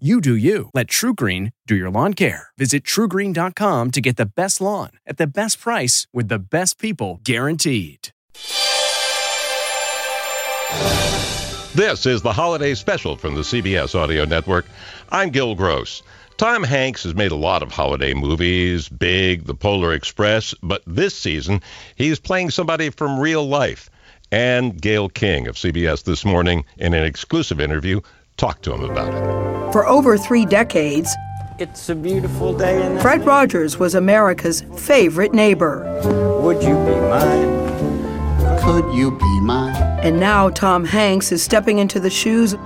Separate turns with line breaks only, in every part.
You do you. Let TruGreen do your lawn care. Visit trugreen.com to get the best lawn at the best price with the best people guaranteed.
This is the holiday special from the CBS Audio Network. I'm Gil Gross. Tom Hanks has made a lot of holiday movies, Big, The Polar Express, but this season he's playing somebody from real life. And Gayle King of CBS This Morning, in an exclusive interview, talked to him about it.
For over three decades,
It's a beautiful day in
Fred Rogers was America's favorite neighbor.
Would you be mine?
Could you be mine?
And now Tom Hanks is stepping into the shoes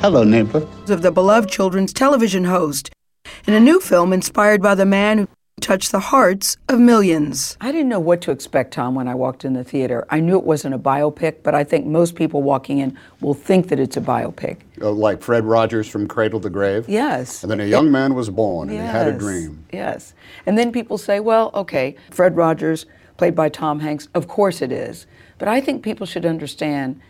Hello, neighbor.
of the beloved children's television host in a new film inspired by the man who touched the hearts of millions.
I didn't know what to expect, Tom, when I walked in the theater. I knew it wasn't a biopic, but I think most people walking in will think that it's a biopic.
Uh, like Fred Rogers from Cradle to Grave.
Yes.
And then a young man was born and he had a dream.
Yes. And then people say, well, okay, Fred Rogers, played by Tom Hanks, of course it is. But I think people should understand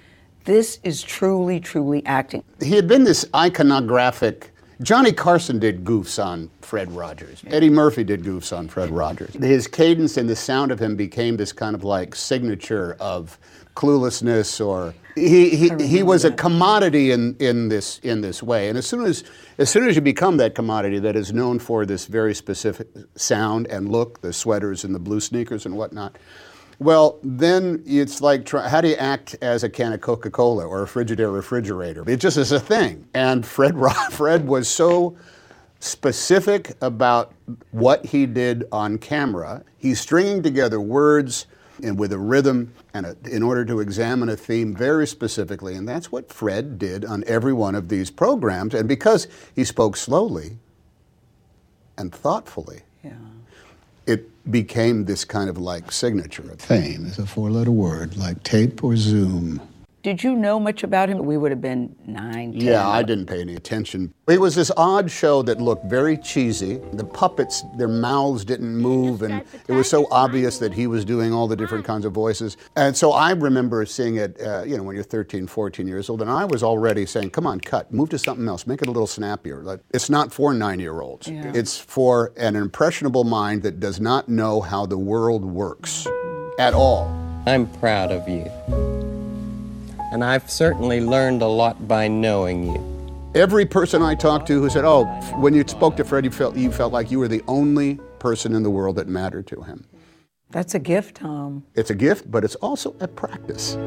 this is truly, truly acting.
He had been this iconographic. Johnny Carson did goofs on Fred Rogers. Eddie Murphy did goofs on Fred Rogers. His cadence and the sound of him became this kind of like signature of cluelessness or he, he, he was a commodity in, in this in this way. And as soon as as soon as you become that commodity that is known for this very specific sound and look, the sweaters and the blue sneakers and whatnot, well, then it's like, try, how do you act as a can of Coca Cola or a Frigidaire refrigerator? It just is a thing. And Fred, Fred was so specific about what he did on camera. He's stringing together words and with a rhythm and a, in order to examine a theme very specifically. And that's what Fred did on every one of these programs. And because he spoke slowly and thoughtfully. It became this kind of like signature.
of Fame is a four letter word like tape or zoom.
Did you know much about him? We would have been nine, 10.
Yeah, I didn't pay any attention. It was this odd show that looked very cheesy. The puppets, their mouths didn't move, and it was so obvious that he was doing all the different kinds of voices. And so I remember seeing it, uh, you know, when you're 13, 14 years old, and I was already saying, come on, cut, move to something else, make it a little snappier. Like, it's not for nine year olds,
Yeah.
it's for an impressionable mind that does not know how the world works at all.
I'm proud of you. And I've certainly learned a lot by knowing you.
Every person I talked to who said, "Oh, when you spoke to Fred, you felt you felt like you were the only person in the world that mattered to him."
That's a gift, Tom.
It's a gift, but it's also a practice.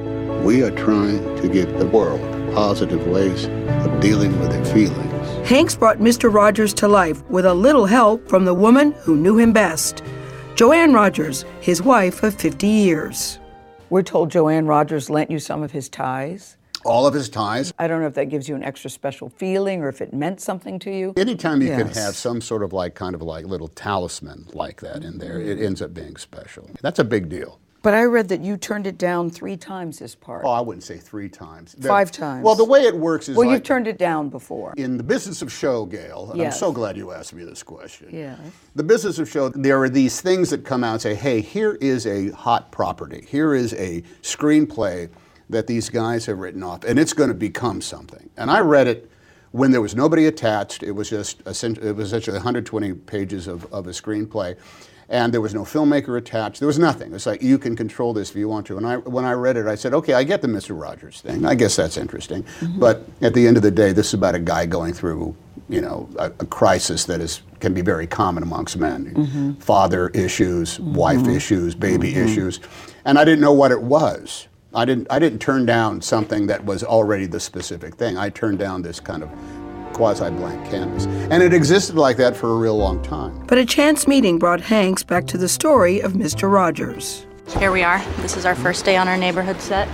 We are trying to give the world positive ways of dealing with their feelings.
Hanks brought Mr. Rogers to life with a little help from the woman who knew him best, Joanne Rogers, his wife of 50 years.
We're told Joanne Rogers lent you some of his ties.
All of his ties.
I don't know if that gives you an extra special feeling or if it meant something to you.
Anytime you can have some sort of like kind of like little talisman like that in there, it ends up being special. That's a big deal.
But I read that you turned it down three times this part.
Oh, I wouldn't say three times. The-
Five times.
Well, the way it works is
well,
like
you've turned it down before.
in the business of show, Gayle. And
Yes.
I'm so glad you asked me this question.
Yes.
The business of show, there are these things that come out and say, hey, here is a hot property. Here is a screenplay that these guys have written off, and it's going to become something. And I read it when there was nobody attached. It was just, it was essentially 120 pages of, of a screenplay. And there was no filmmaker attached. There was nothing. It's like you can control this if you want to. And I, when I read it, I said, okay, I get the Mr. Rogers thing. I guess that's interesting. Mm-hmm. But at the end of the day, this is about a guy going through you know, a, a crisis that is can be very common amongst men. Mm-hmm. Father issues, mm-hmm. wife issues, baby issues, and I didn't know what it was. I didn't. I didn't turn down something that was already the specific thing. I turned down this kind of quasi blank canvas, and it existed like that for a real long time.
But a chance meeting brought Hanks back to the story of Mr. Rogers.
Here we are. This is our first day on our neighborhood set.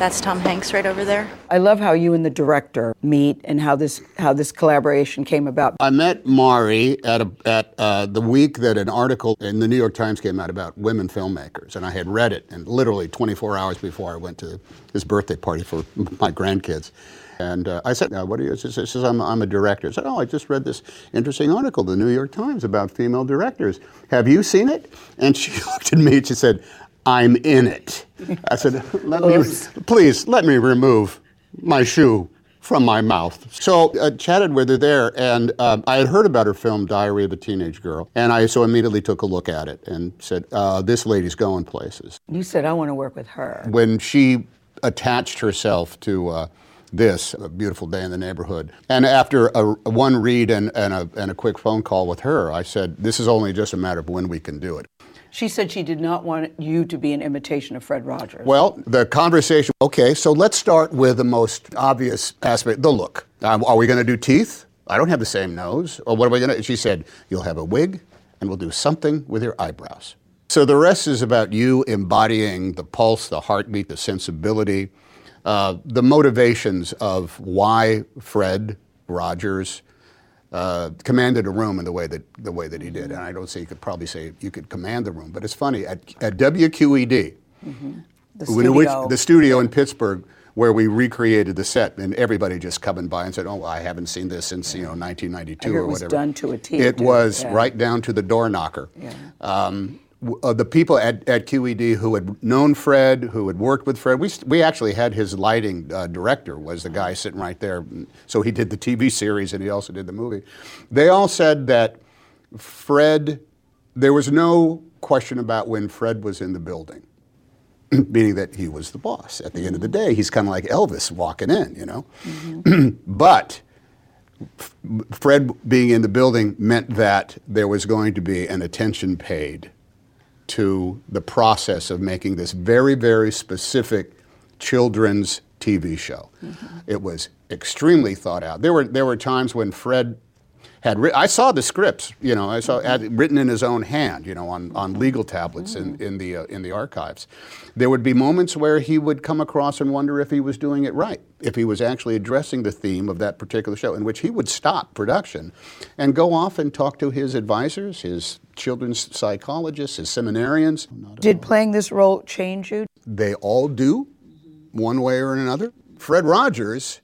That's Tom Hanks right over there.
I love how you and the director meet and how this how this collaboration came about.
I met Mari at a, at uh, the week that an article in the New York Times came out about women filmmakers, and I had read it, and literally 24 hours before I went to his birthday party for my grandkids. And uh, I said, "What are you?" She says, I'm, "I'm a director." I said, "Oh, I just read this interesting article, the New York Times, about female directors. Have you seen it?" And she looked at me and she said, I'm in it. I said, let me, please let me remove my shoe from my mouth. So I uh, chatted with her there, and uh, I had heard about her film Diary of a Teenage Girl, and I so immediately took a look at it and said, uh, "This lady's going places."
You said, "I want to work with her."
When she attached herself to uh, this, a beautiful day in the neighborhood, and after a, one read and, and, a, and a quick phone call with her, I said, "This is only just a matter of when we can do it."
She said she did not want you to be an imitation of Fred Rogers.
Well, the conversation, okay, so let's start with the most obvious aspect the look. Um, are we going to do teeth? I don't have the same nose. Or what are we going to? She said, You'll have a wig and we'll do something with your eyebrows. So the rest is about you embodying the pulse, the heartbeat, the sensibility, uh, the motivations of why Fred Rogers uh, commanded a room in the way that the way that he did. And I don't say you could probably say you could command the room, but it's funny at, at WQED, mm-hmm.
the, studio. Which,
the studio in Pittsburgh, where we recreated the set, and everybody just coming by and said, "Oh, I haven't seen this since you know 1992 or whatever."
It was done to a T.
It was yeah. right down to the door knocker. Yeah. Um, uh, the people at, at QED who had known Fred, who had worked with Fred, we, we actually had his lighting uh, director was the guy sitting right there. So he did the TV series and he also did the movie. They all said that Fred, there was no question about when Fred was in the building, meaning that he was the boss. At the end of the day, he's kind of like Elvis walking in, you know. Mm-hmm. but Fred being in the building meant that there was going to be an attention paid to the process of making this very, very specific children's TV show. Mm-hmm. It was extremely thought out. There were there were times when Fred had ri- I saw the scripts, you know, I saw had written in his own hand, you know, on, on legal tablets in, in the uh, in the archives. There would be moments where he would come across and wonder if he was doing it right, if he was actually addressing the theme of that particular show, in which he would stop production and go off and talk to his advisors, his children's psychologists, his seminarians.
Did playing this role change you?
They all do, one way or another. Fred Rogers,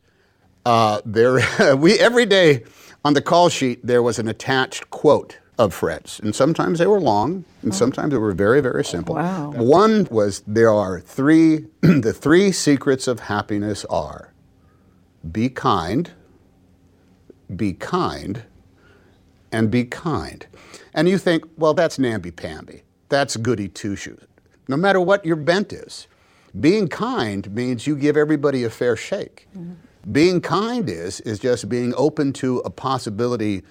uh, there we every day on the call sheet, there was an attached quote of Fred's, and sometimes they were long, and oh. sometimes they were very, very simple.
Wow.
One was there are three, the three secrets of happiness are be kind, be kind, and be kind. And you think, well, that's namby-pamby. That's goody two-shoes. No matter what your bent is, being kind means you give everybody a fair shake. Mm-hmm. Being kind is is just being open to a possibility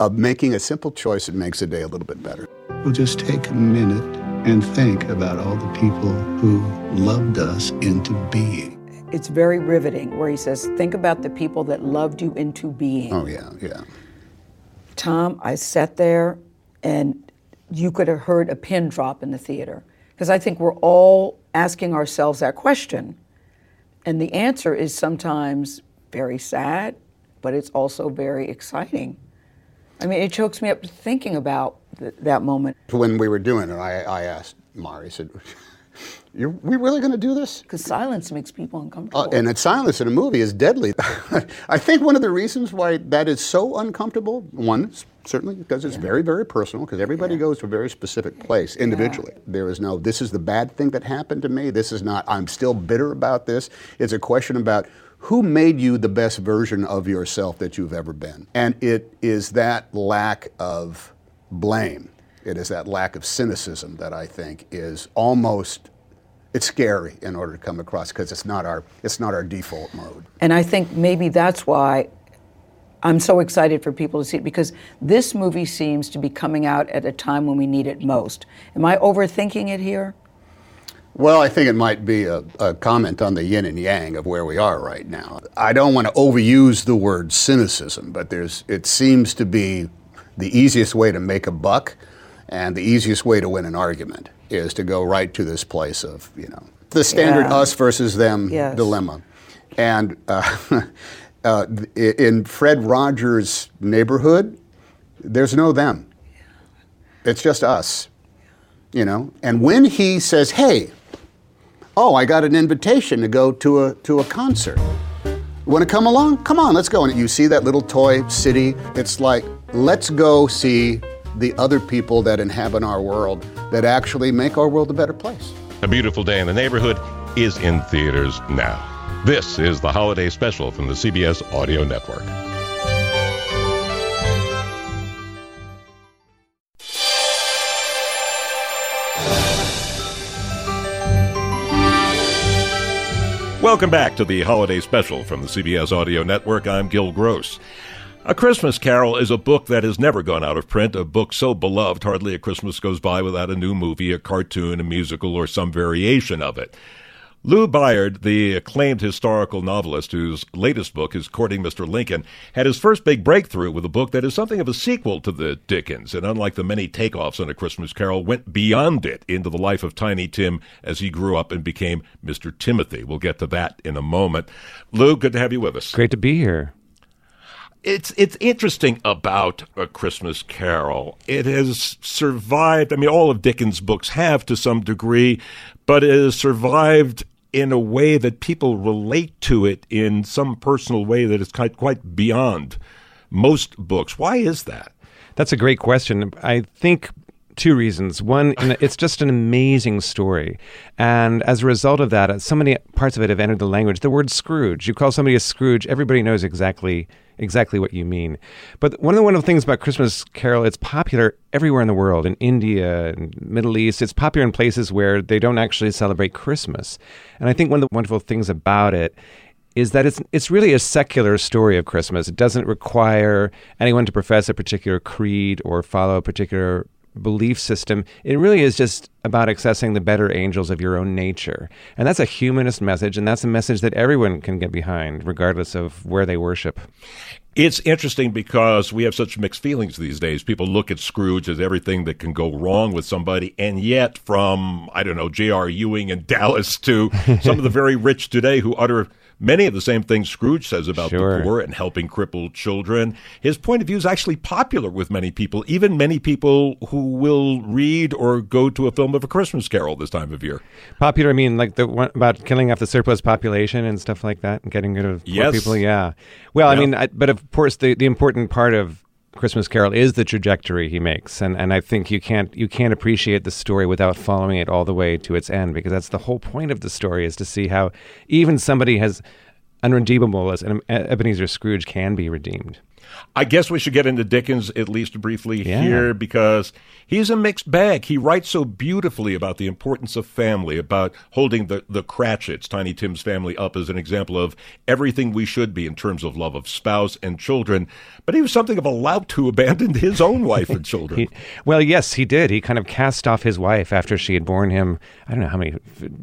of making a simple choice that makes a day a little bit better.
We'll just take a minute and think about all the people who loved us into being.
It's very riveting where he says, Think about the people that loved you into being.
Oh, yeah, yeah.
Tom, I sat there and you could have heard a pin drop in the theater because I think we're all asking ourselves that question. And the answer is sometimes very sad, but it's also very exciting. I mean, it chokes me up thinking about th- that moment.
When we were doing it, I, I asked Mari, said, are we really going to do this?
Because silence makes people uncomfortable.
Uh, and silence in a movie is deadly. I think one of the reasons why that is so uncomfortable, one, certainly because it's yeah. very, very personal, because everybody yeah. goes to a very specific place individually. Yeah. There is no, this is the bad thing that happened to me. This is not, I'm still bitter about this. It's a question about who made you the best version of yourself that you've ever been? And it is that lack of blame. It is that lack of cynicism that I think is almost it's scary in order to come across because it's not our it's not our default mode.
And I think maybe that's why I'm so excited for people to see it because this movie seems to be coming out at a time when we need it most. Am I overthinking it here?
Well, I think it might be a, a, comment on the yin and yang of where we are right now. I don't want to overuse the word cynicism, but there's it seems to be the easiest way to make a buck and the easiest way to win an argument is to go right to this place of, you know, the standard
Yeah.
us versus them
Yes.
dilemma. And uh, uh, in Fred Rogers' neighborhood, there's no them. It's just us, you know. And when he says, "Hey, oh, I got an invitation to go to a to a concert. Want to come along? Come on, let's go." And you see that little toy city. It's like, let's go see the other people that inhabit our world that actually make our world a better place.
A Beautiful Day in the Neighborhood is in theaters now. This is the holiday special from the CBS Audio Network. Welcome back to the holiday special from the CBS Audio Network. I'm Gil Gross. A Christmas Carol is a book that has never gone out of print, a book so beloved hardly a Christmas goes by without a new movie, a cartoon, a musical, or some variation of it. Lou Bayard, the acclaimed historical novelist whose latest book is Courting Mr. Lincoln, had his first big breakthrough with a book that is something of a sequel to the Dickens, and unlike the many takeoffs on A Christmas Carol, went beyond it into the life of Tiny Tim as he grew up and became Mr. Timothy. We'll get to that in a moment. Lou, good to have you with us.
Great to be here.
It's it's interesting about a Christmas Carol. It has survived. I mean, all of Dickens' books have to some degree, but it has survived in a way that people relate to it in some personal way that is quite quite beyond most books. Why is that?
That's a great question. I think two reasons. One, it's just an amazing story. And as a result of that, so many parts of it have entered the language. The word Scrooge, you call somebody a Scrooge, everybody knows exactly exactly what you mean. But one of the wonderful things about Christmas Carol, it's popular everywhere in the world, in India, in Middle East. It's popular in places where they don't actually celebrate Christmas. And I think one of the wonderful things about it is that it's it's really a secular story of Christmas. It doesn't require anyone to profess a particular creed or follow a particular belief system. It really is just about accessing the better angels of your own nature. And that's a humanist message and that's a message that everyone can get behind regardless of where they worship.
It's interesting because we have such mixed feelings these days. People look at Scrooge as everything that can go wrong with somebody, and yet, from, I don't know, J.R. Ewing and Dallas to some of the very rich today who utter many of the same things Scrooge says about
Sure.
the poor and helping crippled children. His point of view is actually popular with many people, even many people who will read or go to a film of A Christmas Carol this time of year.
Popular, I mean, like the one about killing off the surplus population and stuff like that, and getting rid of poor
Yes.
people. Yeah. Well, I mean, I, but of course, the, the important part of Christmas Carol is the trajectory he makes, and, and I think you can't you can't appreciate the story without following it all the way to its end, because that's the whole point of the story is to see how even somebody as unredeemable as Ebenezer Scrooge can be redeemed.
I guess we should get into Dickens at least briefly
Yeah.
here because he's a mixed bag. He writes so beautifully about the importance of family, about holding the, the Cratchits, Tiny Tim's family, up as an example of everything we should be in terms of love of spouse and children. But he was something of a lout who abandoned his own wife and children.
He, well, yes, he did. He kind of cast off his wife after she had borne him. I don't know how many,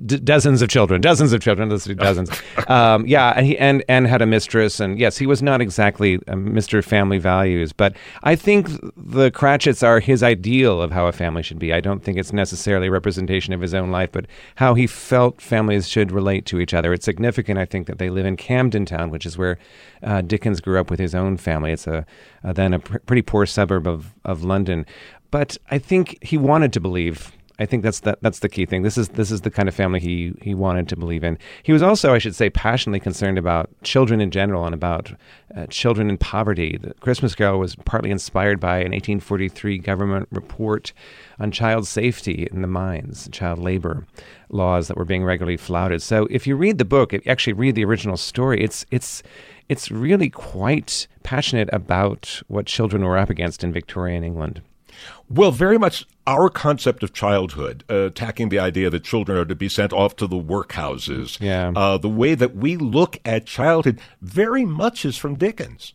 d- dozens of children, dozens of children, dozens. um, yeah, and he and and had a mistress, and yes, he was not exactly a Family Values, but I think the Cratchits are his ideal of how a family should be. I don't think it's necessarily a representation of his own life, but how he felt families should relate to each other. It's significant, I think, that they live in Camden Town, which is where uh, Dickens grew up with his own family. It's a, a then a pr- pretty poor suburb of of London, but I think he wanted to believe. I think that's the, that's the key thing. This is this is the kind of family he he wanted to believe in. He was also, I should say, passionately concerned about children in general and about uh, children in poverty. The Christmas Carol was partly inspired by an 1843 government report on child safety in the mines, child labor laws that were being regularly flouted. So if you read the book, if you actually read the original story, it's it's it's really quite passionate about what children were up against in Victorian England.
Well, very much our concept of childhood, uh, attacking the idea that children are to be sent off to the workhouses.
Yeah.
Uh, the way that we look at childhood very much is from Dickens.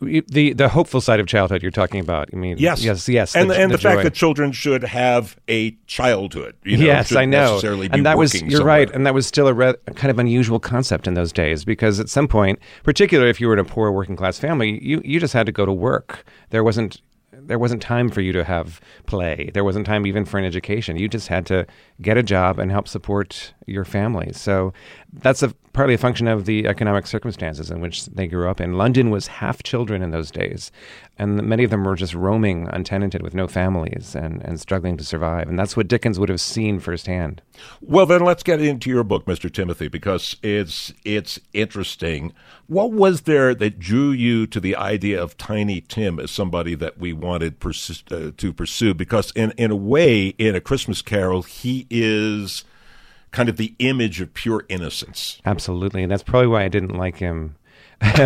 The the hopeful side of childhood you're talking about. I mean,
Yes,
yes, yes,
and and the, fact that children should have a childhood. You know,
yes, I know. And that was you're
somewhere.
right, and that was still a re- kind of unusual concept in those days because at some point, particularly if you were in a poor working class family, you you just had to go to work. There wasn't there wasn't time for you to have play. There wasn't time even for an education. You just had to get a job and help support your family. So that's a partly a function of the economic circumstances in which they grew up in. London was half children in those days, and many of them were just roaming untenanted with no families and, and struggling to survive. And that's what Dickens would have seen firsthand.
Well, then let's get into your book, Mr. Timothy, because it's it's interesting. What was there that drew you to the idea of Tiny Tim as somebody that we wanted persist, uh, to pursue? Because in in a way, in A Christmas Carol, he is kind of the image of pure innocence.
Absolutely, and that's probably why I didn't like him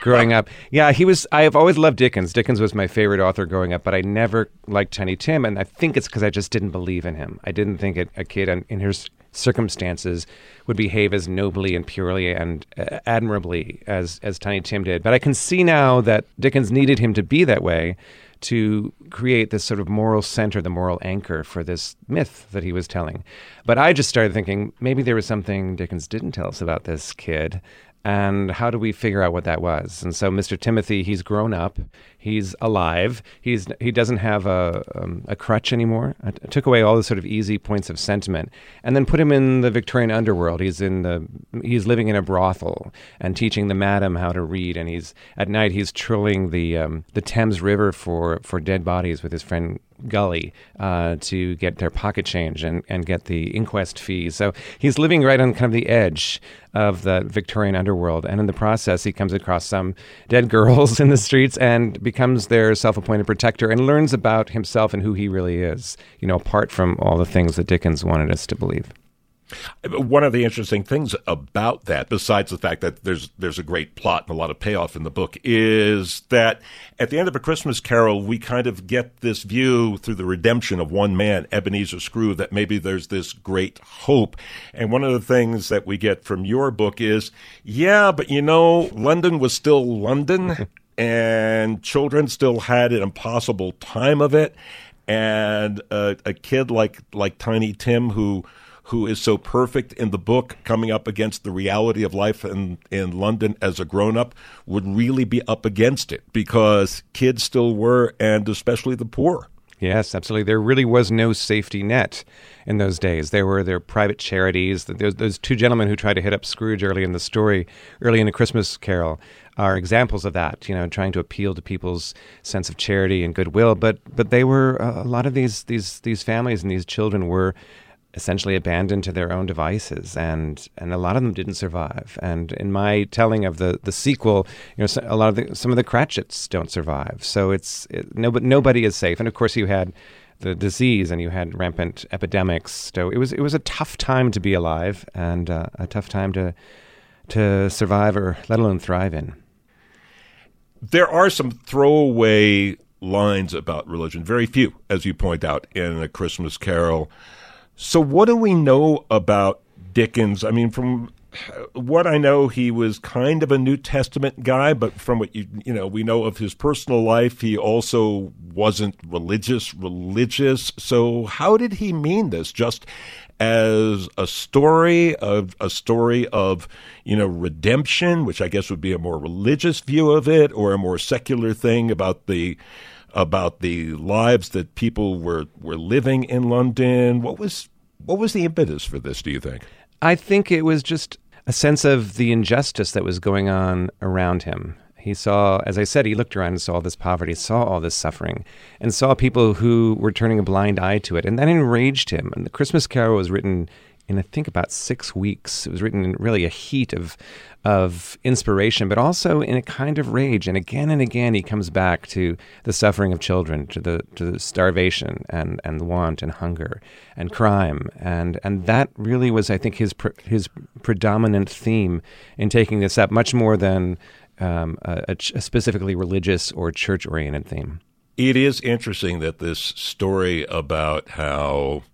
growing up. Yeah, he was. I've always loved Dickens. Dickens was my favorite author growing up, but I never liked Tiny Tim, and I think it's because I just didn't believe in him. I didn't think a, kid in, in his circumstances would behave as nobly and purely and uh, admirably as as Tiny Tim did. But I can see now that Dickens needed him to be that way to create this sort of moral center, the moral anchor for this myth that he was telling. But I just started thinking maybe there was something Dickens didn't tell us about this kid and how do we figure out what that was? And so, Mr. Timothy, he's grown up, he's alive, he's he doesn't have a um, a crutch anymore. I, I took away all the sort of easy points of sentiment, and then put him in the Victorian underworld. He's in the he's living in a brothel and teaching the madam how to read, and he's at night he's trilling the um, the Thames River for for dead bodies with his friend Gully uh, to get their pocket change and, and get the inquest fees. So he's living right on kind of the edge of the Victorian underworld. And in the process, he comes across some dead girls in the streets and becomes their self appointed protector and learns about himself and who he really is, you know, apart from all the things that Dickens wanted us to believe.
One of the interesting things about that, besides the fact that there's there's a great plot and a lot of payoff in the book, is that at the end of a Christmas Carol, we kind of get this view through the redemption of one man, Ebenezer Scrooge, that maybe there's this great hope. And one of the things that we get from your book is, yeah, but you know, London was still London, and children still had an impossible time of it, and a, a kid like like Tiny Tim who who is so perfect in the book coming up against the reality of life in, in London as a grown up would really be up against it because kids still were, and especially the poor.
Yes, absolutely. There really was no safety net in those days. There were their private charities. Those, those two gentlemen who tried to hit up Scrooge early in the story, early in A Christmas Carol, are examples of that. You know, trying to appeal to people's sense of charity and goodwill. But but they were uh, a lot of these these these families and these children were essentially abandoned to their own devices, and and a lot of them didn't survive. And in my telling of the the sequel, you know, a lot of the, some of the Cratchits don't survive. So it's it, nobody nobody is safe. And of course, you had the disease and you had rampant epidemics. So it was it was a tough time to be alive and uh, a tough time to to survive or let alone thrive in.
There are some throwaway lines about religion, very few, as you point out in a Christmas Carol. So, what do we know about Dickens? I mean, from what I know, he was kind of a New Testament guy, but from what you you know, we know of his personal life, he also wasn't religious. Religious. So, how did he mean this? Just as a story of a story of you know redemption, which I guess would be a more religious view of it, or a more secular thing about the about the lives that people were were living in London. What was what was the impetus for this? Do you think?
I think it was just a sense of the injustice that was going on around him. He saw, as I said, he looked around and saw all this poverty, saw all this suffering, and saw people who were turning a blind eye to it. And that enraged him. And the Christmas Carol was written in, I think, about six weeks. It was written in really a heat of of inspiration, but also in a kind of rage. And again and again, he comes back to the suffering of children, to the to the starvation and and want and hunger and crime, and and that really was, I think, his his predominant theme in taking this up, much more than um, a, a specifically religious or church oriented theme.
It is interesting that this story about how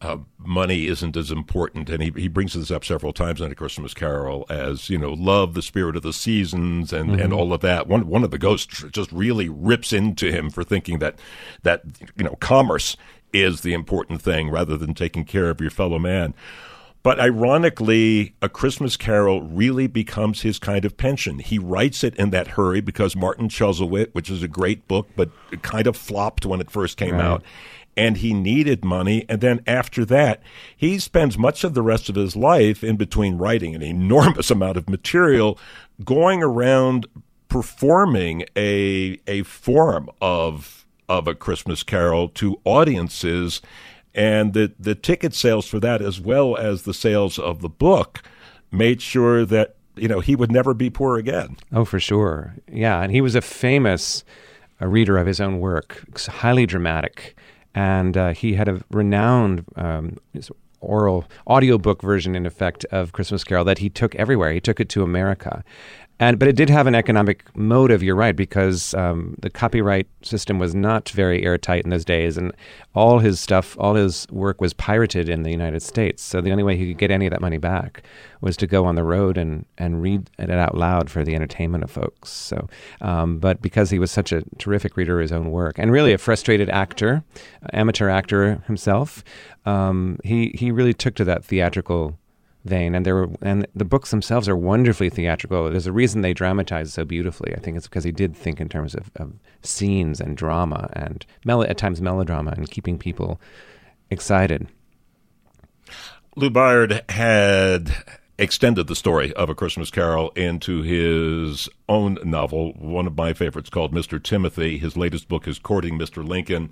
uh, money isn't as important, and he, he brings this up several times in A Christmas Carol as you know, love, the spirit of the seasons, and, mm-hmm. and all of that. One one of the ghosts just really rips into him for thinking that that you know commerce is the important thing rather than taking care of your fellow man. But ironically, A Christmas Carol really becomes his kind of pension. He writes it in that hurry because Martin Chuzzlewit, which is a great book, but it kind of flopped when it first came
Right.
out, and he needed money. And then after that, he spends much of the rest of his life in between writing an enormous amount of material, going around performing a a form of of a Christmas Carol to audiences, and the the ticket sales for that, as well as the sales of the book, made sure that you know he would never be poor again.
Oh, for sure. Yeah, and he was a famous uh, reader of his own work, highly dramatic, and uh, he had a renowned um, oral audiobook version, in effect, of Christmas Carol that he took everywhere. He took it to America. And, but it did have an economic motive, you're right, because um, the copyright system was not very airtight in those days, and all his stuff, all his work was pirated in the United States. So the only way he could get any of that money back was to go on the road and, and read it out loud for the entertainment of folks. So, um, but because he was such a terrific reader of his own work, and really a frustrated actor, amateur actor himself, um, he he really took to that theatrical vein and there were and the books themselves are wonderfully theatrical there's a reason they dramatize so beautifully i think it's because he did think in terms of, of scenes and drama and mel- at times melodrama and keeping people excited
Lou Bayard had extended the story of A Christmas Carol into his own novel, one of my favorites called Mr. Timothy. His latest book is Courting Mr. Lincoln.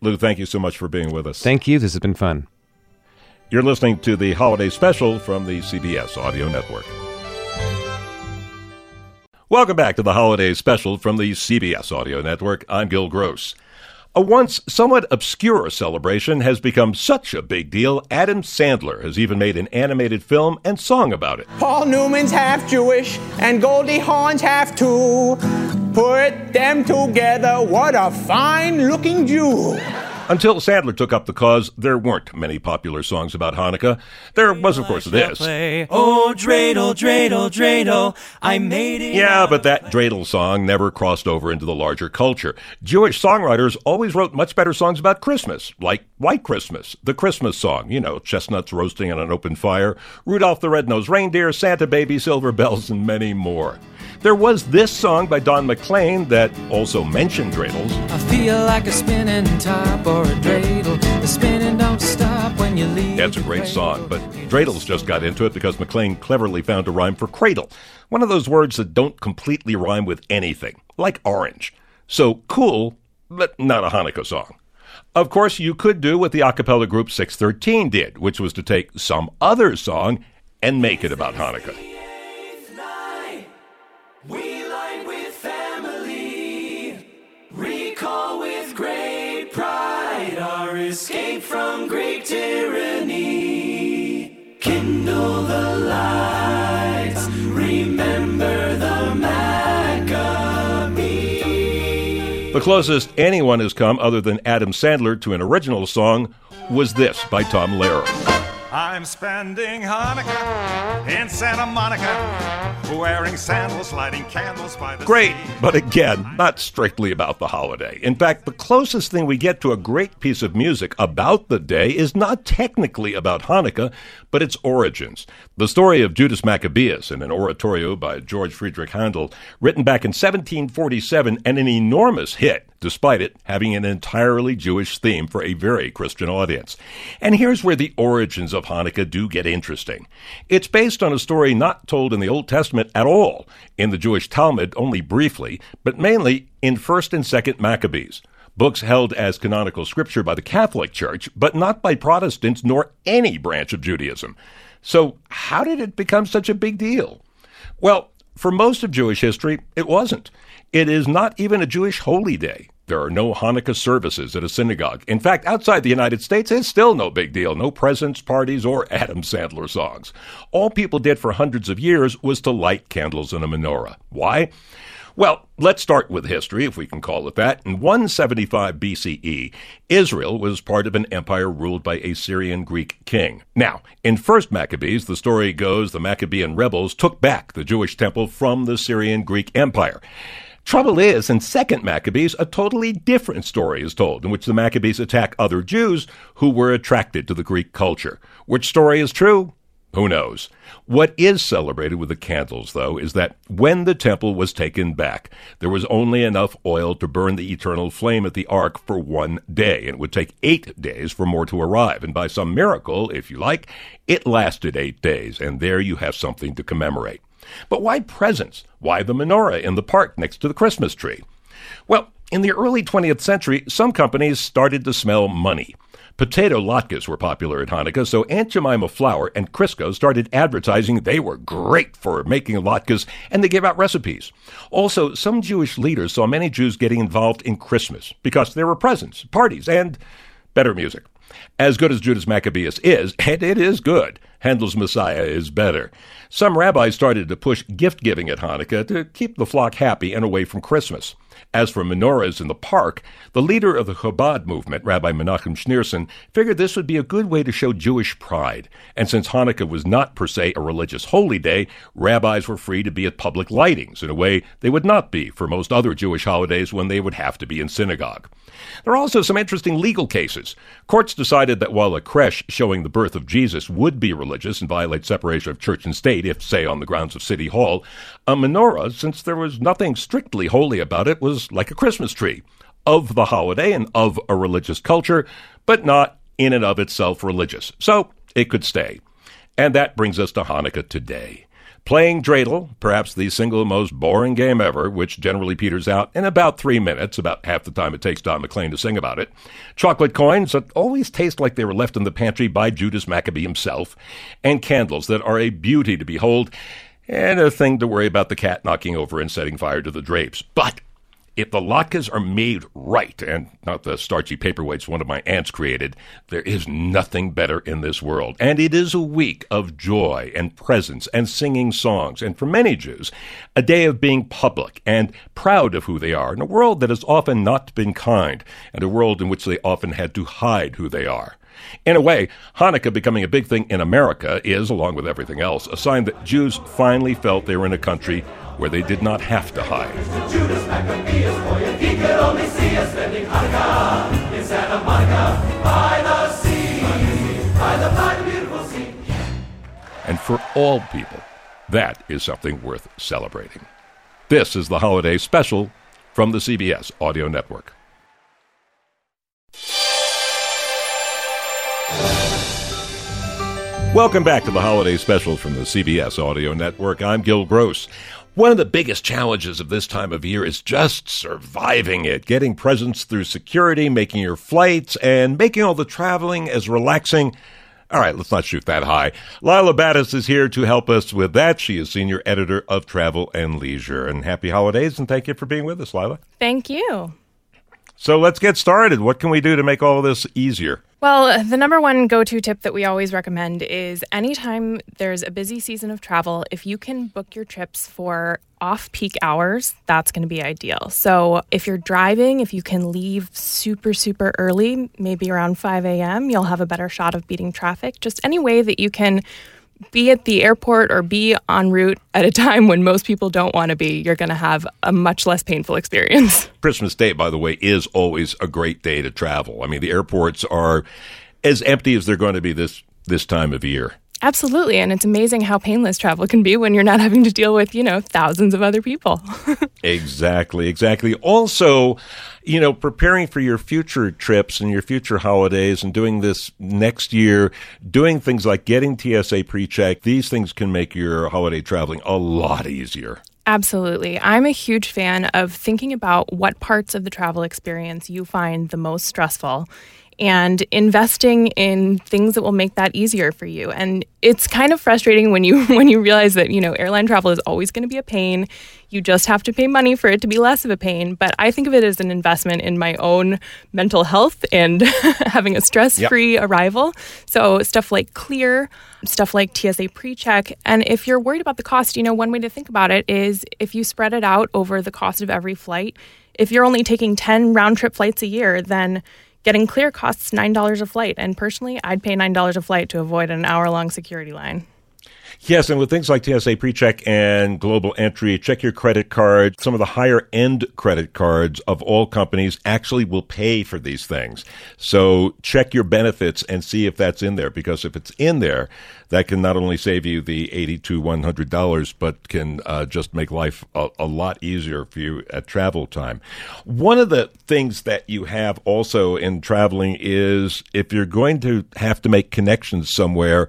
Lou, thank you so much for being with us.
thank you this has been fun
You're listening to the holiday special from the CBS Audio Network. Welcome back to the holiday special from the CBS Audio Network. I'm Gil Gross. A once somewhat obscure celebration has become such a big deal, Adam Sandler has even made an animated film and song about it.
Paul Newman's half Jewish and Goldie Hawn's half too. Put them together, what a fine looking Jew.
Until Sandler took up the cause, there weren't many popular songs about Hanukkah. There was, of course, this.
Oh, dreidel, dreidel, dreidel, I made it.
Yeah, but that dreidel song never crossed over into the larger culture. Jewish songwriters always wrote much better songs about Christmas, like White Christmas, the Christmas song, you know, chestnuts roasting on an open fire, Rudolph the Red-Nosed Reindeer, Santa Baby, Silver Bells, and many more. There was this song by Don McLean that also mentioned dreidels.
I feel like a spinning top or a dreidel. The spinning don't stop when you leave.
That's a great song, but Dreidels just got into it because McLean cleverly found a rhyme for cradle, one of those words that don't completely rhyme with anything, like orange. So cool, but not a Hanukkah song. Of course, you could do what the a cappella group 613 did, which was to take some other song and make it about Hanukkah.
Escape from Greek tyranny. Kindle the lights. Remember the Maccabee.
The closest anyone has come, other than Adam Sandler, to an original song was this by Tom Lehrer.
I'm spending Hanukkah in Santa Monica, wearing sandals, lighting candles by the
Great,
sea.
but again, not strictly about the holiday. In fact, the closest thing we get to a great piece of music about the day is not technically about Hanukkah, but its origins. The story of Judas Maccabeus in an oratorio by George Friedrich Handel, written back in 1747 and an enormous hit, despite it having an entirely Jewish theme for a very Christian audience. And here's where the origins of Hanukkah do get interesting. It's based on a story not told in the Old Testament at all, in the Jewish Talmud only briefly, but mainly in 1st and 2nd Maccabees. Books held as canonical scripture by the Catholic Church, but not by Protestants nor any branch of Judaism. So, how did it become such a big deal? Well, for most of Jewish history, it wasn't. It is not even a Jewish holy day. There are no Hanukkah services at a synagogue. In fact, outside the United States, it's still no big deal. No presents, parties, or Adam Sandler songs. All people did for hundreds of years was to light candles in a menorah. Why? Well, let's start with history, if we can call it that. In 175 BCE, Israel was part of an empire ruled by a Syrian Greek king. Now, in 1st Maccabees, the story goes the Maccabean rebels took back the Jewish temple from the Syrian Greek Empire. Trouble is, in 2nd Maccabees, a totally different story is told, in which the Maccabees attack other Jews who were attracted to the Greek culture. Which story is true? Who knows? What is celebrated with the candles, though, is that when the temple was taken back, there was only enough oil to burn the eternal flame at the ark for one day, and it would take eight days for more to arrive. And by some miracle, if you like, it lasted eight days, and there you have something to commemorate. But why presents? Why the menorah in the park next to the Christmas tree? Well, in the early 20th century, some companies started to smell money. Potato latkes were popular at Hanukkah, so Aunt Jemima Flour and Crisco started advertising they were great for making latkes, and they gave out recipes. Also, some Jewish leaders saw many Jews getting involved in Christmas because there were presents, parties, and better music. As good as Judas Maccabeus is, and it is good, Handel's Messiah is better. Some rabbis started to push gift giving at Hanukkah to keep the flock happy and away from Christmas. As for menorahs in the park, the leader of the Chabad movement, Rabbi Menachem Schneerson, figured this would be a good way to show Jewish pride. And since Hanukkah was not per se a religious holy day, rabbis were free to be at public lightings in a way they would not be for most other Jewish holidays when they would have to be in synagogue. There are also some interesting legal cases. Courts decided that while a creche showing the birth of Jesus would be religious and violate separation of church and state, if, say, on the grounds of City Hall, a menorah, since there was nothing strictly holy about it, was like a Christmas tree, of the holiday and of a religious culture, but not in and of itself religious. So it could stay. And that brings us to Hanukkah today. Playing dreidel, perhaps the single most boring game ever, which generally peters out in about three minutes, about half the time it takes Don McLean to sing about it. Chocolate coins that always taste like they were left in the pantry by Judas Maccabee himself. And candles that are a beauty to behold, and a thing to worry about the cat knocking over and setting fire to the drapes. But if the latkes are made right, and not the starchy paperweights one of my aunts created, there is nothing better in this world. And it is a week of joy and presence and singing songs, and for many Jews, a day of being public and proud of who they are in a world that has often not been kind, and a world in which they often had to hide who they are. In a way, Hanukkah becoming a big thing in America is, along with everything else, a sign that Jews finally felt they were in a country where they did not have to hide. And for all people, that is something worth celebrating. This is the holiday special from the CBS Audio Network. Welcome back to the holiday special from the CBS Audio Network. I'm Gil Gross. One of the biggest challenges of this time of year is just surviving it, getting presents through security, making your flights, and making all the traveling as relaxing. All right, let's not shoot that high. Lila Battis is here to help us with that. She is senior editor of Travel and Leisure. And happy holidays, and thank you for being with us, Lila.
Thank you.
So let's get started. What can we do to make all this easier?
Well, the number one go to tip that we always recommend is anytime there's a busy season of travel, if you can book your trips for off peak hours, that's going to be ideal. So if you're driving, if you can leave super, super early, maybe around 5 a.m., you'll have a better shot of beating traffic. Just any way that you can be at the airport or be en route at a time when most people don't want to be, you're going to have a much less painful experience.
Christmas Day, by the way, is always a great day to travel. I mean, the airports are as empty as they're going to be this this time of year.
Absolutely. And it's amazing how painless travel can be when you're not having to deal with, you know, thousands of other people.
exactly, exactly. Also, you know, preparing for your future trips and your future holidays and doing this next year, doing things like getting TSA pre check, these things can make your holiday traveling a lot easier.
Absolutely. I'm a huge fan of thinking about what parts of the travel experience you find the most stressful and investing in things that will make that easier for you. And it's kind of frustrating when you when you realize that, you know, airline travel is always going to be a pain. You just have to pay money for it to be less of a pain, but I think of it as an investment in my own mental health and having a stress-free yep. arrival. So, stuff like Clear, stuff like TSA pre-check, and if you're worried about the cost, you know, one way to think about it is if you spread it out over the cost of every flight, if you're only taking 10 round trip flights a year, then Getting clear costs $9 a flight, and personally, I'd pay $9 a flight to avoid an hour long security line.
Yes, and with things like TSA PreCheck and Global Entry, check your credit card. Some of the higher end credit cards of all companies actually will pay for these things. So check your benefits and see if that's in there, because if it's in there, that can not only save you the eighty to one hundred dollars, but can uh, just make life a, a lot easier for you at travel time. One of the things that you have also in traveling is if you're going to have to make connections somewhere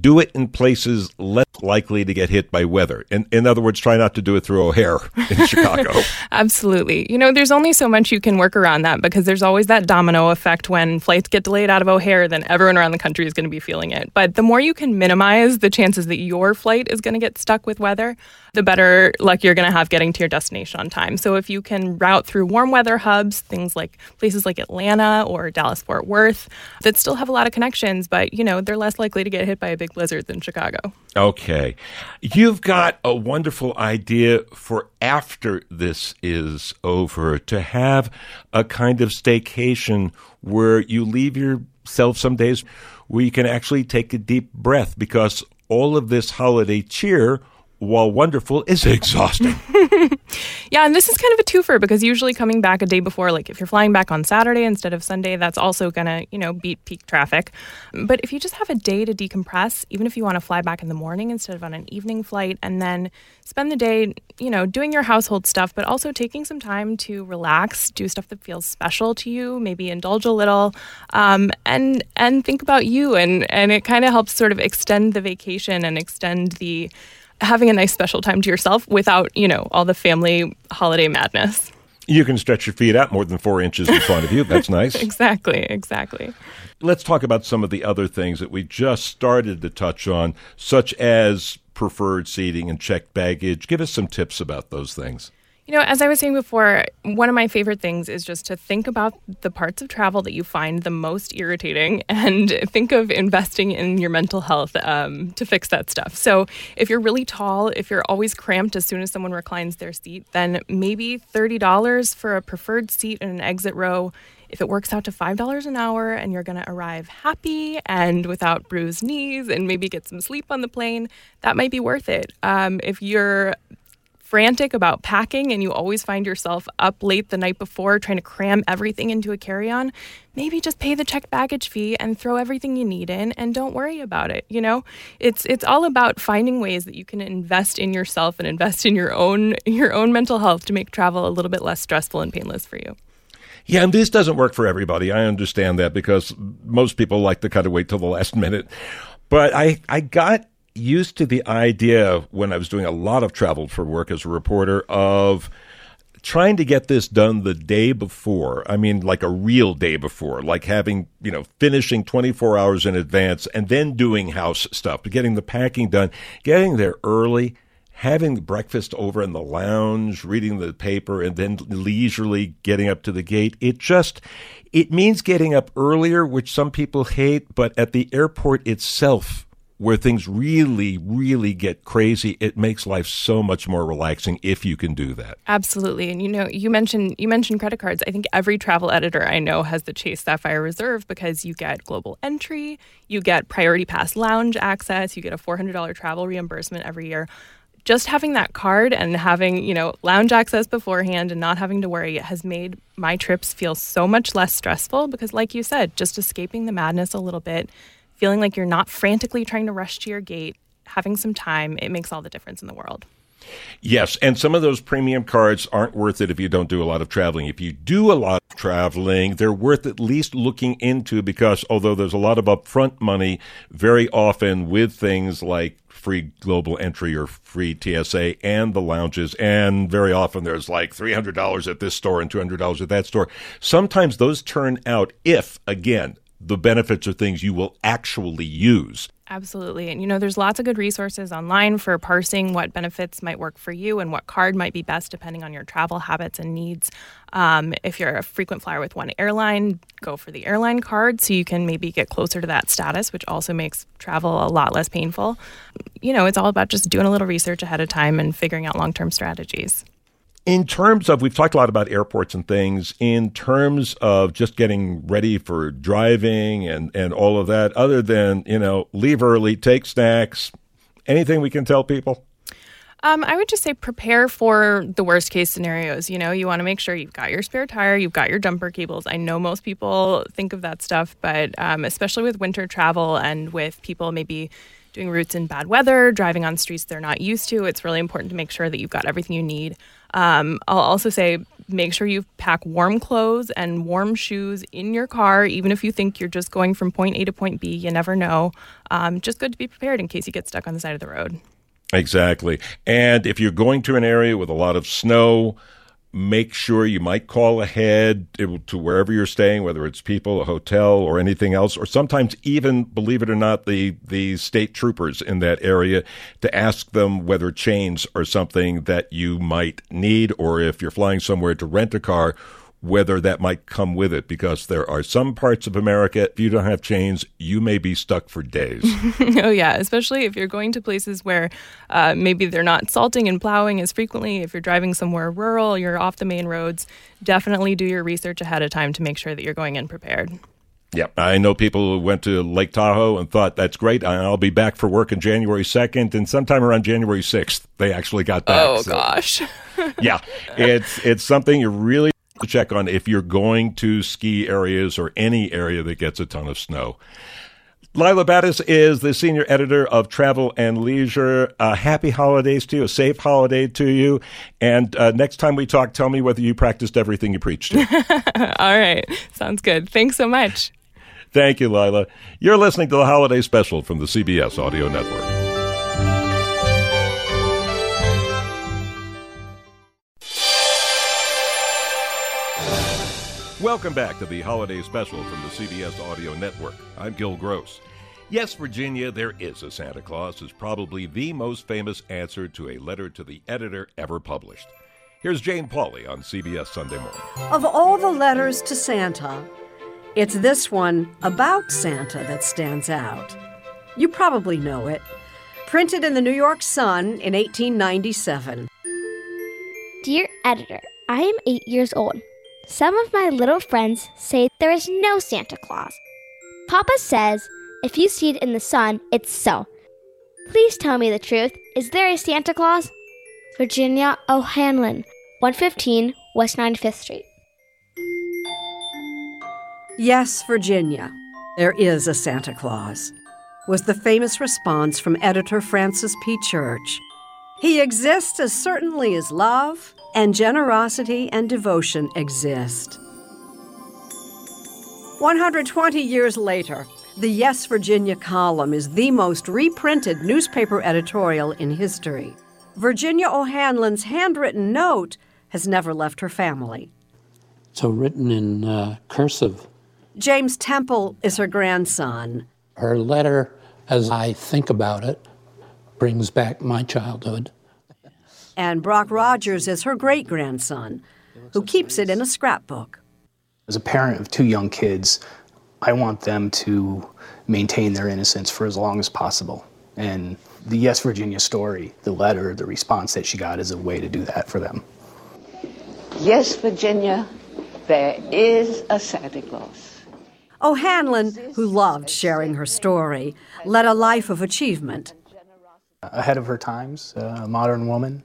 do it in places less likely to get hit by weather. In, in other words, try not to do it through O'Hare in Chicago.
Absolutely. You know, there's only so much you can work around that because there's always that domino effect when flights get delayed out of O'Hare, then everyone around the country is going to be feeling it. But the more you can minimize the chances that your flight is going to get stuck with weather, the better luck you're going to have getting to your destination on time. So if you can route through warm weather hubs, things like places like Atlanta or Dallas Fort Worth that still have a lot of connections, but you know, they're less likely to get hit by a big blizzard than Chicago.
Okay. You've got a wonderful idea for after this is over to have a kind of staycation where you leave yourself some days where you can actually take a deep breath because all of this holiday cheer while wonderful, is exhausting.
yeah, and this is kind of a twofer because usually coming back a day before, like if you're flying back on Saturday instead of Sunday, that's also gonna, you know, beat peak traffic. But if you just have a day to decompress, even if you want to fly back in the morning instead of on an evening flight, and then spend the day, you know, doing your household stuff, but also taking some time to relax, do stuff that feels special to you, maybe indulge a little, um, and and think about you, and and it kind of helps sort of extend the vacation and extend the having a nice special time to yourself without, you know, all the family holiday madness.
You can stretch your feet out more than four inches in front of you. That's nice.
exactly, exactly.
Let's talk about some of the other things that we just started to touch on, such as preferred seating and checked baggage. Give us some tips about those things.
You know, as I was saying before, one of my favorite things is just to think about the parts of travel that you find the most irritating and think of investing in your mental health um, to fix that stuff. So, if you're really tall, if you're always cramped as soon as someone reclines their seat, then maybe $30 for a preferred seat in an exit row. If it works out to $5 an hour and you're going to arrive happy and without bruised knees and maybe get some sleep on the plane, that might be worth it. Um, if you're frantic about packing and you always find yourself up late the night before trying to cram everything into a carry on, maybe just pay the checked baggage fee and throw everything you need in and don't worry about it. You know, it's it's all about finding ways that you can invest in yourself and invest in your own your own mental health to make travel a little bit less stressful and painless for you.
Yeah, and this doesn't work for everybody. I understand that because most people like to kind of wait till the last minute. But I, I got used to the idea when I was doing a lot of travel for work as a reporter of trying to get this done the day before. I mean, like a real day before, like having, you know, finishing 24 hours in advance and then doing house stuff, getting the packing done, getting there early, having breakfast over in the lounge, reading the paper, and then leisurely getting up to the gate. It just, it means getting up earlier, which some people hate, but at the airport itself, where things really, really get crazy, it makes life so much more relaxing if you can do that.
Absolutely. And you know, you mentioned you mentioned credit cards. I think every travel editor I know has the Chase Sapphire Reserve because you get global entry, you get priority pass lounge access, you get a $400 travel reimbursement every year. Just having that card and having, you know, lounge access beforehand and not having to worry has made my trips feel so much less stressful because like you said, just escaping the madness a little bit feeling like you're not frantically trying to rush to your gate, having some time, it makes all the difference in the world.
Yes, and some of those premium cards aren't worth it if you don't do a lot of traveling. If you do a lot of traveling, they're worth at least looking into because although there's a lot of upfront money, very often with things like free global entry or free TSA and the lounges, and very often there's like $300 at this store and $200 at that store. Sometimes those turn out if, again, the benefits are things you will actually use.
Absolutely. And you know, there's lots of good resources online for parsing what benefits might work for you and what card might be best depending on your travel habits and needs. Um, if you're a frequent flyer with one airline, go for the airline card so you can maybe get closer to that status, which also makes travel a lot less painful. You know, it's all about just doing a little research ahead of time and figuring out long term strategies.
In terms of, we've talked a lot about airports and things, in terms of just getting ready for driving and, and all of that, other than, you know, leave early, take snacks, anything we can tell people?
Um, I would just say prepare for the worst case scenarios. You know, you want to make sure you've got your spare tire, you've got your jumper cables. I know most people think of that stuff, but um, especially with winter travel and with people maybe doing routes in bad weather, driving on streets they're not used to, it's really important to make sure that you've got everything you need. Um, I'll also say make sure you pack warm clothes and warm shoes in your car, even if you think you're just going from point A to point B. You never know. Um, just good to be prepared in case you get stuck on the side of the road.
Exactly. And if you're going to an area with a lot of snow, make sure you might call ahead to wherever you're staying, whether it's people, a hotel, or anything else, or sometimes even, believe it or not, the, the state troopers in that area to ask them whether chains are something that you might need, or if you're flying somewhere to rent a car, whether that might come with it because there are some parts of America, if you don't have chains, you may be stuck for days.
oh, yeah, especially if you're going to places where uh, maybe they're not salting and plowing as frequently. If you're driving somewhere rural, you're off the main roads, definitely do your research ahead of time to make sure that you're going in prepared.
Yeah, I know people who went to Lake Tahoe and thought that's great. I'll be back for work on January 2nd, and sometime around January 6th, they actually got back.
Oh so, gosh.
yeah, it's it's something you really check on if you're going to ski areas or any area that gets a ton of snow. Lila Battis is the senior editor of Travel and Leisure. Uh, happy holidays to you, a safe holiday to you. And uh, next time we talk, tell me whether you practiced everything you preached.
All right. Sounds good. Thanks so much.
Thank you, Lila. You're listening to the holiday special from the CBS Audio Network. Welcome back to the holiday special from the CBS Audio Network. I'm Gil Gross. Yes, Virginia, there is a Santa Claus is probably the most famous answer to a letter to the editor ever published. Here's Jane Pauley on CBS Sunday Morning.
Of all the letters to Santa, it's this one about Santa that stands out. You probably know it. Printed in the New York Sun in 1897.
Dear editor, I am eight years old. Some of my little friends say there is no Santa Claus. Papa says if you see it in the sun, it's so. Please tell me the truth. Is there a Santa Claus? Virginia O'Hanlon, 115 West 95th Street.
Yes, Virginia, there is a Santa Claus, was the famous response from editor Francis P. Church. He exists as certainly as love, and generosity and devotion exist. 120 years later, the Yes Virginia column is the most reprinted newspaper editorial in history. Virginia O'Hanlon's handwritten note has never left her family.
So, written in uh, cursive.
James Temple is her grandson.
Her letter, as I think about it, brings back my childhood
and Brock Rogers is her great grandson, who keeps it in a scrapbook.
As a parent of two young kids, I want them to maintain their innocence for as long as possible. And the Yes Virginia story, the letter, the response that she got is a way to do that for them.
Yes, Virginia, there is a Santa Claus.
Oh, O'Hanlon, who loved sharing her story, led a life of achievement.
Ahead of her times, a modern woman,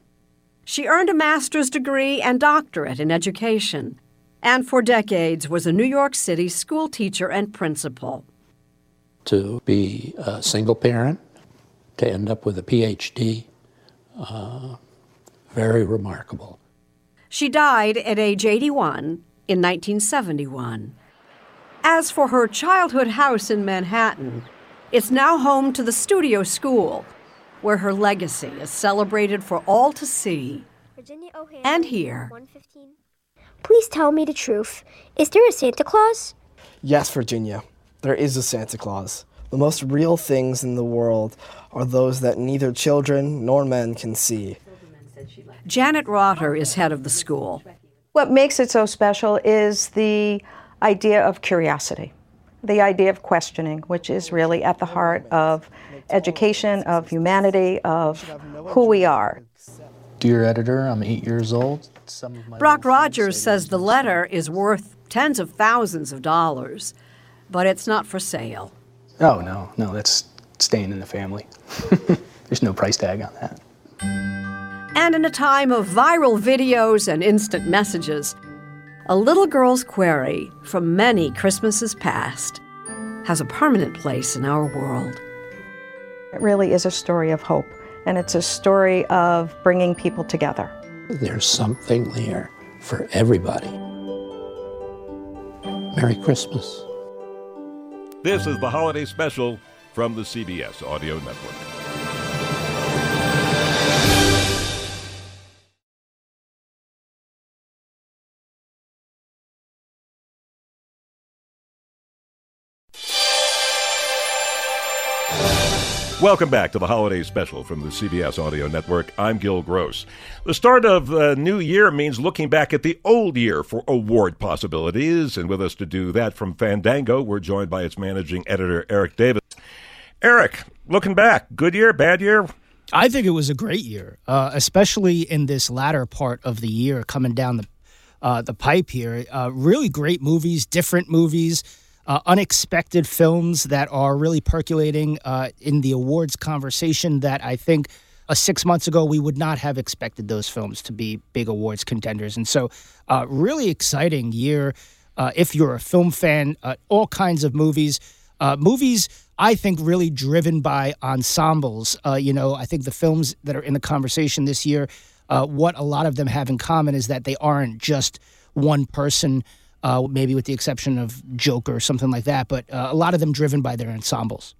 she earned a master's degree and doctorate in education, and for decades was a New York City school teacher and principal.
To be a single parent, to end up with a PhD, uh, very remarkable.
She died at age 81 in 1971. As for her childhood house in Manhattan, it's now home to the Studio School, where her legacy is celebrated for all to see and hear.
Please tell me the truth. Is there a Santa Claus?
Yes, Virginia. There is a Santa Claus. The most real things in the world are those that neither children nor men can see.
Janet Rotter is head of the school.
What makes it so special is the idea of curiosity, the idea of questioning, which is really at the heart of education, of humanity, of who we are.
Dear editor, I'm eight years old. Some of my
Brock Rogers says the letter is worth tens of thousands of dollars, but it's not for sale.
Oh, no, no, that's staying in the family. There's no price tag on that.
And in a time of viral videos and instant messages, a little girl's query from many Christmases past has a permanent place in our world.
It really is a story of hope, and it's a story of bringing people together.
There's something there for everybody. Merry Christmas.
This is the holiday special from the CBS Audio Network. Welcome back to the holiday special from the CBS Audio Network. I'm Gil Gross. The start of the new year means looking back at the old year for award possibilities. And with us to do that from Fandango, we're joined by its managing editor, Eric Davis. Eric, looking back, good year, bad year?
I think it was a great year, uh, especially in this latter part of the year coming down the uh, the pipe here. Uh, really great movies, different movies uh, unexpected films that are really percolating uh, in the awards conversation that I think uh, six months ago we would not have expected those films to be big awards contenders. And so, uh, really exciting year uh, if you're a film fan, uh, all kinds of movies. movies, I think, really driven by ensembles. you know, I think the films that are in the conversation this year, what a lot of them have in common is that they aren't just one person uh, maybe with the exception of Joker or something like that. But uh, a lot of them driven by their ensembles.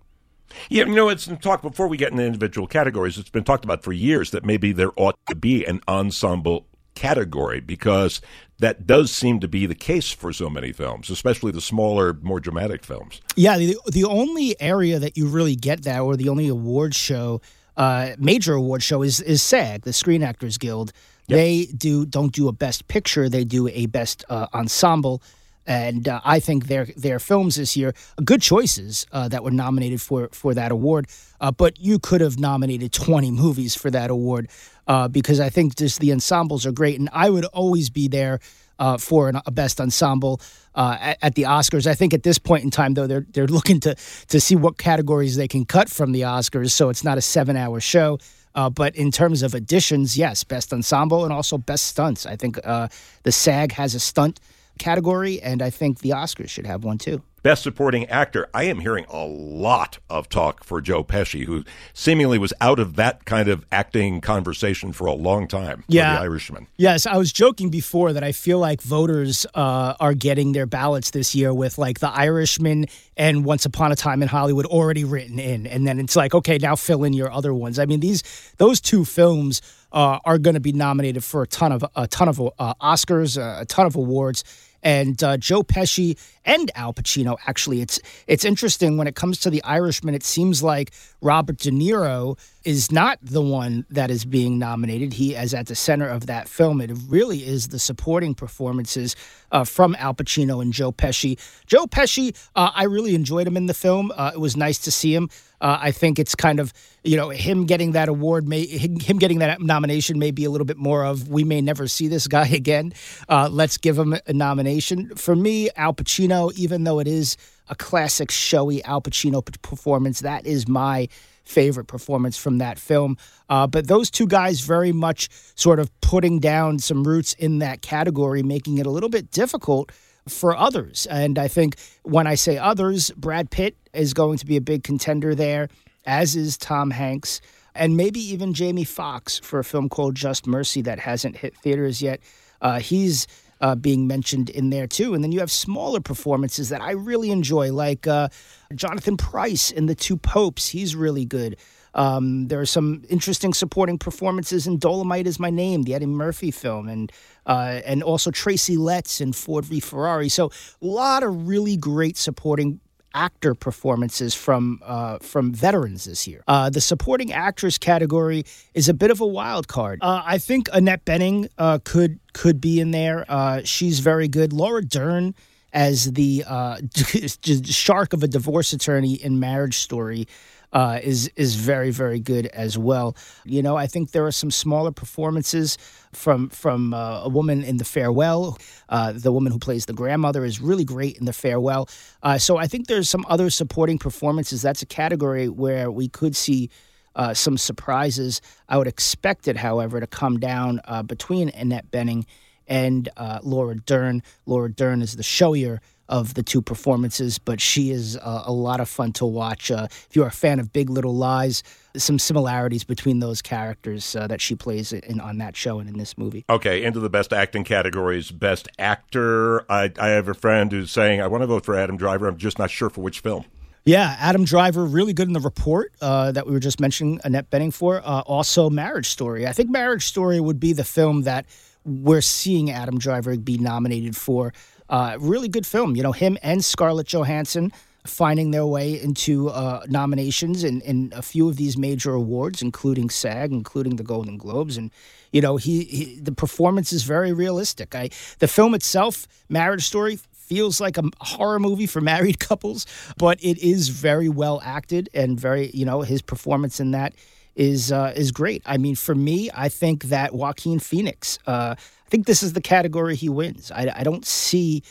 Yeah, you know, it's talked before we get into individual categories. It's been talked about for years that maybe there ought to be an ensemble category because that does seem to be the case for so many films, especially the smaller, more dramatic films.
Yeah, the the only area that you really get that, or the only award show, uh, major award show, is is SAG, the Screen Actors Guild. They do don't do a best picture; they do a best uh, ensemble. And uh, I think their their films this year good choices uh, that were nominated for for that award. Uh, but you could have nominated twenty movies for that award uh, because I think just the ensembles are great, and I would always be there uh, for an, a best ensemble uh, at, at, the Oscars. I think at this point in time, though, they're they're looking to to see what categories they can cut from the Oscars, so it's not a seven hour show. Uh, but in terms of additions, yes, best ensemble and also best stunts. I think uh, the SAG has a stunt category, and I think the Oscars should have one too.
Best Supporting Actor. I am hearing a lot of talk for Joe Pesci, who seemingly was out of that kind of acting conversation for a long time.
Yeah,
The Irishman.
Yes, I was joking before that I feel like voters uh, are getting their ballots this year with like The Irishman and Once Upon a Time in Hollywood already written in, and then it's like, okay, now fill in your other ones. I mean, these those two films. Uh, are going to be nominated for a ton of a ton of uh, Oscars, uh, a ton of awards, and uh, Joe Pesci and Al Pacino. Actually, it's it's interesting when it comes to the Irishman. It seems like Robert De Niro is not the one that is being nominated. He is at the center of that film. It really is the supporting performances uh, from Al Pacino and Joe Pesci. Joe Pesci, uh, I really enjoyed him in the film. Uh, it was nice to see him. Uh, I think it's kind of you know him getting that award, may him getting that nomination may be a little bit more of we may never see this guy again. Uh, let's give him a nomination. For me, Al Pacino, even though it is a classic showy Al Pacino performance, that is my favorite performance from that film. Uh, but those two guys very much sort of putting down some roots in that category, making it a little bit difficult for others. And I think when I say others, Brad Pitt is going to be a big contender there, as is Tom Hanks, and maybe even Jamie Foxx for a film called Just Mercy that hasn't hit theaters yet. Uh, he's uh, being mentioned in there too. And then you have smaller performances that I really enjoy, like uh, Jonathan Pryce in The Two Popes. He's really good. Um, there are some interesting supporting performances in Dolomite is My Name, the Eddie Murphy film, and uh, and also Tracy Letts in Ford v Ferrari. So a lot of really great supporting actor performances from uh, from veterans this year. Uh, the supporting actress category is a bit of a wild card. Uh, I think Annette Bening uh, could could be in there. Uh, she's very good. Laura Dern as the uh, shark of a divorce attorney in Marriage Story uh, is is very very good as well. You know, I think there are some smaller performances from from uh, a woman in The Farewell. Uh, the woman who plays the grandmother is really great in The Farewell. Uh, so I think there's some other supporting performances. That's a category where we could see. Uh, some surprises. I would expect it, however, to come down uh, between Annette Bening and Laura Dern. Laura Dern is the showier of the two performances, but she is uh, a lot of fun to watch. Uh, if you're a fan of Big Little Lies, some similarities between those characters uh, that she plays in, on that show and in this movie.
Okay, into the best acting categories. Best actor. I, I have a friend who's saying, I want to vote for Adam Driver. I'm just not sure for which film.
Yeah, Adam Driver, really good in the report uh, that we were just mentioning Annette Bening for. Uh, also, Marriage Story. I think Marriage Story would be the film that we're seeing Adam Driver be nominated for. Uh, really good film. You know, him and Scarlett Johansson finding their way into uh, nominations in, in a few of these major awards, including SAG, including the Golden Globes, and you know he, he the performance is very realistic. I the film itself, Marriage Story, feels like a horror movie for married couples, but it is very well acted and very you know his performance in that is uh, is great. I mean, for me, I think that Joaquin Phoenix. Uh, I think this is the category he wins. I, I don't see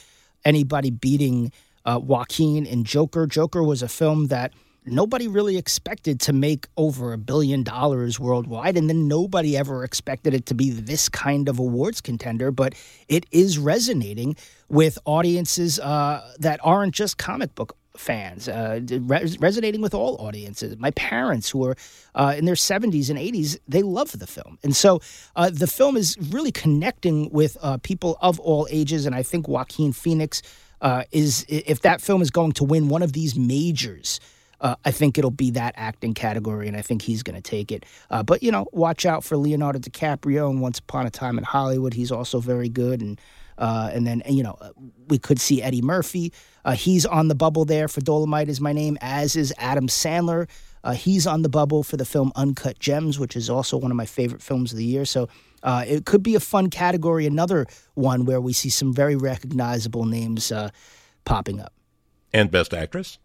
anybody beating uh, Joaquin in Joker. Joker was a film that nobody really expected to make over a billion dollars worldwide, and then nobody ever expected it to be this kind of awards contender. But it is resonating with audiences uh, that aren't just comic book fans, uh, res- resonating with all audiences. My parents, who are uh, in their 70s and 80s, they love the film. And so uh, the film is really connecting with uh, people of all ages. And I think Joaquin Phoenix uh, is, if that film is going to win one of these majors, uh, I think it'll be that acting category, and I think he's going to take it. But you know, watch out for Leonardo DiCaprio and Once Upon a Time in Hollywood. He's also very good, and uh, and then you know we could see Eddie Murphy. Uh, he's on the bubble there for Dolomite is my name, as is Adam Sandler. Uh, he's on the bubble for the film Uncut Gems, which is also one of my favorite films of the year. So uh, it could be a fun category, another one where we see some very recognizable names popping up.
And Best Actress.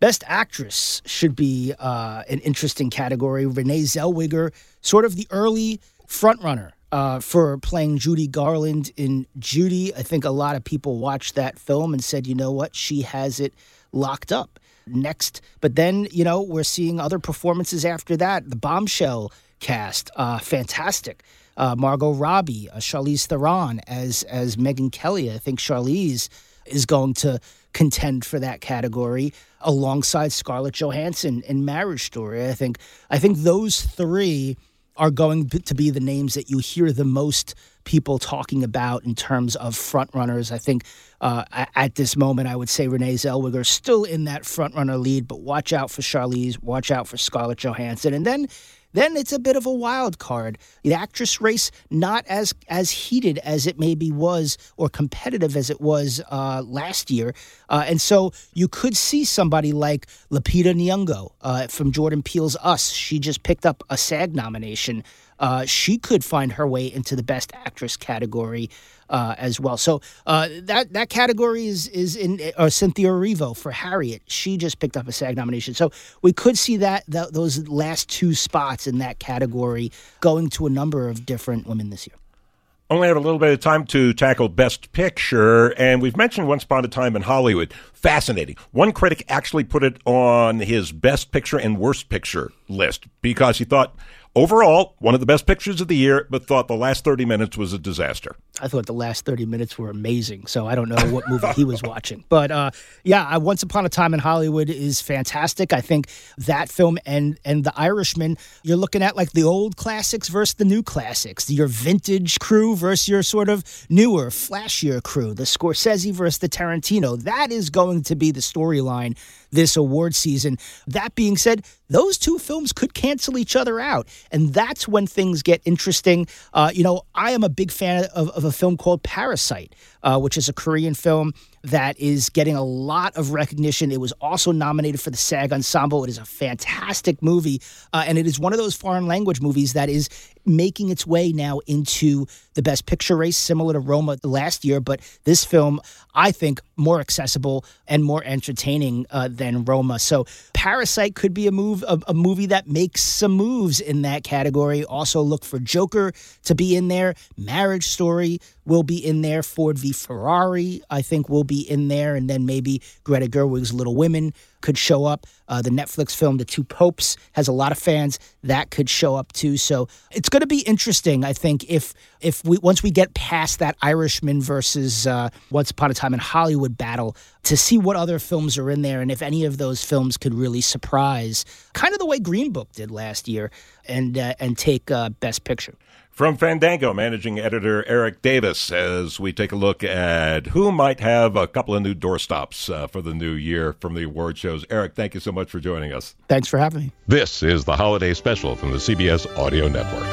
Best Actress should be uh, an interesting category. Renee Zellweger, sort of the early frontrunner uh, for playing Judy Garland in Judy. I think a lot of people watched that film and said, you know what, she has it locked up. Next, but then you know we're seeing other performances after that. The Bombshell cast, uh, fantastic. Uh, Margot Robbie, uh, Charlize Theron as as Megyn Kelly. I think Charlize is going to contend for that category alongside Scarlett Johansson in Marriage Story. I think I think those three are going to be the names that you hear the most people talking about in terms of frontrunners. I think uh, at this moment, I would say Renee Zellweger still in that frontrunner lead, but watch out for Charlize, watch out for Scarlett Johansson, and then then it's a bit of a wild card. The actress race not as as heated as it maybe was or competitive as it was uh, last year, uh, and so you could see somebody like Lupita Nyong'o uh, from Jordan Peele's Us. She just picked up a SAG nomination. Uh, she could find her way into the Best Actress category uh, as well. So uh, that that category is is in uh, Cynthia Erivo for Harriet. She just picked up a SAG nomination, so we could see that, those last two spots in that category going to a number of different women this year.
Only have a little bit of time to tackle Best Picture, and we've mentioned Once Upon a Time in Hollywood. Fascinating. One critic actually put it on his Best Picture and Worst Picture list because he thought Overall, one of the best pictures of the year, but thought the last 30 minutes was a disaster.
I thought the last 30 minutes were amazing, so I don't know what movie he was watching. But uh, yeah, Once Upon a Time in Hollywood is fantastic. I think that film and, and The Irishman, you're looking at like the old classics versus the new classics, your vintage crew versus your sort of newer, flashier crew, the Scorsese versus the Tarantino. That is going to be the storyline this award season. That being said, those two films could cancel each other out. And that's when things get interesting. Uh, you know, I am a big fan of, of a film called Parasite, uh, which is a Korean film that is getting a lot of recognition. It was also nominated for the SAG Ensemble. It is a fantastic movie, uh, and it is one of those foreign language movies that is making its way now into the Best Picture race, similar to Roma last year. But this film, I think, more accessible and more entertaining uh, than Roma. So Parasite could be a move, a, a movie that makes some moves in that category. Also, look for Joker to be in there. Marriage Story will be in there. Ford v Ferrari, I think, will be in there, and then maybe Greta Gerwig's Little Women could show up. Uh, the Netflix film The Two Popes has a lot of fans that could show up too. So it's going to be interesting, I think, if if we once we get past that Irishman versus uh, Once Upon a Time in Hollywood battle to see what other films are in there and if any of those films could really surprise, kind of the way Green Book did last year, and uh, and take uh, Best Picture.
From Fandango, managing editor Eric Davis, as we take a look at who might have a couple of new doorstops uh, for the new year from the award shows. Eric, thank you so much for joining us.
Thanks for having me.
This is the holiday special from the CBS Audio Network.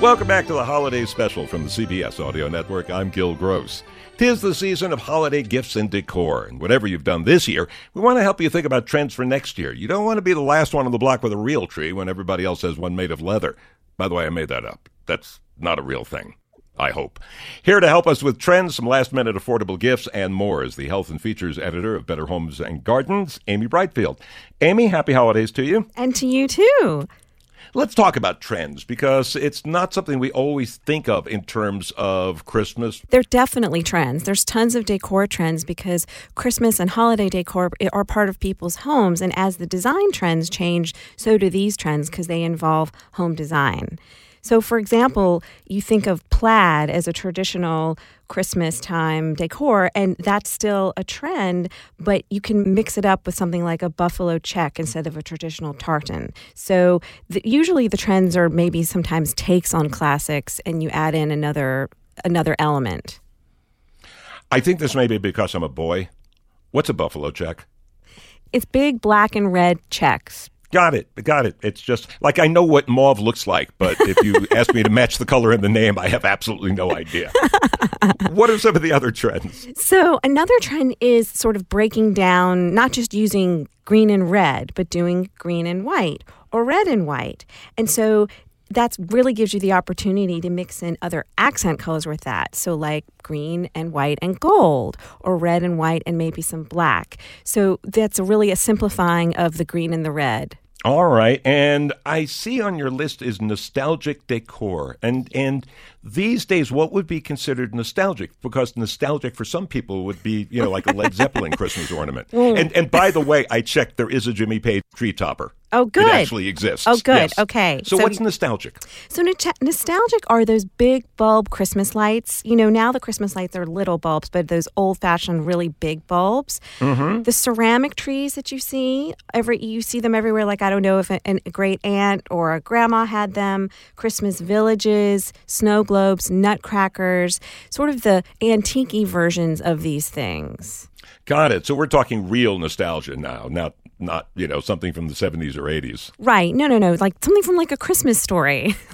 Welcome back to the holiday special from the CBS Audio Network. I'm Gil Gross. Tis the season of holiday gifts and decor, and whatever you've done this year, we want to help you think about trends for next year. You don't want to be the last one on the block with a real tree when everybody else has one made of leather. By the way, I made that up. That's not a real thing. I hope. Here to help us with trends, some last minute affordable gifts, and more is the health and features editor of Better Homes and Gardens, Amy Brightfield. Amy, happy holidays to you.
And to you too.
Let's talk about trends because it's not something we always think of in terms of Christmas.
They're definitely trends. There's tons of decor trends because Christmas and holiday decor are part of people's homes. And as the design trends change, so do these trends because they involve home design. So, for example, you think of plaid as a traditional Christmas time decor, and that's still a trend, but you can mix it up with something like a buffalo check instead of a traditional tartan. So, the, usually the trends are maybe sometimes takes on classics, and you add in another another element.
I think this may be because I'm a boy. What's a buffalo check?
It's big black and red checks.
Got it. Got it. It's just like I know what mauve looks like, but if you ask me to match the color and the name, I have absolutely no idea. what are some of the other trends?
So, another trend is sort of breaking down not just using green and red, but doing green and white or red and white. And so, that really gives you the opportunity to mix in other accent colors with that. So, like green and white and gold, or red and white and maybe some black. So, that's really a simplifying of the green and the red.
All right, and I see on your list is nostalgic decor, and and these days, what would be considered nostalgic? Because nostalgic for some people would be, you know, like a Led Zeppelin Christmas ornament.
Mm.
And and by the way, I checked. There is a Jimmy Page tree topper.
Oh, good.
It actually exists.
Oh, good.
Yes.
Okay.
So,
So
what's nostalgic?
So no- nostalgic are those big bulb Christmas lights. You know, now the Christmas lights are little bulbs, but those old-fashioned, really big bulbs.
Mm-hmm.
The ceramic trees that you see, every you see them everywhere. Like I don't know if a, a great aunt or a grandma had them. Christmas villages, snow globes, nutcrackers, sort of the antique versions of these things.
Got it. So we're talking real nostalgia now, not not you know something from the seventies or eighties.
Right? No, no, no. Like something from like a Christmas story.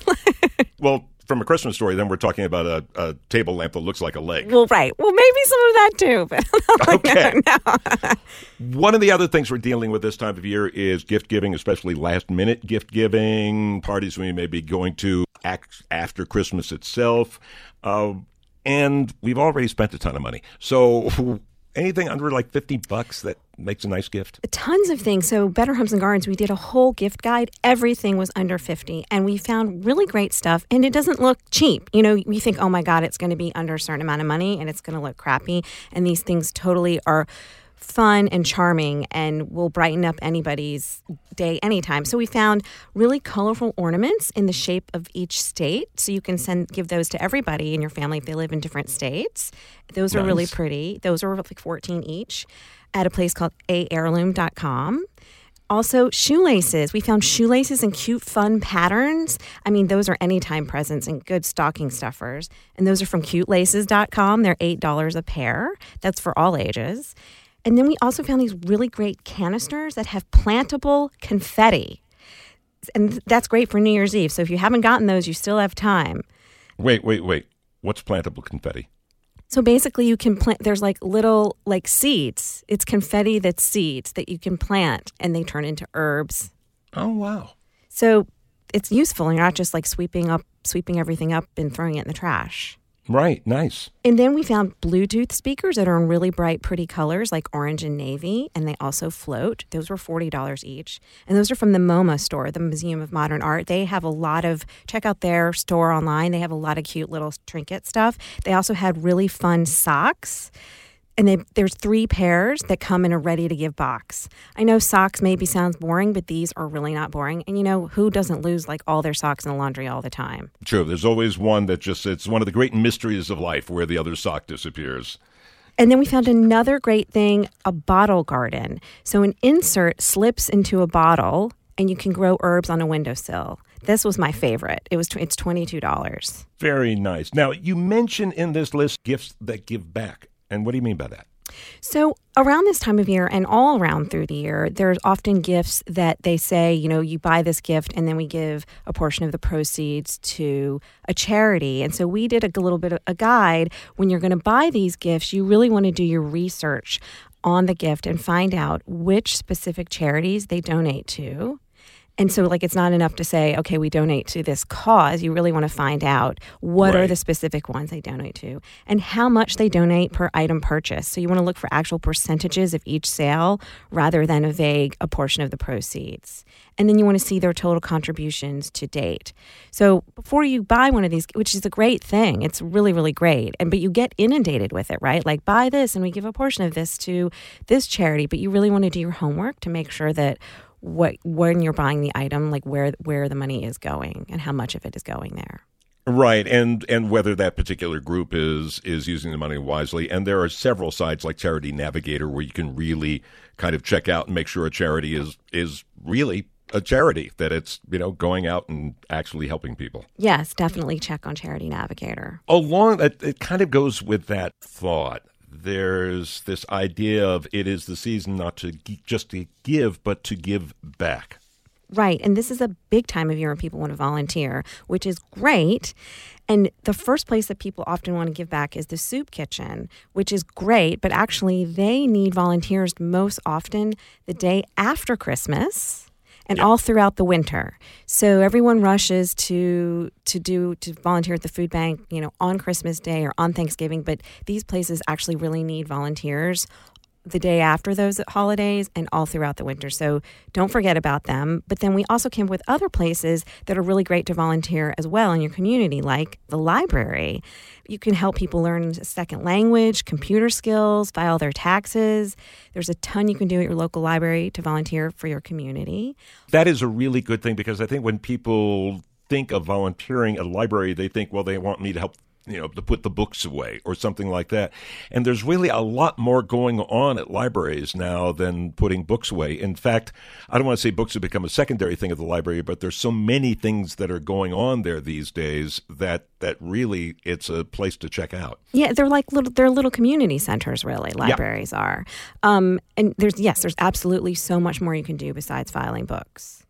Well, from a Christmas story, then we're talking about a, a table lamp that looks like a leg.
well, right. Well, maybe some of that too. But
Okay. One of the other things we're dealing with this time of year is gift giving, especially last minute gift giving, parties we may be going to after Christmas itself. Uh, and we've already spent a ton of money. So anything under like 50 bucks that makes a nice gift?
tons of things. So, Better Homes and Gardens, we did a whole gift guide. Everything was under 50 and we found really great stuff and it doesn't look cheap. You know, we think, "Oh my god, it's going to be under a certain amount of money and it's going to look crappy." And these things totally are fun and charming and will brighten up anybody's day anytime. So we found really colorful ornaments in the shape of each state. So you can send give those to everybody in your family if they live in different states. Those are really pretty. Those are like 14 each at a place called aheirloom.com. Also, shoelaces. We found shoelaces and cute, fun patterns. I mean, those are anytime presents and good stocking stuffers. And those are from cutelaces.com. They're $8 a pair. That's for all ages. And then we also found these really great canisters that have plantable confetti. And that's great for New Year's Eve. So if you haven't gotten those, you still have time.
Wait, wait, wait. What's plantable confetti?
So basically you can plant there's like little like seeds. It's confetti that's seeds that you can plant and they turn into herbs.
Oh wow.
So it's useful. And you're not just like sweeping up sweeping everything up and throwing it in the trash.
Right, nice.
And then we found Bluetooth speakers that are in really bright, pretty colors like orange and navy, and they also float. Those were $40 each. And those are from the MoMA store, the Museum of Modern Art. They have a lot of, check out their store online. They have a lot of cute little trinket stuff. They also had really fun socks. And they, there's three pairs that come in a ready to give box. I know socks maybe sounds boring, but these are really not boring. And you know, who doesn't lose like all their socks in the laundry all the time?
True. There's always one that just, it's one of the great mysteries of life where the other sock disappears.
And then we found another great thing a bottle garden. So an insert slips into a bottle and you can grow herbs on a windowsill. This was my favorite. It was it's $22.
Very nice. Now, you mention in this list gifts that give back. And what do you mean by that?
So, around this time of year and all around through the year, there's often gifts that they say, you know, you buy this gift and then we give a portion of the proceeds to a charity. And so, we did a little bit of a guide. When you're going to buy these gifts, you really want to do your research on the gift and find out which specific charities they donate to. And so, like, it's not enough to say, okay, we donate to this cause. You really want to find out what are the specific ones they donate to and how much they donate per item purchase. So, you want to look for actual percentages of each sale rather than a vague a portion of the proceeds. And then you want to see their total contributions to date. So, before you buy one of these, which is a great thing, it's really, really great. And but you get inundated with it, right? Like, buy this and we give a portion of this to this charity. But you really want to do your homework to make sure that what when you're buying the item like where where the money is going and how much of it is going there
Right, and and whether that particular group is is using the money wisely, and there are several sites like Charity Navigator where you can really kind of check out and make sure a charity is is really a charity that it's you know going out and actually helping people.
yes definitely check on charity navigator
Along that, it kind of goes with that thought. There's this idea of it is the season not to g- just to give, but to give back.
right and this is a big time of year when people want to volunteer which is great and the first place that people often want to give back is the soup kitchen which is great but actually they need volunteers most often the day after christmas and all throughout the winter. So everyone rushes to to do to volunteer at the food bank, you know, on Christmas Day or on Thanksgiving, but these places actually really need volunteers the day after those holidays and all throughout the winter. So don't forget about them. But then we also came with other places that are really great to volunteer as well in your community, like the library. You can help people learn a second language, computer skills, file their taxes. There's a ton you can do at your local library to volunteer for your community.
That is a really good thing because I think when people think of volunteering at a library, they think, well, they want me to help, you know, to put the books away or something like that. And there's really a lot more going on at libraries now than putting books away. In fact, I don't want to say books have become a secondary thing at the library, but there's so many things that are going on there these days that that really it's a place to check out.
Yeah, they're like little they're little community centers really. Libraries are. Um, and there's yes, there's absolutely so much more you can do besides filing books.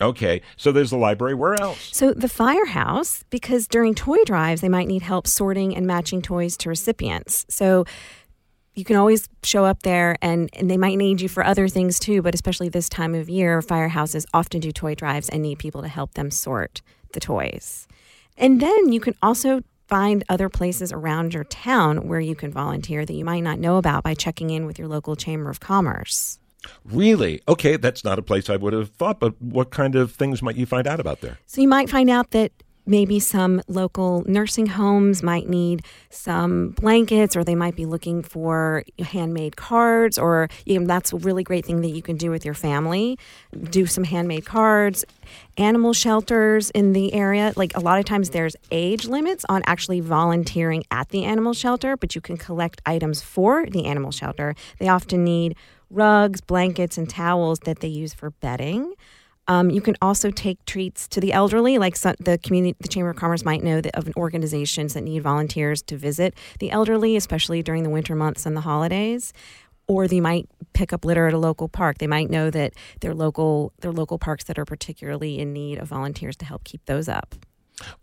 Okay, so there's the library. Where else?
So the firehouse, because during toy drives they might need help sorting and matching toys to recipients. So you can always show up there and, and they might need you for other things too, but especially this time of year, firehouses often do toy drives and need people to help them sort the toys. And then you can also find other places around your town where you can volunteer that you might not know about by checking in with your local chamber of commerce.
Really? Okay, that's not a place I would have thought, but what kind of things might you find out about there?
So you might find out that maybe some local nursing homes might need some blankets or they might be looking for handmade cards or you know, that's a really great thing that you can do with your family do some handmade cards animal shelters in the area like a lot of times there's age limits on actually volunteering at the animal shelter but you can collect items for the animal shelter they often need rugs blankets and towels that they use for bedding um, you can also take treats to the elderly, like some, the community, the Chamber of Commerce might know that of organizations that need volunteers to visit the elderly, especially during the winter months and the holidays. or they might pick up litter at a local park. They might know that their local their local parks that are particularly in need of volunteers to help keep those up.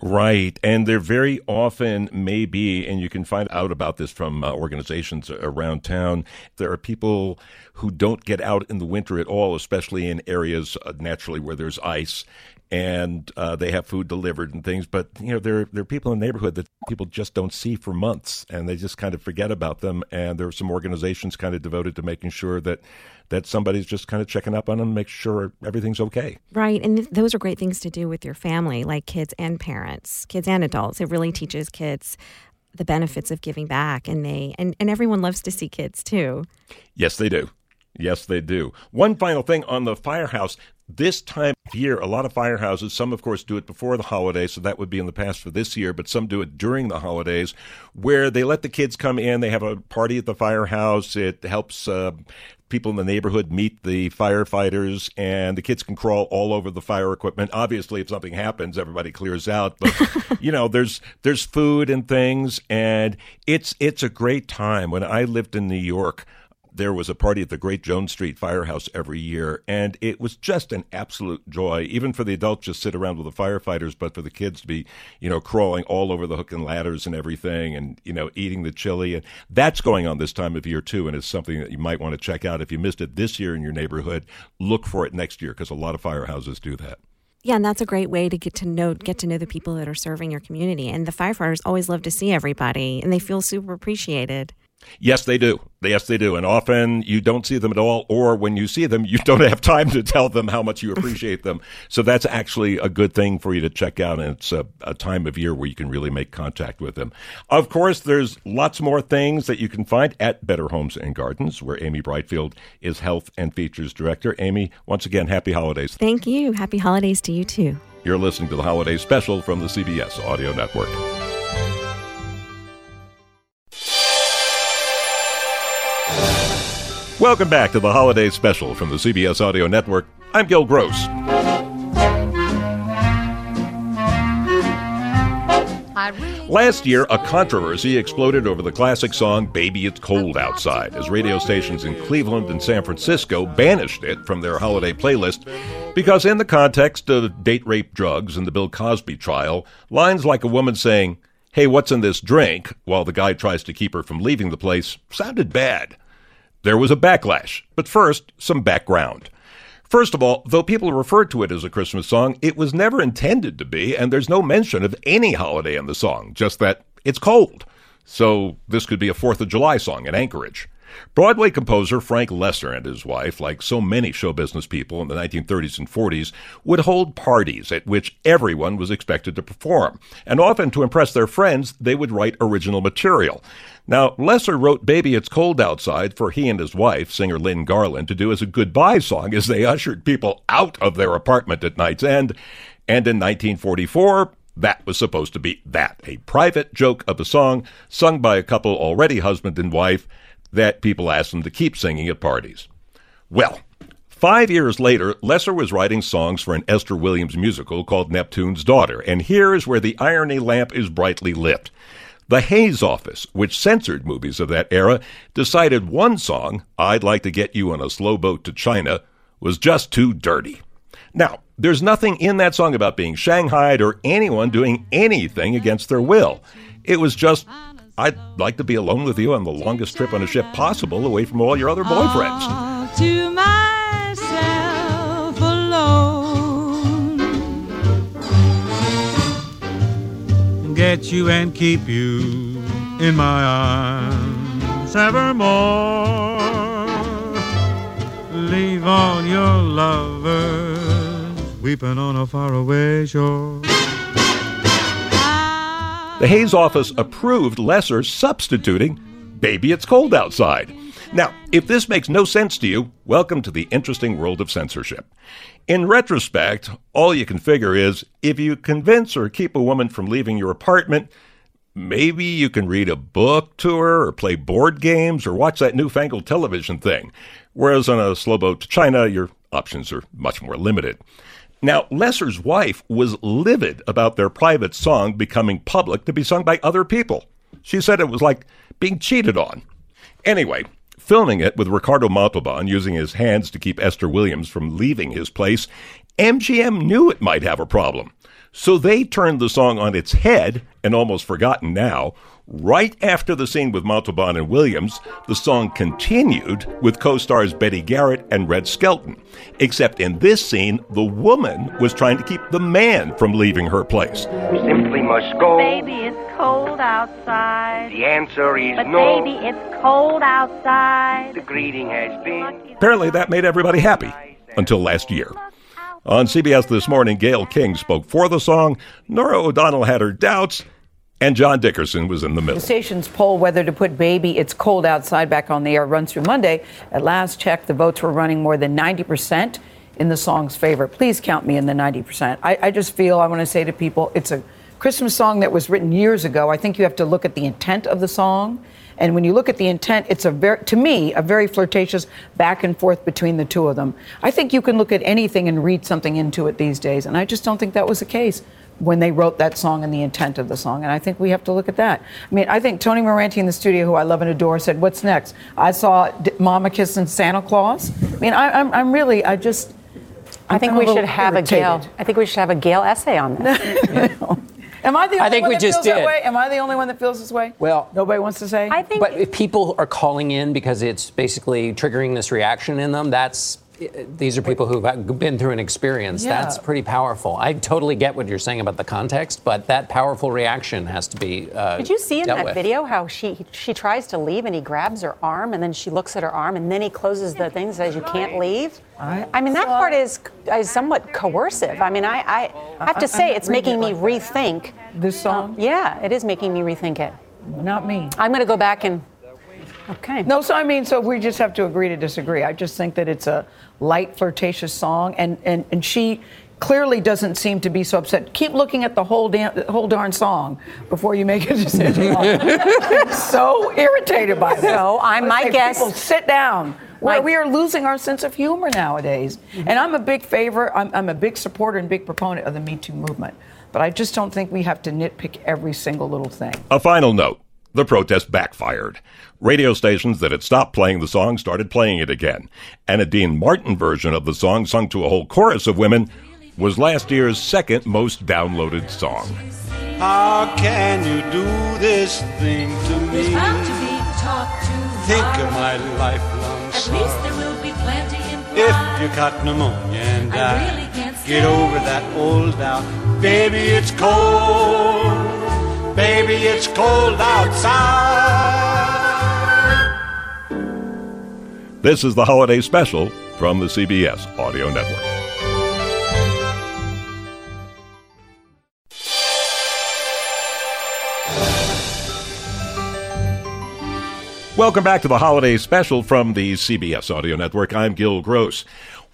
Right. And there very often may be, and you can find out about this from uh, organizations around town, there are people who don't get out in the winter at all, especially in areas uh, naturally where there's ice. And uh, they have food delivered and things, but you know there there are people in the neighborhood that people just don't see for months, and they just kind of forget about them. And there are some organizations kind of devoted to making sure that that somebody's just kind of checking up on them, make sure everything's okay.
Right. And th- those are great things to do with your family, like kids and parents, kids and adults. It really teaches kids the benefits of giving back and they and, and everyone loves to see kids too.
Yes, they do. Yes, they do. One final thing on the firehouse. This time of year, a lot of firehouses, some of course do it before the holidays, so that would be in the past for this year, but some do it during the holidays, where they let the kids come in. They have a party at the firehouse. It helps uh, people in the neighborhood meet the firefighters, and the kids can crawl all over the fire equipment. Obviously, if something happens, everybody clears out. But you know, there's there's food and things, and it's it's a great time. When I lived in New York, there was a party at the Great Jones Street Firehouse every year, and it was just an absolute joy, even for the adults just sit around with the firefighters, but for the kids to be, you know, crawling all over the hook and ladders and everything, and you know, eating the chili, and that's going on this time of year too, and it's something that you might want to check out if you missed it this year in your neighborhood. Look for it next year because a lot of firehouses do that.
Yeah, and that's a great way to get to know get to know the people that are serving your community. And the firefighters always love to see everybody, and they feel super appreciated.
Yes, they do. Yes, they do. And often you don't see them at all, or when you see them, you don't have time to tell them how much you appreciate them. So that's actually a good thing for you to check out. And it's a, a, time of year where you can really make contact with them. Of course, there's lots more things that you can find at Better Homes and Gardens, where Amy Brightfield is Health and Features Director. Amy, once again, happy holidays.
Thank you. Happy holidays to you too.
You're listening to the Holiday Special from the CBS Audio Network. Welcome back to the holiday special from the CBS Audio Network. I'm Gil Gross. Last year, a controversy exploded over the classic song Baby It's Cold Outside as radio stations in Cleveland and San Francisco banished it from their holiday playlist because, in the context of date rape drugs and the Bill Cosby trial, lines like a woman saying, Hey, what's in this drink? while the guy tries to keep her from leaving the place sounded bad. There was a backlash, but first, some background. First of all, though people refer to it as a Christmas song, it was never intended to be, and there's no mention of any holiday in the song, just that it's cold. So this could be a 4th of July song in Anchorage. Broadway composer Frank Loesser and his wife, like so many show business people in the 1930s and 40s, would hold parties at which everyone was expected to perform. And often, to impress their friends, they would write original material. Now, Loesser wrote Baby It's Cold Outside for he and his wife, singer Lynn Garland, to do as a goodbye song as they ushered people out of their apartment at night's end. And in 1944, that was supposed to be that, a private joke of a song sung by a couple already husband and wife that people asked them to keep singing at parties. Well, five years later, Loesser was writing songs for an Esther Williams musical called Neptune's Daughter, and here is where the irony lamp is brightly lit. The Hays Office, which censored movies of that era, decided one song, I'd Like to Get You on a Slow Boat to China, was just too dirty. Now, there's nothing in that song about being shanghaied or anyone doing anything against their will. It was just I'd like to be alone with you on the longest trip on a ship possible, away from all your other boyfriends.
All to myself alone. Get you and keep you in my arms evermore. Leave all your lovers weeping on a faraway shore.
The Hays office approved Loesser substituting Baby It's Cold Outside. Now, if this makes no sense to you, welcome to the interesting world of censorship. In retrospect, all you can figure is if you convince or keep a woman from leaving your apartment, maybe you can read a book to her or play board games or watch that newfangled television thing. Whereas on a slow boat to China, your options are much more limited. Now, Loesser's wife was livid about their private song becoming public to be sung by other people. She said it was like being cheated on. Anyway, filming it with Ricardo Montalban using his hands to keep Esther Williams from leaving his place, MGM knew it might have a problem. So they turned the song on its head, and almost forgotten now. Right after the scene with Montalban and Williams, the song continued with co stars Betty Garrett and Red Skelton. Except in this scene, the woman was trying to keep the man from leaving her place.
Simply must go.
Baby, it's cold outside.
The answer is
But
no.
baby, it's cold outside.
The greeting has been.
Apparently, that made everybody happy until last year. On CBS This Morning, Gayle King spoke for the song, Norah O'Donnell had her doubts, and John Dickerson was in the middle.
The station's poll whether to put Baby It's Cold Outside back on the air runs through Monday. At last check, the votes were running more than 90% in the song's favor. Please count me in the 90%. I, I just feel I want to say to people it's a Christmas song that was written years ago. I think you have to look at the intent of the song. And when you look at the intent, it's a very, to me, a very flirtatious back and forth between the two of them. I think you can look at anything and read something into it these days. And I just don't think that was the case when they wrote that song and the intent of the song. And I think we have to look at that. I mean, I think Tony Moranti in the studio, who I love and adore, said, What's next? I saw D- Mama kissing Santa Claus. I mean, I, I'm, I'm really, I just.
I think
I'm
we should have a. Gayle. I think we should have a Gayle essay on this.
Am I the only
I think
one
we
that
just
feels that
did.
way? Am I the only one that feels this way?
Well,
nobody wants to say.
I think
But if people are calling in because it's basically triggering this reaction in them, that's these are people who've been through an experience.
Yeah.
That's pretty powerful. I totally get what you're saying about the context, but that powerful reaction has to be. Uh,
Did you see in that
with.
video how she she tries to leave and he grabs her arm and then she looks at her arm and then he closes the thing and says you can't leave? I, mean that part is is somewhat coercive. I mean I I, I have to say it's making me rethink
this song.
yeah, it is making me rethink it.
Not me.
I'm going to go back and okay.
No, so I mean, so we just have to agree to disagree. I just think that it's a light, flirtatious song, and and, and she clearly doesn't seem to be so upset. Keep looking at the whole damn, whole darn song before you make a decision. I'm so irritated by this.
So, I-
Let's
my guess-
People, sit down.
My-
We're, we are losing our sense of humor nowadays.
Mm-hmm.
And I'm a big favor, I'm, I'm a big supporter and big proponent of the Me Too movement. But I just don't think we have to nitpick every single little thing.
A final note the protest backfired. Radio stations that had stopped playing the song started playing it again. And a Dean Martin version of the song, sung to a whole chorus of women, was last year's second most downloaded song.
How can you do this thing to me?
There's bound to be talk to
Think of my lifelong
At least there will be plenty in
If you got pneumonia and
I
die,
really can't
get
stay.
over that old doubt. Baby, it's cold. Baby, it's cold outside.
This is the holiday special from the CBS Audio Network. Welcome back to the holiday special from the CBS Audio Network. I'm Gil Gross.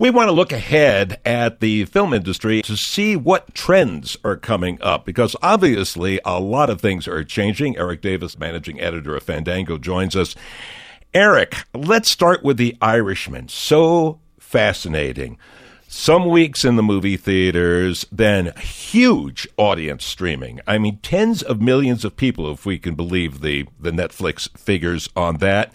We want to look ahead at the film industry to see what trends are coming up because obviously a lot of things are changing. Eric Davis, managing editor of Fandango, joins us. Eric, let's start with The Irishman. So fascinating. Some weeks in the movie theaters, then huge audience streaming. I mean, tens of millions of people, if we can believe the, the Netflix figures on that.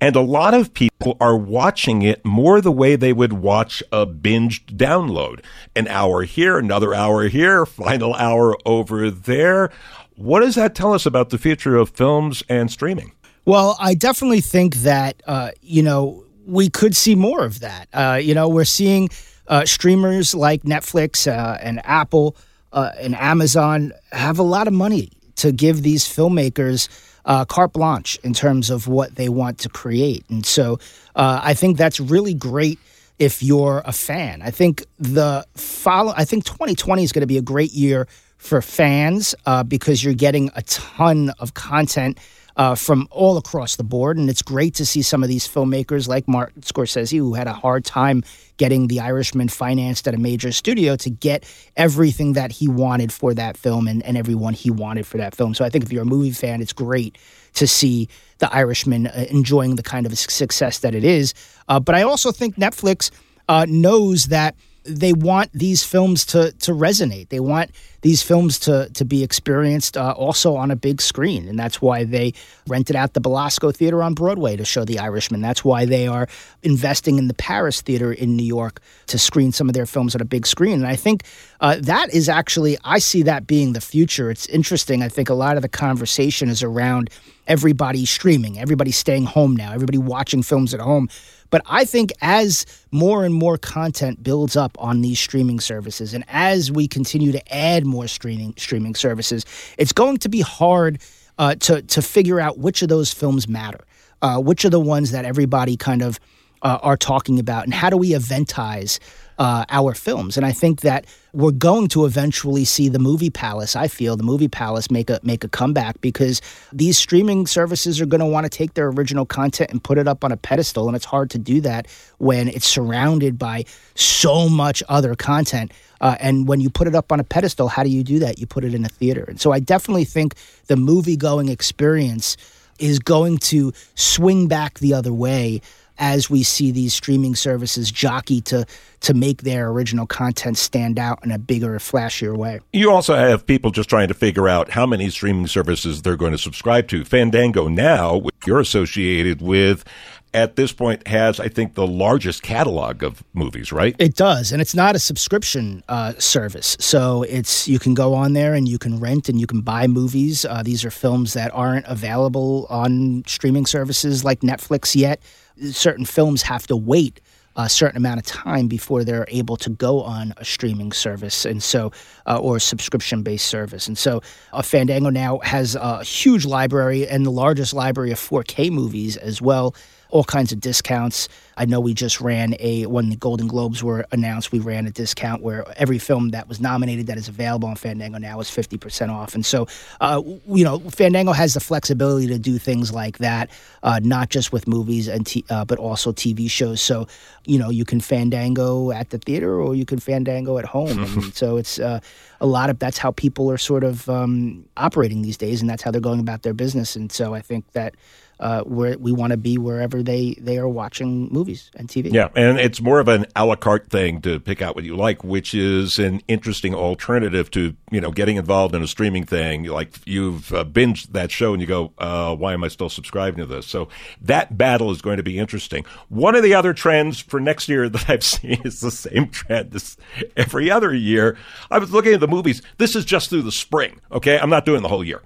And a lot of people are watching it more the way they would watch a binged download. An hour here, another hour here, final hour over there. What does that tell us about the future of films and streaming?
Well, I definitely think that uh, you know we could see more of that. Uh, you know, we're seeing uh, streamers like Netflix uh, and Apple uh, and Amazon have a lot of money to give these filmmakers uh, carte blanche in terms of what they want to create, and so uh, I think that's really great if you're a fan. I think the follow. I think 2020 is going to be a great year for fans uh, because you're getting a ton of content uh, from all across the board. And it's great to see some of these filmmakers like Martin Scorsese, who had a hard time getting The Irishman financed at a major studio, to get everything that he wanted for that film and, and everyone he wanted for that film. So I think if you're a movie fan, it's great to see The Irishman uh, enjoying the kind of success that it is. Uh, but I also think Netflix uh, knows that they want these films to to resonate. They want these films to to be experienced uh, also on a big screen, and that's why they rented out the Belasco Theater on Broadway to show The Irishman. That's why they are investing in the Paris Theater in New York to screen some of their films on a big screen. And I think uh, that is actually I see that being the future. It's interesting. I think a lot of the conversation is around everybody streaming, everybody staying home now, everybody watching films at home. But I think as more and more content builds up on these streaming services, and as we continue to add more streaming streaming services, it's going to be hard uh, to to figure out which of those films matter, uh, which are the ones that everybody kind of uh, are talking about, and how do we eventize uh, our films. And I think that we're going to eventually see the movie palace. I feel the movie palace make a make a comeback because these streaming services are going to want to take their original content and put it up on a pedestal, and it's hard to do that when it's surrounded by so much other content. Uh, and when you put it up on a pedestal, how do you do that? You put it in a theater. And so I definitely think the movie going experience is going to swing back the other way as we see these streaming services jockey to to make their original content stand out in a bigger, flashier way.
You also have people just trying to figure out how many streaming services they're going to subscribe to. Fandango now, which you're associated with, at this point has, I think, the largest catalog of movies, right?
It does, and it's not a subscription uh, service. So it's you can go on there and you can rent and you can buy movies. Uh, these are films that aren't available on streaming services like Netflix yet. Certain films have to wait a certain amount of time before they're able to go on a streaming service and so uh, or a subscription based service. And so uh, fandango now has a huge library and the largest library of 4k movies as well all kinds of discounts. I know we just ran a when the Golden Globes were announced, we ran a discount where every film that was nominated that is available on Fandango now is fifty percent off. And so, uh, you know, Fandango has the flexibility to do things like that, uh, not just with movies and t- uh, but also TV shows. So, you know, you can Fandango at the theater or you can Fandango at home. and so it's uh, a lot of that's how people are sort of um, operating these days, and that's how they're going about their business. And so I think that uh, where we want to be wherever they they are watching movies and TV.
Yeah, and it's more of an a la carte thing to pick out what you like, which is an interesting alternative to you know getting involved in a streaming thing. Like you've uh, binged that show and you go, uh, why am I still subscribing to this? So that battle is going to be interesting. One of the other trends for next year that I've seen is the same trend as every other year. I was looking at the movies. This is just through the spring. Okay, I'm not doing the whole year.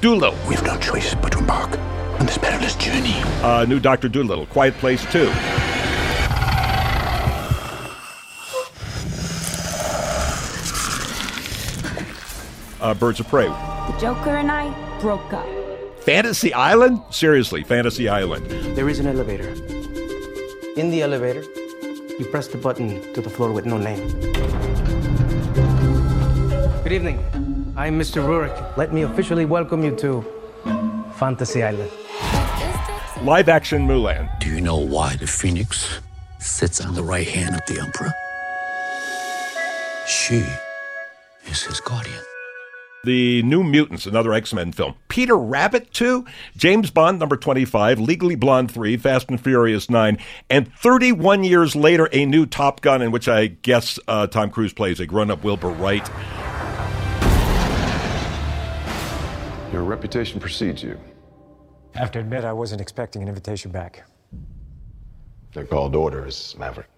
Dolittle.
We've no choice but to embark on this perilous journey.
Uh, new Doctor Dolittle. Quiet Place Two. Uh, Birds of Prey.
The Joker and I broke up.
Fantasy Island? Seriously, Fantasy Island.
There is an elevator. In the elevator, you press the button to the floor with no name. Good evening. I'm Mr. Roarke. Let me officially welcome you to Fantasy Island.
Live action Mulan.
Do you know why the phoenix sits on the right hand of the emperor? She is his guardian.
The New Mutants, another X Men film. Peter Rabbit 2, James Bond number 25, Legally Blonde 3, Fast and Furious 9, and 31 years later, a new Top Gun in which I guess uh, Tom Cruise plays a grown up Wilbur Wright.
Your reputation precedes you.
I have to admit, I wasn't expecting an invitation back.
They're called orders, Maverick.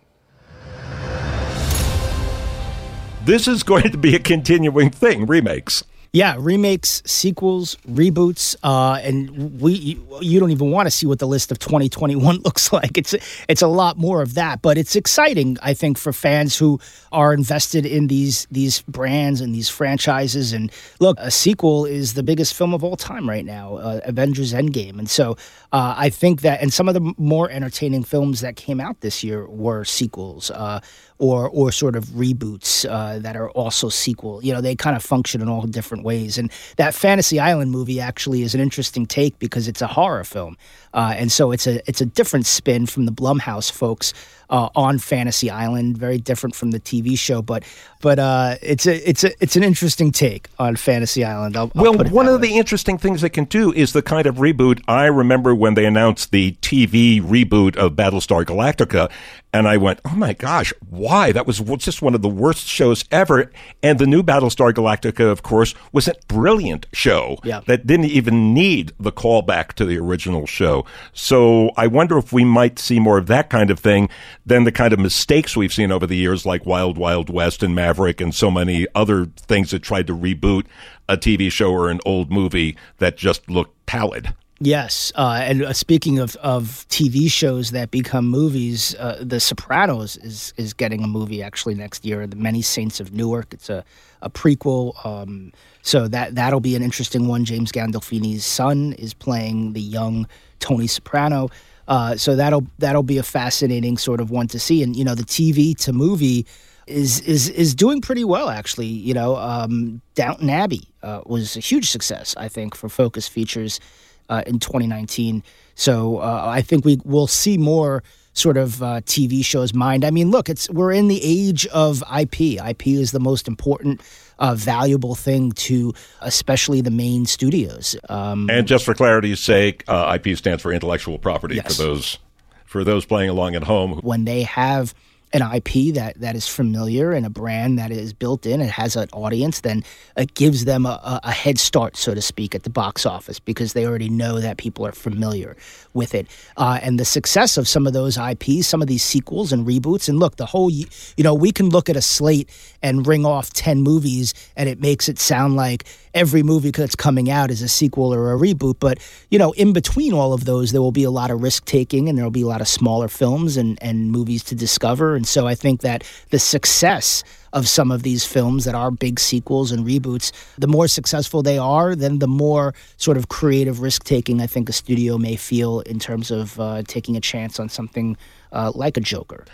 This is going to be a continuing thing, remakes.
Yeah, remakes, sequels, reboots, uh, and we you, don't even want to see what the list of 2021 looks like. It's it's a lot more of that, but it's exciting, I think, for fans who are invested in these these brands and these franchises. And look, a sequel is the biggest film of all time right now, uh, Avengers Endgame, and so uh, I think that, and some of the more entertaining films that came out this year were sequels. Uh, or or sort of reboots uh, that are also sequel. You know, they kind of function in all different ways. And that Fantasy Island movie actually is an interesting take because it's a horror film, uh, and so it's a it's a different spin from the Blumhouse folks. Uh, on Fantasy Island, very different from the TV show, but but uh, it's a it's a it's an interesting take on Fantasy Island. I'll, I'll
well, one of the interesting things they can do is the kind of reboot. I remember when they announced the TV reboot of Battlestar Galactica, and I went, "Oh my gosh, why. That was just one of the worst shows ever. And the new Battlestar Galactica, of course, was a brilliant show
Yeah.
that didn't even need the callback to the original show. So I wonder if we might see more of that kind of thing than the kind of mistakes we've seen over the years, like Wild Wild West and Maverick and so many other things that tried to reboot a TV show or an old movie that just looked pallid.
Yes, uh, and uh, speaking of, of TV shows that become movies, uh, The Sopranos is is getting a movie actually next year. The Many Saints of Newark. It's a a prequel. Um, so that that'll be an interesting one. James Gandolfini's son is playing the young Tony Soprano. Uh, so that'll that'll be a fascinating sort of one to see. And you know, the TV to movie is is is doing pretty well actually. You know, um, Downton Abbey uh, was a huge success, I think, for Focus Features uh, in 2019. So uh, I think we will see more sort of uh, TV shows mind. I mean, look, it's we're in the age of IP. IP is the most important, uh, valuable thing to especially the main studios. Um,
And just for clarity's sake, uh, IP stands for intellectual property
Yes.
for those for those playing along at home.
when they have an IP that, that is familiar and a brand that is built in and has an audience, then it gives them a, a, head start, so to speak, at the box office because they already know that people are familiar with it. Uh, and the success of some of those IPs, some of these sequels and reboots, and look, the whole, you know, we can look at a slate and ring off 10 movies and it makes it sound like every movie that's coming out is a sequel or a reboot. But, you know, in between all of those, there will be a lot of risk taking and there will be a lot of smaller films and, and movies to discover. And so I think that the success of some of these films that are big sequels and reboots, the more successful they are, then the more sort of creative risk taking I think a studio may feel in terms of uh, taking a chance on something uh, like a Joker.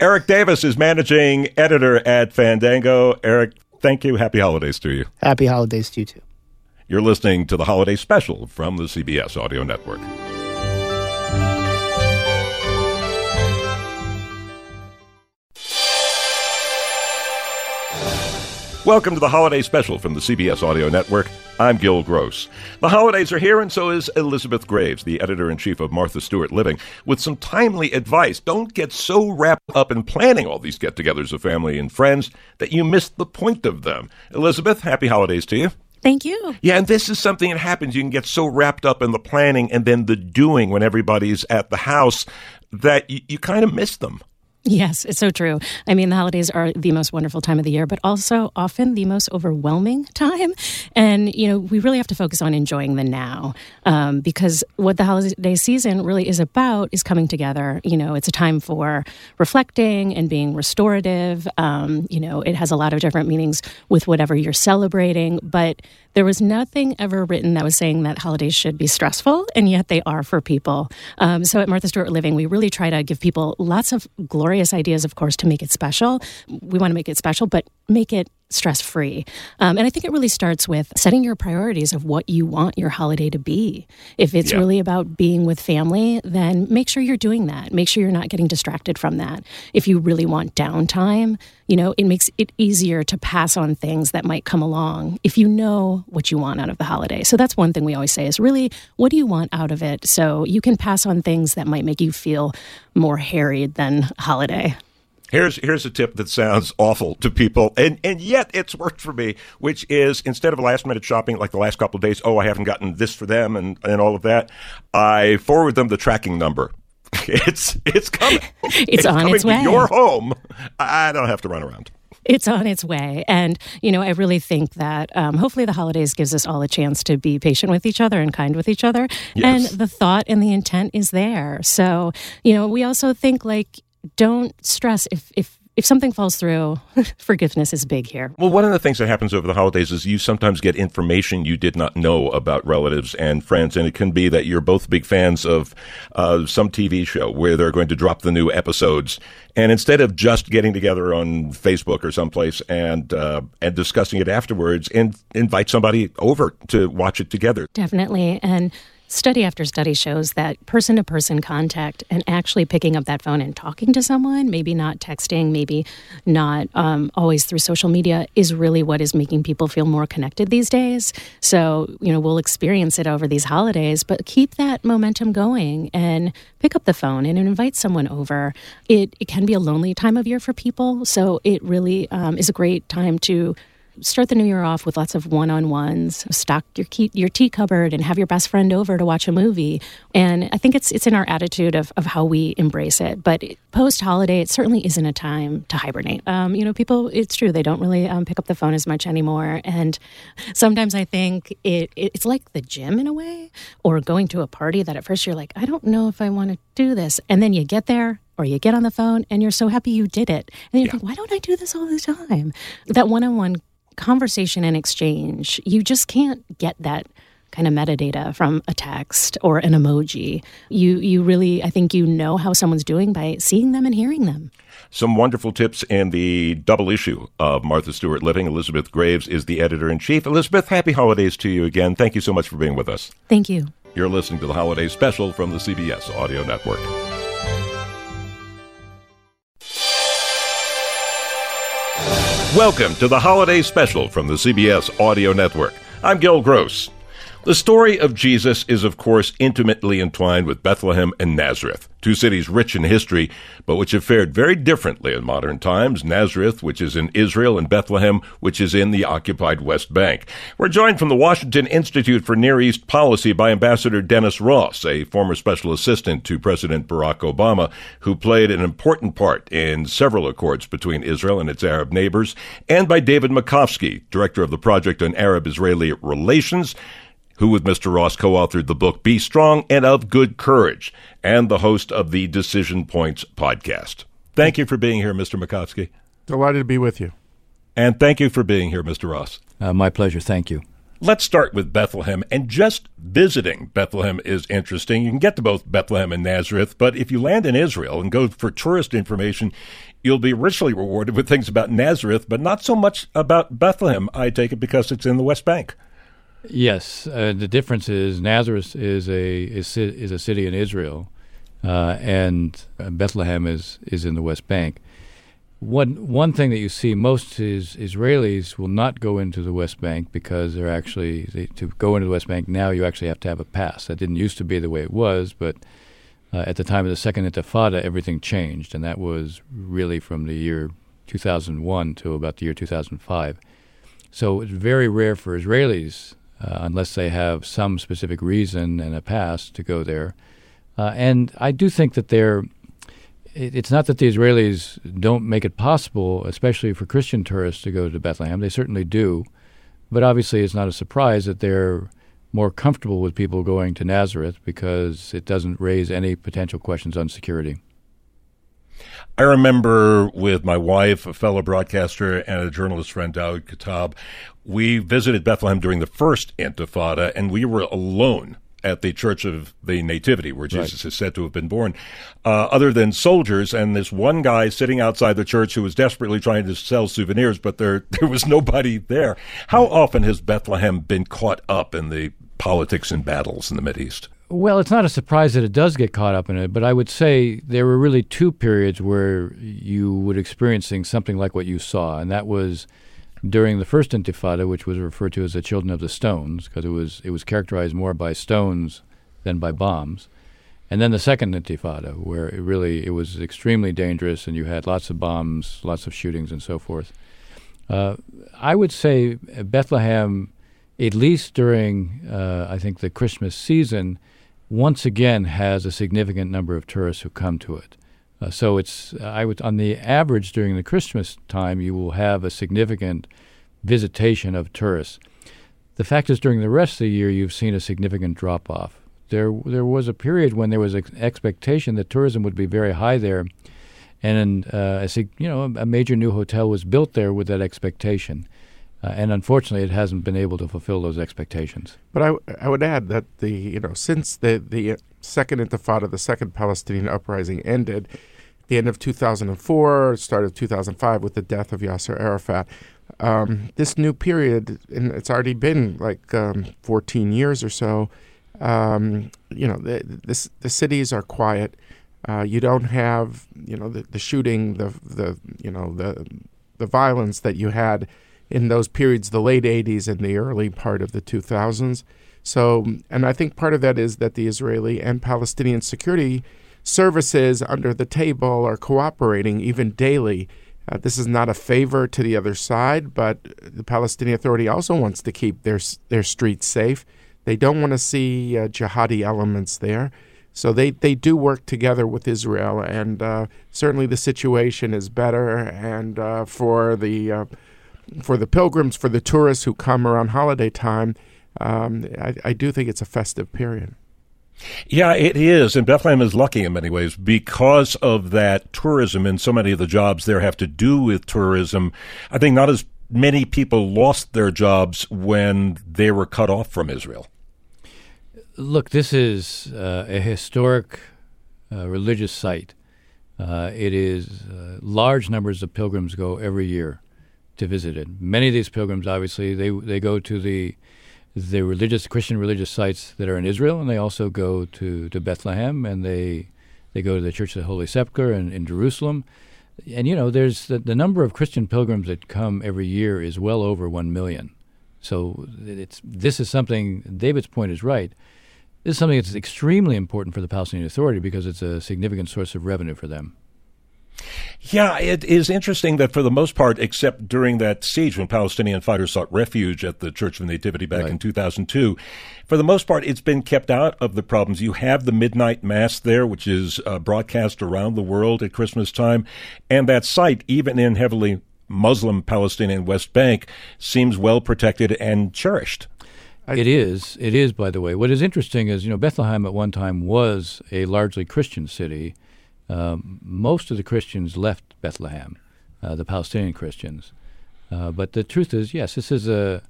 Eric Davis is managing editor at Fandango. Eric, thank you. Happy holidays to you.
Happy holidays to you too.
You're listening to the holiday special from the CBS Audio Network. Welcome to the holiday special from the CBS Audio Network. I'm Gil Gross. The holidays are here, and so is Elizabeth Graves, the editor in chief of Martha Stewart Living, with some timely advice. Don't get so wrapped up in planning all these get togethers of family and friends that you miss the point of them. Elizabeth, happy holidays to you.
Thank you.
Yeah, and this is something that happens. You can get so wrapped up in the planning and then the doing when everybody's at the house that you, you kind of miss them.
Yes, it's so true. I mean, the holidays are the most wonderful time of the year, but also often the most overwhelming time. And, you know, we really have to focus on enjoying the now um, because what the holiday season really is about is coming together. You know, it's a time for reflecting and being restorative. Um, you know, it has a lot of different meanings with whatever you're celebrating, but there was nothing ever written that was saying that holidays should be stressful, and yet they are for people. Um, so at Martha Stewart Living, we really try to give people lots of glorious ideas, of course, to make it special. We want to make it special, but make it stress free. Um, and I think it really starts with setting your priorities of what you want your holiday to be. If it's
Yeah.
really about being with family, then make sure you're doing that. Make sure you're not getting distracted from that. If you really want downtime, you know, it makes it easier to pass on things that might come along if you know what you want out of the holiday. So that's one thing we always say is really, what do you want out of it? So you can pass on things that might make you feel more harried than holiday.
Here's here's a tip that sounds awful to people, and and yet it's worked for me. Which is instead of last minute shopping like the last couple of days, oh I haven't gotten this for them and and all of that, I forward them the tracking number. It's it's coming.
It's on
coming
its
to
way.
your home. I don't have to run around.
It's on its way. And, you know, I really think that um, hopefully the holidays gives us all a chance to be patient with each other and kind with each other.
Yes.
And the thought and the intent is there. So, you know, we also think like, don't stress if, if, if something falls through, forgiveness is big here.
Well, one of the things that happens over the holidays is you sometimes get information you did not know about relatives and friends, and it can be that you're both big fans of uh, some TV show where they're going to drop the new episodes, and instead of just getting together on Facebook or someplace and uh, and discussing it afterwards, and invite somebody over to watch it together.
Definitely. And study after study shows that person to person contact and actually picking up that phone and talking to someone, maybe not texting, maybe not um, always through social media, is really what is making people feel more connected these days. So, you know, we'll experience it over these holidays, but keep that momentum going and pick up the phone and invite someone over. It, it can be a lonely time of year for people. So it really um, is a great time to start the new year off with lots of one-on-ones stock your key, your tea cupboard and have your best friend over to watch a movie and i think it's it's in our attitude of, of how we embrace it but post holiday it certainly isn't a time to hibernate um, you know people it's true they don't really um, pick up the phone as much anymore and sometimes i think it, it it's like the gym in a way or going to a party that at first you're like i don't know if i want to do this and then you get there or you get on the phone and you're so happy you did it. And you yeah. think, why don't I do this all the time? That one on one conversation and exchange, you just can't get that kind of metadata from a text or an emoji. You you really I think you know how someone's doing by seeing them and hearing them.
Some wonderful tips in the double issue of Martha Stewart Living. Elizabeth Graves is the editor in chief. Elizabeth, happy holidays to you again. Thank you so much for being with us.
Thank you.
You're listening to the holiday special from the CBS Audio Network. Welcome to the holiday special from the CBS Audio Network. I'm Gil Gross. The story of Jesus is, of course, intimately entwined with Bethlehem and Nazareth, two cities rich in history, but which have fared very differently in modern times. Nazareth, which is in Israel, and Bethlehem, which is in the occupied West Bank. We're joined from the Washington Institute for Near East Policy by Ambassador Dennis Ross, a former special assistant to President Barack Obama, who played an important part in several accords between Israel and its Arab neighbors, and by David Makovsky, director of the Project on Arab Israeli Relations who with Mr. Ross co-authored the book Be Strong and of Good Courage, and the host of the Decision Points podcast. Thank you for being here, Mr. Makovsky.
Delighted to be with you.
And thank you for being here, Mr. Ross.
Uh, my pleasure. Thank you.
Let's start with Bethlehem. And just visiting Bethlehem is interesting. You can get to both Bethlehem and Nazareth, but if you land in Israel and go for tourist information, you'll be richly rewarded with things about Nazareth, but not so much about Bethlehem, I take it, because it's in the West Bank.
Yes, uh, the difference is Nazareth is a is, is a city in Israel, uh, and uh, Bethlehem is is in the West Bank. One one thing that you see most is Israelis will not go into the West Bank because they're actually they, to go into the West Bank now you actually have to have a pass. That didn't used to be the way it was, but uh, at the time of the Second Intifada, everything changed, and that was really from the year 2001 to about the year 2005. So it's very rare for Israelis uh, unless they have some specific reason and a pass to go there. Uh, and I do think that they're. It, it's not that the Israelis don't make it possible, especially for Christian tourists, to go to Bethlehem. They certainly do, but obviously it's not a surprise that they're more comfortable with people going to Nazareth because it doesn't raise any potential questions on security.
I remember with my wife, a fellow broadcaster, and a journalist friend, Daoud Kuttab, we visited Bethlehem during the first Intifada, and we were alone at the Church of the Nativity, where Jesus right. is said to have been born, uh, other than soldiers and this one guy sitting outside the church who was desperately trying to sell souvenirs, but there there was nobody there. How often has Bethlehem been caught up in the politics and battles in the Mideast?
Well, it's not a surprise that it does get caught up in it, but I would say there were really two periods where you would experiencing something like what you saw, and that was during the first Intifada, which was referred to as the Children of the Stones, because it was it was characterized more by stones than by bombs, and then the second Intifada, where it really it was extremely dangerous, and you had lots of bombs, lots of shootings, and so forth. Uh, I would say Bethlehem, at least during uh, I think the Christmas season once again has a significant number of tourists who come to it. Uh, so it's I would on the average during the Christmas time you will have a significant visitation of tourists. The fact is during the rest of the year you've seen a significant drop off. There there was a period when there was an expectation that tourism would be very high there, and uh, think you know a major new hotel was built there with that expectation. Uh, and unfortunately, it hasn't been able to fulfill those expectations.
But I, I would add that the you know since the the second Intifada, the second Palestinian uprising ended, the end of 2004, start of 2005 with the death of Yasser Arafat. Um, this new period, and it's already been like um, 14 years or so, Um, you know, the, the, the cities are quiet. Uh, you don't have, you know, the, the shooting, the the you know the the violence that you had in those periods, the late '80s and the early part of the 2000s. So, and I think part of that is that the Israeli and Palestinian security services under the table are cooperating even daily. Uh, this is not a favor to the other side, but the Palestinian Authority also wants to keep their their streets safe. They don't want to see uh, jihadi elements there. So they, they do work together with Israel, and uh, certainly the situation is better. And uh, for the uh, for the pilgrims, for the tourists who come around holiday time, um, I, I do think it's a festive period.
Yeah, it is. And Bethlehem is lucky in many ways because of that tourism and so many of the jobs there have to do with tourism. I think not as many people lost their jobs when they were cut off from Israel.
Look, this is uh, a historic uh, religious site. Uh, it is uh, large numbers of pilgrims go every year to visit it. Many of these pilgrims, obviously, they they go to the the religious Christian religious sites that are in Israel, and they also go to, to Bethlehem, and they they go to the Church of the Holy Sepulchre in, in Jerusalem. And you know, there's the, the number of Christian pilgrims that come every year is well over one million. So it's this is something. David's point is right. This is something that's extremely important for the Palestinian Authority because it's a significant source of revenue for them.
Yeah, it is interesting that for the most part, except during that siege when Palestinian fighters sought refuge at the Church of the Nativity back right. in 2002, for the most part, it's been kept out of the problems. You have the midnight mass there, which is uh, broadcast around the world at Christmas time, and that site, even in heavily Muslim Palestinian West Bank, seems well protected and cherished.
It is. It is, by the way. What is interesting is, you know, Bethlehem at one time was a largely Christian city. Um, most of the Christians left Bethlehem, uh, the Palestinian Christians. Uh, but the truth is, yes, this is a.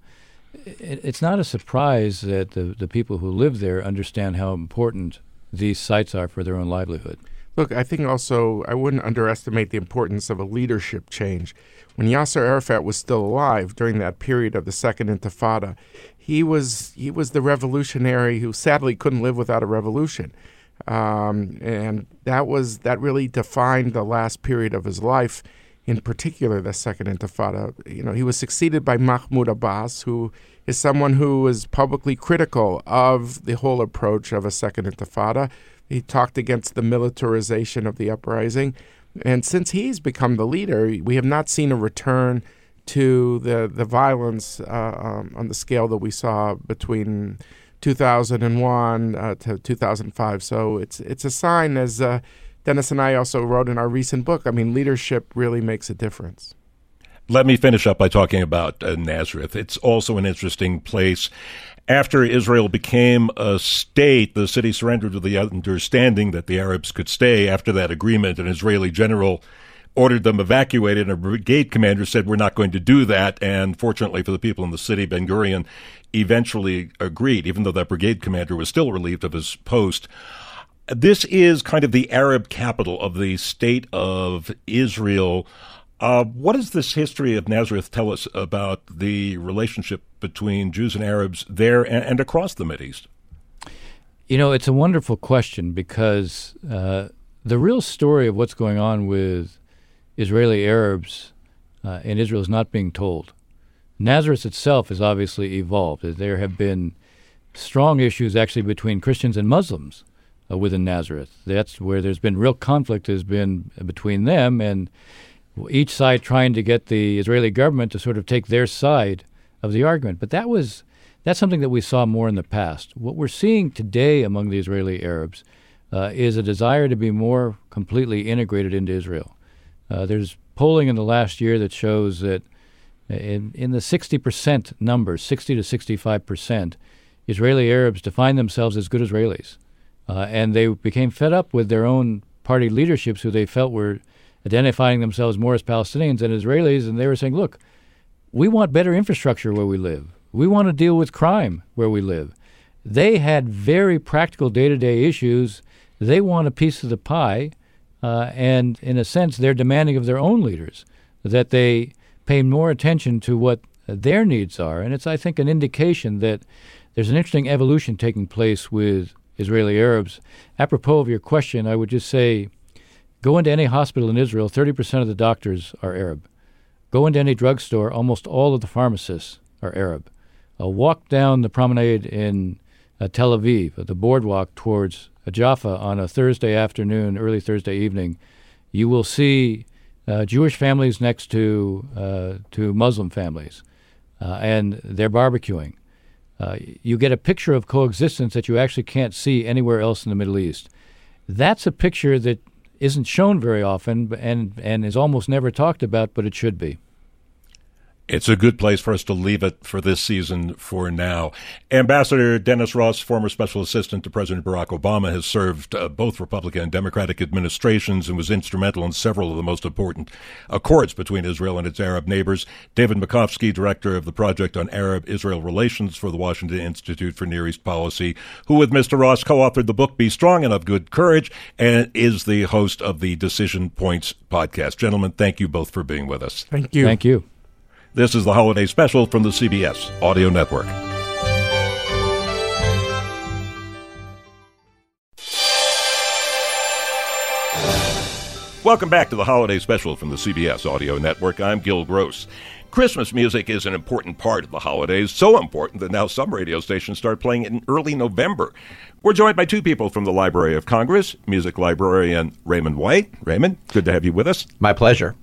It, it's not a surprise that the, the people who live there understand how important these sites are for their own livelihood.
Look, I think also I wouldn't underestimate the importance of a leadership change. When Yasser Arafat was still alive during that period of the Second Intifada, he was he was the revolutionary who sadly couldn't live without a revolution, um, and that was that really defined the last period of his life. In particular, the Second Intifada. You know, he was succeeded by Mahmoud Abbas, who is someone who was publicly critical of the whole approach of a Second Intifada. He talked against the militarization of the uprising. And since he's become the leader, we have not seen a return to the the violence uh, um, on the scale that we saw between 2001 uh, to 2005. So it's it's a sign, as uh, Dennis and I also wrote in our recent book. I mean, leadership really makes a difference.
Let me finish up by talking about uh, Nazareth. It's also an interesting place. After Israel became a state, the city surrendered with the understanding that the Arabs could stay. After that agreement, an Israeli general ordered them evacuated, and a brigade commander said, We're not going to do that. And fortunately for the people in the city, Ben Gurion eventually agreed, even though that brigade commander was still relieved of his post. This is kind of the Arab capital of the state of Israel. Uh, what does this history of Nazareth tell us about the relationship between Jews and Arabs there and, and across the Mideast?
You know, it's a wonderful question because uh, the real story of what's going on with Israeli Arabs uh, in Israel is not being told. Nazareth itself has obviously evolved. There have been strong issues actually between Christians and Muslims uh, within Nazareth. That's where there's been real conflict has been between them and each side trying to get the Israeli government to sort of take their side of the argument. But that was that's something that we saw more in the past. What we're seeing today among the Israeli Arabs uh, is a desire to be more completely integrated into Israel. Uh, there's polling in the last year that shows that in, in the 60% numbers, 60 to 65%, Israeli Arabs define themselves as good Israelis. Uh, and they became fed up with their own party leaderships who they felt were identifying themselves more as Palestinians than Israelis. And they were saying, look, we want better infrastructure where we live. We want to deal with crime where we live. They had very practical day to day issues. They want a piece of the pie. Uh, and in a sense, they're demanding of their own leaders that they pay more attention to what their needs are. And it's, I think, an indication that there's an interesting evolution taking place with Israeli Arabs. Apropos of your question, I would just say go into any hospital in Israel, 30% of the doctors are Arab. Go into any drugstore, almost all of the pharmacists are Arab. Uh, walk down the promenade in uh, Tel Aviv, uh, the boardwalk towards Jaffa on a Thursday afternoon, early Thursday evening. You will see uh, Jewish families next to uh, to Muslim families, uh, and they're barbecuing. you get a picture of coexistence that you actually can't see anywhere else in the Middle East. That's a picture that isn't shown very often and and is almost never talked about, but it should be.
It's a good place for us to leave it for this season for now. Ambassador Dennis Ross, former special assistant to President Barack Obama, has served uh, both Republican and Democratic administrations and was instrumental in several of the most important accords between Israel and its Arab neighbors. David Makovsky, director of the Project on Arab Israel Relations for the Washington Institute for Near East Policy, who with Mr. Ross co authored the book Be Strong and of Good Courage and is the host of the Decision Points podcast. Gentlemen, thank you both for being with us.
Thank you.
Thank you.
This is the holiday special from the CBS Audio Network. Welcome back to the holiday special from the CBS Audio Network. I'm Gil Gross. Christmas music is an important part of the holidays, so important that now some radio stations start playing it in early November. We're joined by two people from the Library of Congress, music librarian Raymond White. Raymond, good to have you with us.
My pleasure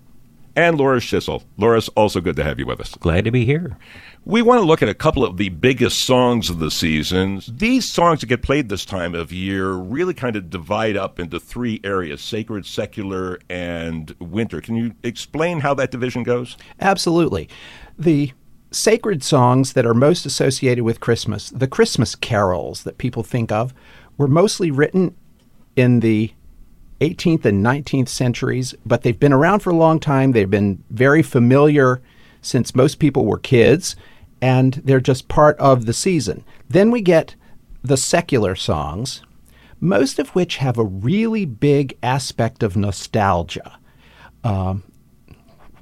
and Laura Schissel. Laura's also good to have you with us.
Glad to be here.
We want to look at a couple of the biggest songs of the season. These songs that get played this time of year really kind of divide up into three areas sacred, secular, and winter. Can you explain how that division goes?
Absolutely. The sacred songs that are most associated with Christmas, the Christmas carols that people think of, were mostly written in the 18th and 19th centuries, but they've been around for a long time. They've been very familiar since most people were kids, and they're just part of the season. Then we get the secular songs, most of which have a really big aspect of nostalgia. Um,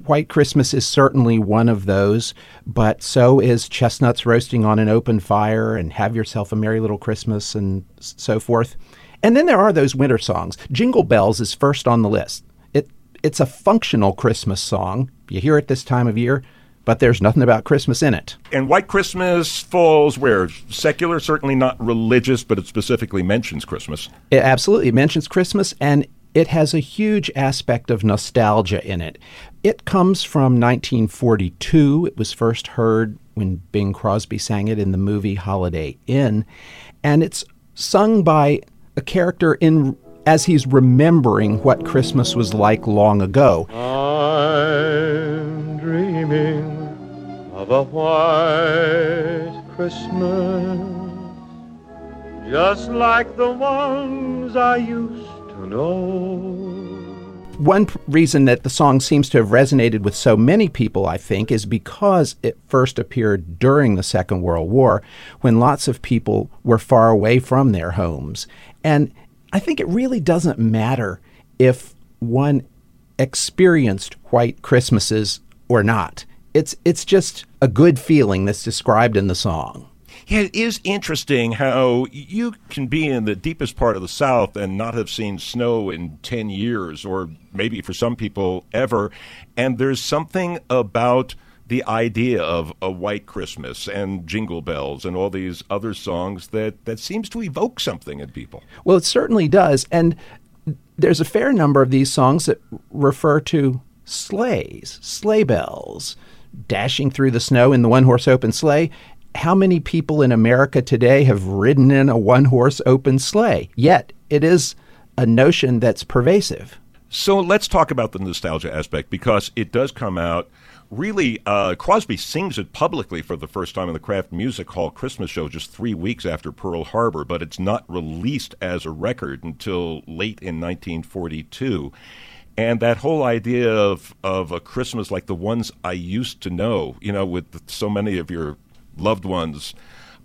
White Christmas is certainly one of those, but so is Chestnuts Roasting on an Open Fire and Have Yourself a Merry Little Christmas and so forth. And then there are those winter songs. Jingle Bells is first on the list. It it's a functional Christmas song. You hear it this time of year, but there's nothing about Christmas in it.
And White Christmas falls where? Secular, certainly not religious, but it specifically mentions Christmas.
It absolutely mentions Christmas and it has a huge aspect of nostalgia in it. It comes from 1942. It was first heard when Bing Crosby sang it in the movie Holiday Inn. And it's sung by a character in as he's remembering what Christmas was like long ago.
I'm dreaming of a white Christmas, just like the ones I used to know.
One reason that the song seems to have resonated with so many people, I think, is because it first appeared during the Second World War when lots of people were far away from their homes. And I think it really doesn't matter if one experienced white Christmases or not. It's it's just a good feeling that's described in the song.
Yeah, it is interesting how you can be in the deepest part of the South and not have seen snow in 10 years, or maybe for some people ever. And there's something about the idea of a white Christmas and jingle bells and all these other songs that, that seems to evoke something in people.
Well, it certainly does. And there's a fair number of these songs that refer to sleighs, sleigh bells, dashing through the snow in the one horse open sleigh. How many people in America today have ridden in a one horse open sleigh? Yet it is a notion that's pervasive.
So let's talk about the nostalgia aspect because it does come out really, uh, Crosby sings it publicly for the first time in the Kraft Music Hall Christmas show just three weeks after Pearl Harbor, but it's not released as a record until late in 1942. And that whole idea of, of a Christmas like the ones I used to know, you know, with so many of your loved ones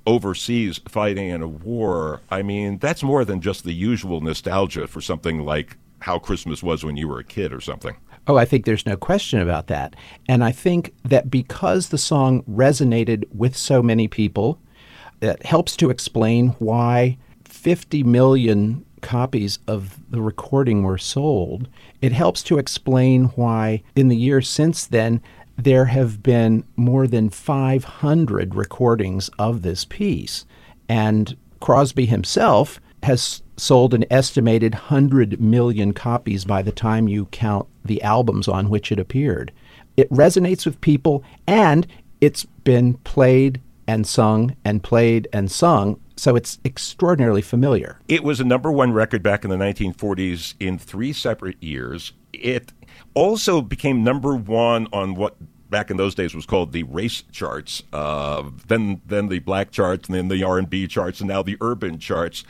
overseas fighting in a war, I mean, that's more than just the usual nostalgia for something like how Christmas was when you were a kid or something.
Oh, I think there's no question about that. And I think that because the song resonated with so many people, it helps to explain why 50 million copies of the recording were sold. It helps to explain why, in the years since then, there have been more than 500 recordings of this piece. And Crosby himself has sold an estimated 100 million copies by the time you count the albums on which it appeared. It resonates with people, and it's been played and sung and played and sung, so it's extraordinarily familiar.
It was a number one record back in the 1940s in three separate years. It also became number one on what back in those days was called the race charts. Uh, then then the black charts, and then the R and B charts, and now the urban charts.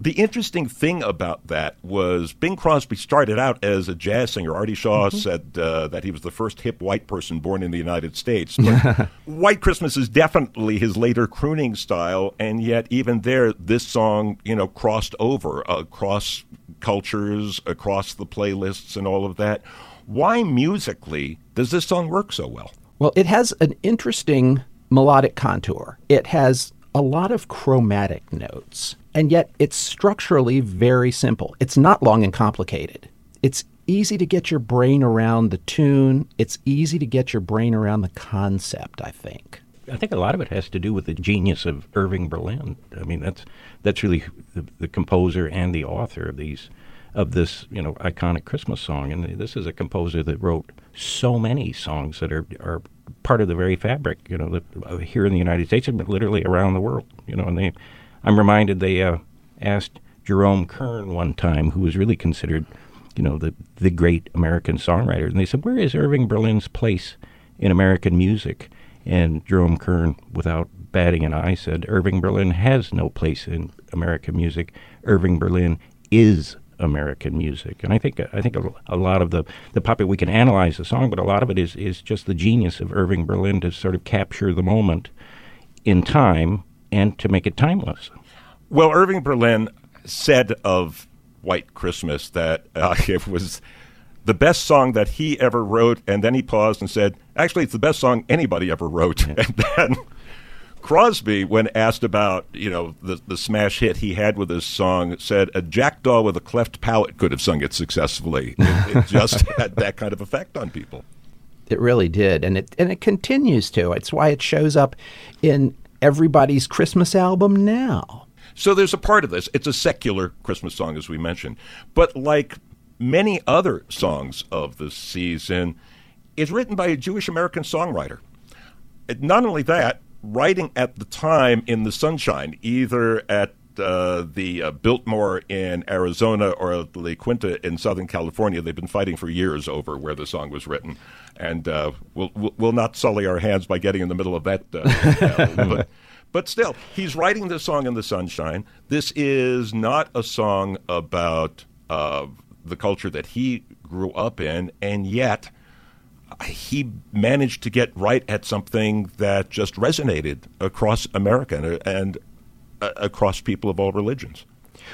The interesting thing about that was Bing Crosby started out as a jazz singer. Artie Shaw mm-hmm. said uh, that he was the first hip white person born in the United States. white Christmas is definitely his later crooning style, and yet even there, this song, you know, crossed over across cultures, across the playlists, and all of that. Why musically does this song work so well?
Well, it has an interesting melodic contour. It has a lot of chromatic notes, and yet it's structurally very simple. It's not long and complicated. It's easy to get your brain around the tune, it's easy to get your brain around the concept, I think.
I think a lot of it has to do with the genius of Irving Berlin. I mean, that's that's really the, the composer and the author of these of this, you know, iconic Christmas song. And this is a composer that wrote so many songs that are are part of the very fabric, you know, uh, here in the United States and literally around the world. You know, and they, I'm reminded they uh, asked Jerome Kern one time, who was really considered, you know, the the great American songwriter, and they said, "Where is Irving Berlin's place in American music?" And Jerome Kern, without batting an eye, said, "Irving Berlin has no place in American music. Irving Berlin is American music. And I think I think a, a, lot of the the puppet we can analyze the song, but a lot of it is is just the genius of Irving Berlin to sort of capture the moment in time and to make it timeless.
Well, Irving Berlin said of White Christmas that uh, it was the best song that he ever wrote, and then he paused and said, "Actually, it's the best song anybody ever wrote." Yeah. And then Crosby, when asked about you know the the smash hit he had with this song, said a jackdaw with a cleft palate could have sung it successfully. It, it just had that kind of effect on people.
It really did, and it and it continues to. It's why it shows up in everybody's Christmas album now.
So there's a part of this. It's a secular Christmas song, as we mentioned, but like many other songs of the season, it's written by a Jewish American songwriter. Not only that, writing at the time in the sunshine, either at uh, the uh, Biltmore in Arizona or the La Quinta in Southern California. They've been fighting for years over where the song was written, and uh, we'll, we'll not sully our hands by getting in the middle of that. Uh, but, but still, he's writing this song in the sunshine. This is not a song about uh, the culture that he grew up in, and yet he managed to get right at something that just resonated across America and, uh, across people of all religions.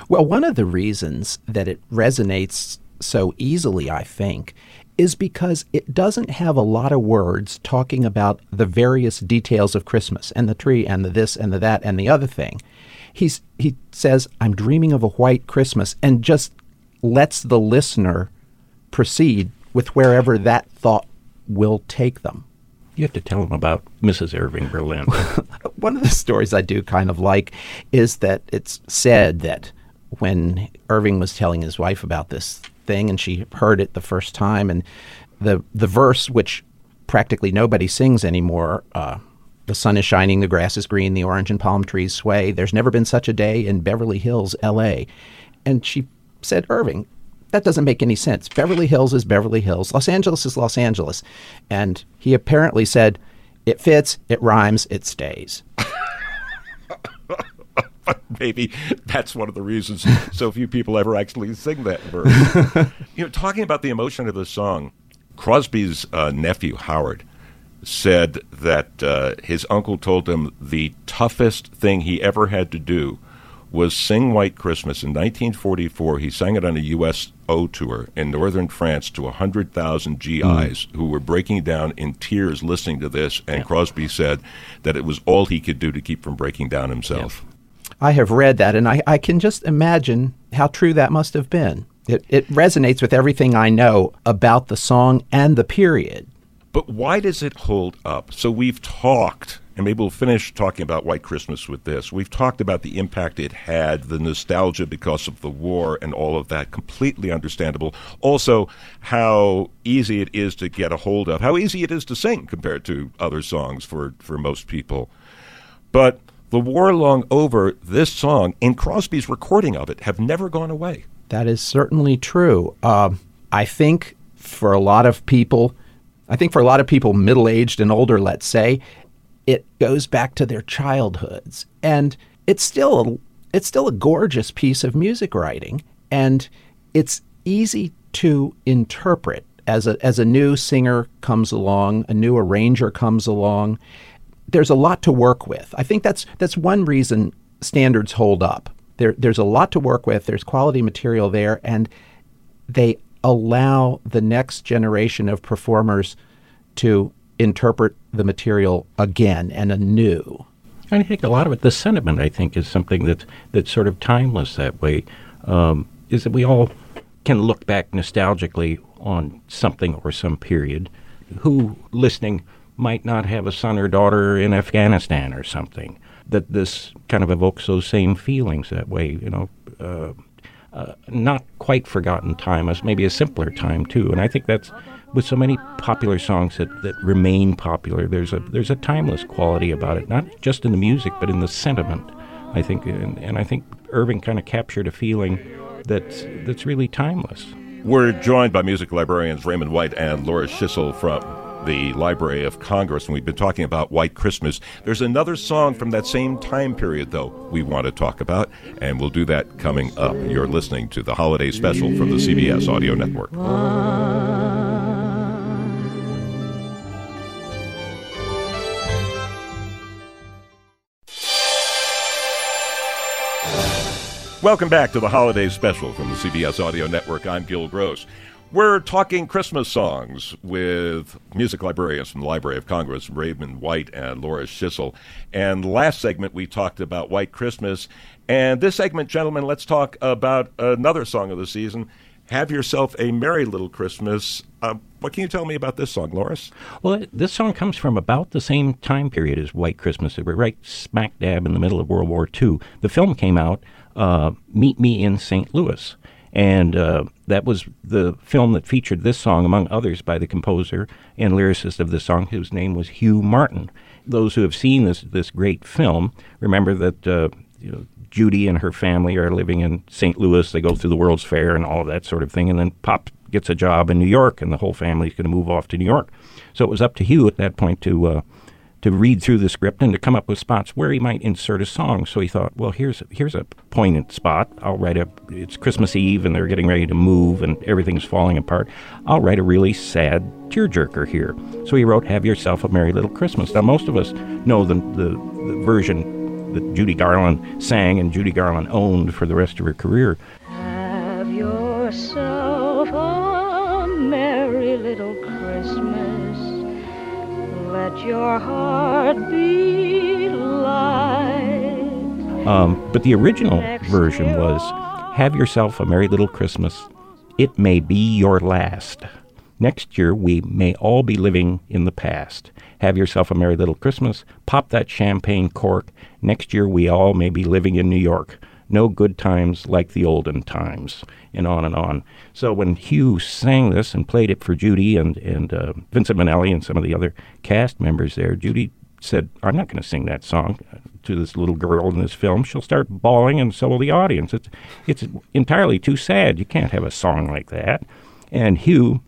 Well, one of the reasons that it resonates so easily, I think, is because it doesn't have a lot of words talking about the various details of Christmas and the tree and the this and the that and the other thing. He's, he says, I'm dreaming of a white Christmas, and just lets the listener proceed with wherever that thought will take them.
You have to tell them about Mrs. Irving Berlin.
One of the stories I do kind of like is that it's said that when Irving was telling his wife about this thing and she heard it the first time, and the the verse which practically nobody sings anymore. Uh, the sun is shining, the grass is green, the orange and palm trees sway. There's never been such a day in Beverly Hills, L.A. And she said, Irving, that doesn't make any sense. Beverly Hills is Beverly Hills. Los Angeles is Los Angeles. And he apparently said, it fits, it rhymes, it stays.
Maybe that's one of the reasons so few people ever actually sing that verse. you know, talking about the emotion of the song, Crosby's uh, nephew, Howard, said that uh, his uncle told him the toughest thing he ever had to do was Sing White Christmas. In 1944, he sang it on a USO tour in northern France to 100,000 GIs hmm. who were breaking down in tears listening to this, and Crosby said that it was all he could do to keep from breaking down himself.
I have read that, and I, I can just imagine how true that must have been. It, it resonates with everything I know about the song and the period.
But why does it hold up? So we've talked, and maybe we'll finish talking about White Christmas with this. We've talked about the impact it had, the nostalgia because of the war and all of that, completely understandable. Also, how easy it is to get a hold of, how easy it is to sing compared to other songs for, for most people. But the war long over, this song and Crosby's recording of it have never gone away.
That is certainly true. Um, I think for a lot of people, I think for a lot of people, middle aged and older, let's say, it goes back to their childhoods, and it's still a, it's still a gorgeous piece of music writing, and it's easy to interpret as a as a new singer comes along, a new arranger comes along. There's a lot to work with. I think that's that's one reason standards hold up. There, there's a lot to work with. There's quality material there, and they allow the next generation of performers to interpret the material again and anew.
I think a lot of it, the sentiment, I think, is something that's that's sort of timeless that way. Um, is that we all can look back nostalgically on something or some period. Who listening might not have a son or daughter in Afghanistan or something. That this kind of evokes those same feelings that way. You know. Uh, uh, not quite forgotten time as maybe a simpler time too. And I think that's with so many popular songs that, that remain popular. There's a there's a timeless quality about it, not just in the music but in the sentiment. I think, and, and I think Irving kind of captured a feeling that's that's really timeless.
We're joined by music librarians Raymond White and Loras Schissel from the Library of Congress, and we've been talking about White Christmas. There's another song from that same time period, though, we want to talk about, and we'll do that coming up. You're listening to the holiday special from the CBS Audio Network. Welcome back to the holiday special from the CBS Audio Network. I'm Gil Gross. We're talking Christmas songs with music librarians from the Library of Congress, Raymond White and Loras Schissel. And last segment, we talked about White Christmas. And this segment, gentlemen, let's talk about another song of the season. Have yourself a merry little Christmas. Uh, what can you tell me about this song, Loras?
Well, this song comes from about the same time period as White Christmas. We're right smack dab in the middle of World War II. The film came out, uh, Meet Me in St. Louis. And uh, that was the film that featured this song, among others, by the composer and lyricist of the song, whose name was Hugh Martin. Those who have seen this this great film remember that uh, you know, Judy and her family are living in St. Louis. They go through the World's Fair and all that sort of thing, and then Pop gets a job in New York, and the whole family's going to move off to New York. So it was up to Hugh at that point to uh, to read through the script and to come up with spots where he might insert a song. So he thought, well, here's here's a poignant spot. I'll write a. It's Christmas Eve and they're getting ready to move and everything's falling apart. I'll write a really sad tearjerker here. So he wrote, "Have yourself a merry little Christmas." Now most of us know the the, the version that Judy Garland sang and Judy Garland owned for the rest of her career.
Have yourself a merry little Christmas. Let your heart be light.
Um, but the original version was Have yourself a merry little Christmas. It may be your last. Next year, we may all be living in the past. Have yourself a merry little Christmas. Pop that champagne cork. Next year, we all may be living in New York. No good times like the olden times, and on and on. So when Hugh sang this and played it for Judy and and uh, Vincent Minnelli and some of the other cast members there, Judy said, "I'm not going to sing that song to this little girl in this film. She'll start bawling, and so will the audience. It's it's entirely too sad. You can't have a song like that." And Hugh,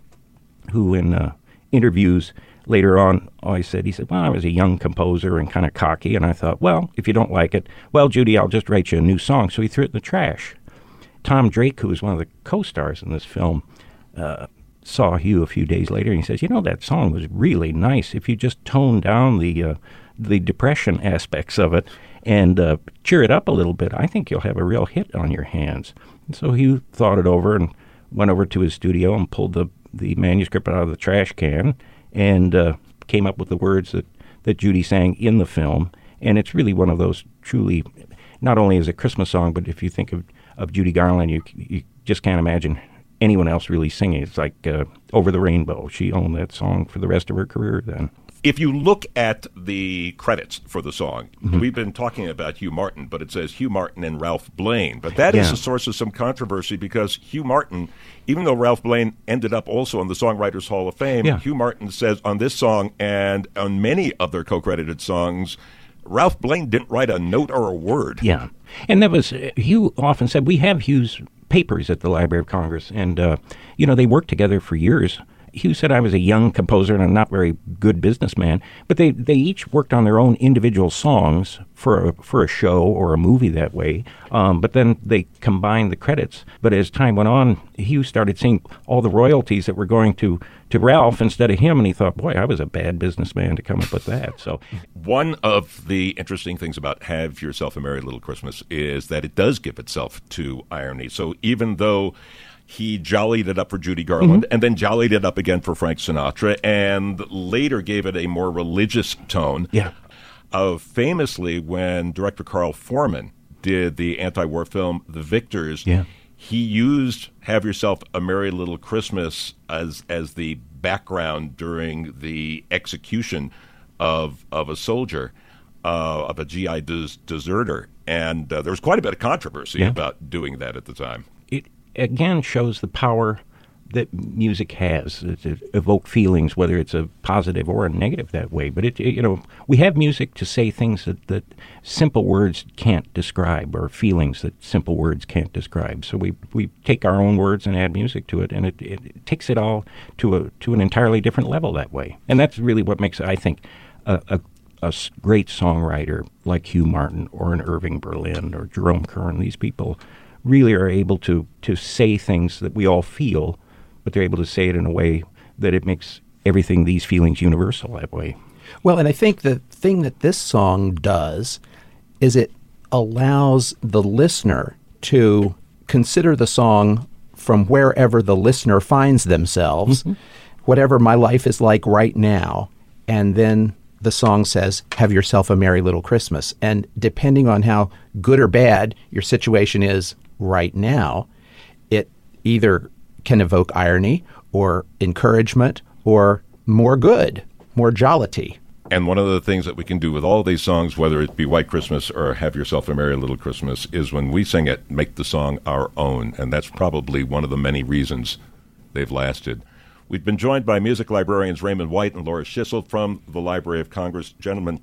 who in uh, interviews later on I said, he said, Well, I was a young composer and kind of cocky. And I thought, Well, if you don't like it, well, Judy, I'll just write you a new song. So he threw it in the trash. Tom Drake, who was one of the co stars in this film, uh, saw Hugh a few days later and he says, You know, that song was really nice if you just tone down the. Uh, the depression aspects of it, and uh, cheer it up a little bit. I think you'll have a real hit on your hands. And so Hugh thought it over and went over to his studio and pulled the, the manuscript out of the trash can and uh, came up with the words that, that Judy sang in the film. And it's really one of those truly, not only is it a Christmas song, but if you think of, of Judy Garland, you, you just can't imagine anyone else really singing. It's like uh, Over the Rainbow. She owned that song for the rest of her career then.
If you look at the credits for the song,
Mhm.
we've been talking about Hugh Martin, but it says Hugh Martin and Ralph Blane. But that is
Yeah.
a source of some controversy because Hugh Martin, even though Ralph Blane ended up also in the Songwriters Hall of Fame,
Yeah.
Hugh Martin says on this song and on many other co credited songs, Ralph Blane didn't write a note or a word.
Yeah, and that was uh, Hugh often said we have Hugh's papers at the Library of Congress, and uh, you know they worked together for years. Hugh said I was a young composer and a not very good businessman, but they, they each worked on their own individual songs for a, for a show or a movie that way. Um, but then they combined the credits. But as time went on, Hugh started seeing all the royalties that were going to to Ralph instead of him, and he thought, boy, I was a bad businessman to come up with that. So
One of the interesting things about Have Yourself a Merry Little Christmas is that it does give itself to irony. So even though he jollied it up for Judy Garland and then jollied it up again for Frank Sinatra and later gave it a more religious tone.
Yeah.
Uh, famously, when director Carl Foreman did the anti war film The Victors,
Yeah.
he used Have Yourself a Merry Little Christmas as as the background during the execution of of a soldier, uh, of a GI des- deserter. And uh, there was quite a bit of controversy
Yeah.
about doing that at the time.
Again shows the power that music has to evoke feelings, whether it's a positive or a negative that way. But it, it- you know, we have music to say things that, that simple words can't describe, or feelings that simple words can't describe. So we we take our own words and add music to it, and it, it, it takes it all to a to an entirely different level that way. And that's really what makes I think a a great songwriter like Hugh Martin or an Irving Berlin or Jerome Kern, these people really are able to to say things that we all feel, but they're able to say it in a way that it makes everything these feelings universal that way.
Well, and I think the thing that this song does is it allows the listener to consider the song from wherever the listener finds themselves, mm-hmm. whatever my life is like right now, and then the song says, Have yourself a merry little Christmas. And depending on how good or bad your situation is right now, it either can evoke irony or encouragement or more good, more jollity.
And one of the things that we can do with all these songs, whether it be White Christmas or Have Yourself a Merry Little Christmas, is when we sing it, make the song our own. And that's probably one of the many reasons they've lasted. We've been joined by music librarians Raymond White and Loras Schissel from the Library of Congress. Gentlemen,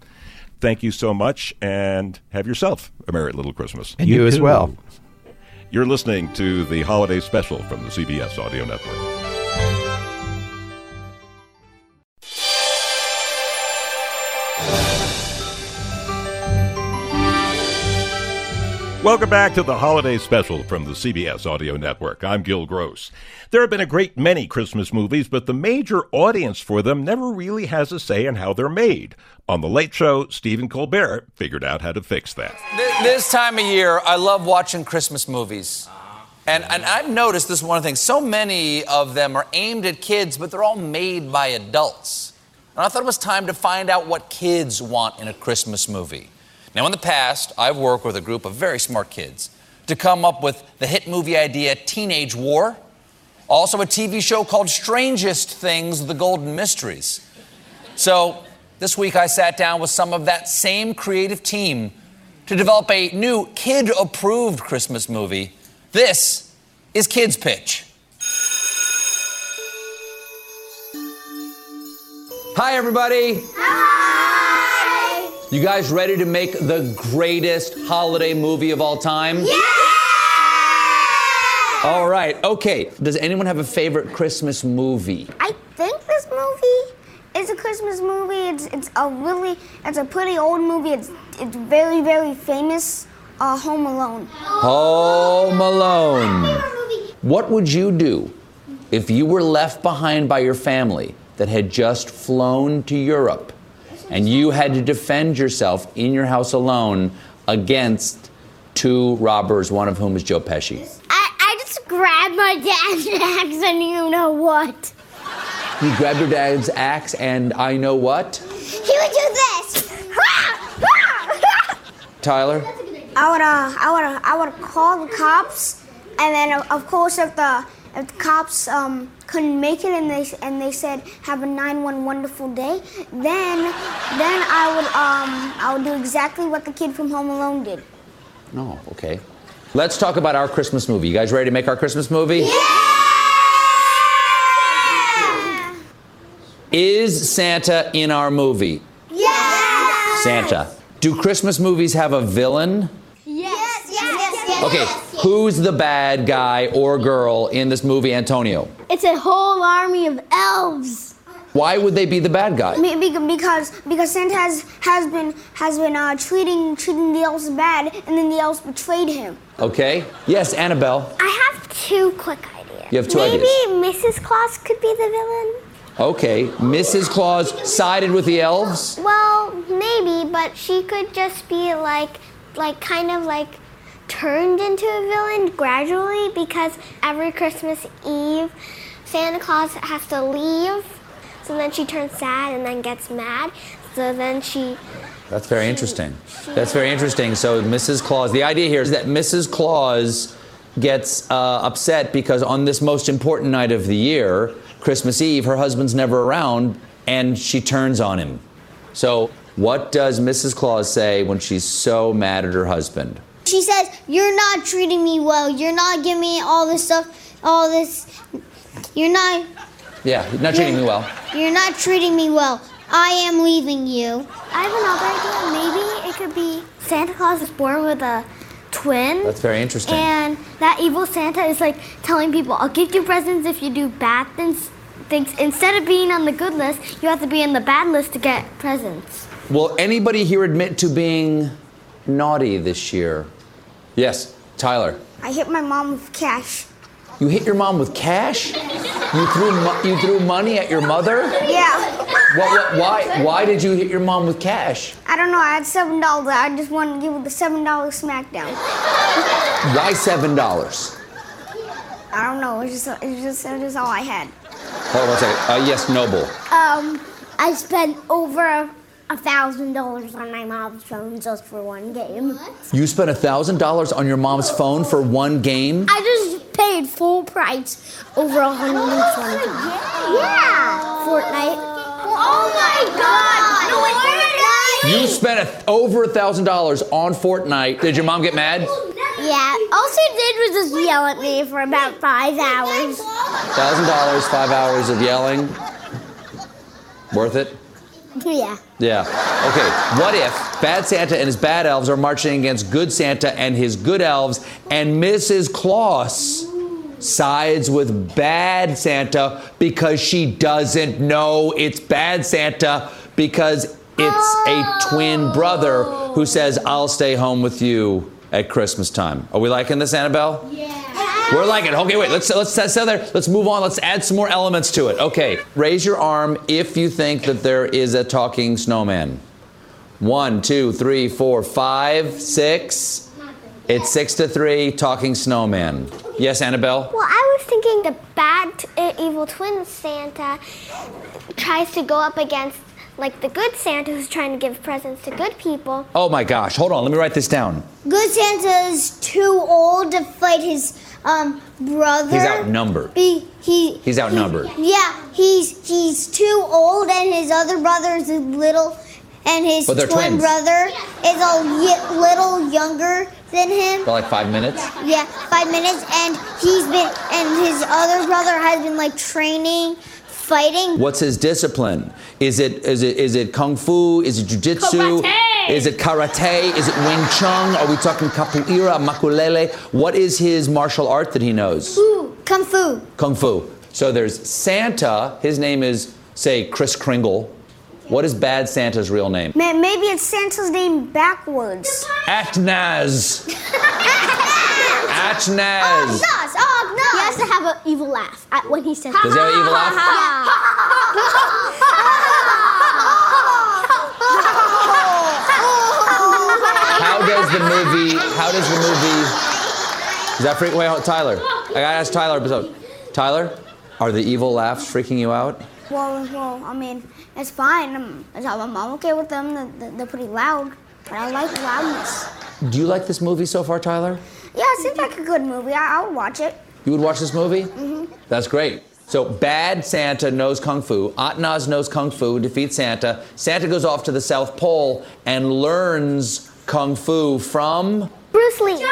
thank you so much and have yourself a Merry Little Christmas.
And you, as well.
You're listening to the holiday special from the CBS Audio Network. Welcome back to the holiday special from the CBS Audio Network. I'm Gil Gross. There have been a great many Christmas movies, but the major audience for them never really has a say in how they're made. On The Late Show, Stephen Colbert figured out how to fix that.
This time of year, I love watching Christmas movies. And, and I've noticed this one thing. So many of them are aimed at kids, but they're all made by adults. And I thought it was time to find out what kids want in a Christmas movie. Now, in the past, I've worked with a group of very smart kids to come up with the hit movie idea Teenage War, also a TV show called Strangest Things The Golden Mysteries. So, this week I sat down with some of that same creative team to develop a new kid approved Christmas movie. This is Kids Pitch. Hi, everybody. You guys ready to make the greatest holiday movie of all time? Yeah! All right, okay. Does anyone have a favorite Christmas movie?
I think this movie is a Christmas movie. It's it's a really it's a pretty old movie. It's it's very very famous. Uh, Home Alone.
Home Alone. What would you do if you were left behind by your family that had just flown to Europe and you had to defend yourself in your house alone against two robbers, one of whom is Joe Pesci.
I, I just grabbed my dad's axe and you know what?
You grabbed your dad's axe, and I know what?
He would do this.
Tyler?
I would uh, I would uh, I would call the cops, and then of course if the the cops um, couldn't make it and they and they said have a nine one wonderful day, then then I would um I would do exactly what the kid from Home Alone did.
Oh, okay. Let's talk about our Christmas movie. You guys ready to make our Christmas movie? Yeah! Is Santa in our movie?
Yes.
Santa. Do Christmas movies have a villain?
Yes, yes. Yes. Yes.
Okay, who's the bad guy or girl in this movie, Antonio?
It's a whole army of elves.
Why would they be the bad guy?
Be- be- Because because Santa has has been has been uh, treating treating the elves bad, and then the elves betrayed him.
Okay. Yes, Annabelle.
I have two quick ideas.
You have two
Maybe
ideas.
Mrs. Claus could be the villain.
Okay. Mrs. Claus sided with the elves?
Well, maybe, but she could just be like, like kind of like turned into a villain gradually because every Christmas Eve, Santa Claus has to leave. So then she turns sad and then gets mad. So then she
That's very interesting. That's very interesting. So, Mrs. Claus, the idea here is that Mrs. Claus gets uh, upset because on this most important night of the year, Christmas Eve, her husband's never around and she turns on him. So, what does Mrs. Claus say when she's so mad at her husband?
She says, You're not treating me well. You're not giving me all this stuff, all this. You're not.
Yeah, you're not treating me well.
You're not treating me well. I am leaving you. I have another idea. Maybe it could be Santa Claus is born with a twin.
That's very interesting.
And that evil Santa is like telling people, I'll give you presents if you do bad things. Things instead of being on the good list, you have to be on the bad list to get presents.
Will anybody here admit to being naughty this year? Yes, Tyler.
I hit my mom with cash.
You hit your mom with cash? You threw mo- you threw money at your mother?
Yeah.
What, what, why why did you hit your mom with cash?
I don't know. I had seven dollars. I just wanted to give her the seven dollar smackdown.
Why seven dollars?
I don't know. It's just it's just it's just all I had.
Hold on one second. Uh, yes, Noble.
Um, I spent over a thousand dollars on my mom's phone just for one game.
You spent a thousand dollars on your mom's phone for one game?
I just paid full price over a hundred and twenty. Oh yeah. Fortnite. Oh my God! No, Fortnite.
You spent a, over a thousand dollars on Fortnite. Did your mom get mad?
Yeah. All she did was just yell at me for about five hours.
Thousand dollars, five hours of yelling. Worth it?
Yeah.
Yeah. Okay. What if Bad Santa and his bad elves are marching against Good Santa and his good elves, and Mrs. Claus sides with Bad Santa because she doesn't know it's Bad Santa because it's a twin brother who says, I'll stay home with you at Christmas time. Are we liking this, Annabelle? Yeah. We're liking it. Okay, wait. Let's let's let's there. Let's move on. Let's add some more elements to it. Okay. Raise your arm if you think that there is a talking snowman. One, two, three, four, five, six. It's six to three. Talking snowman. Yes, Annabelle.
Well, I was thinking the bad uh, evil twin Santa tries to go up against like the good Santa who's trying to give presents to good people.
Oh my gosh. Hold on. Let me write this down.
Good Santa is too old to fight his um, brother.
He's outnumbered.
Be, he,
He's outnumbered.
yeah, he's he's too old, and his other brother is little, and his twin
twins.
brother is a y- little younger than him.
For like five minutes.
Yeah, five minutes, and he's been, and his other brother has been like training, fighting.
What's his discipline? Is it is it is it kung fu? Is it jujitsu? Is it karate? Is it Wing Chun? Are we talking capoeira, maculele? What is his martial art that he knows?
Fu, kung fu.
Kung fu. So there's Santa. His name is say Kris Kringle. What is Bad Santa's real name?
Maybe it's Santa's name backwards.
Atnaz. Atnaz.
Oh, Agnes. He has to have an evil laugh at when he says.
Does he have an evil laugh? How does the movie? How does the movie? Is that freak? Wait, hold- Tyler. I gotta ask Tyler. So, Tyler, are the evil laughs freaking you out?
Well, well, I mean, it's fine. Um, I'm, I'm I'm okay with them. They're, they're pretty loud, but I like loudness.
Do you like this movie so far, Tyler?
Yeah, it seems like a good movie. I, I'll watch it.
You would watch this movie?
hmm
That's great. So bad Santa knows kung fu. Atnaz knows kung fu, defeats Santa. Santa goes off to the South Pole and learns kung fu from.
Bruce Lee.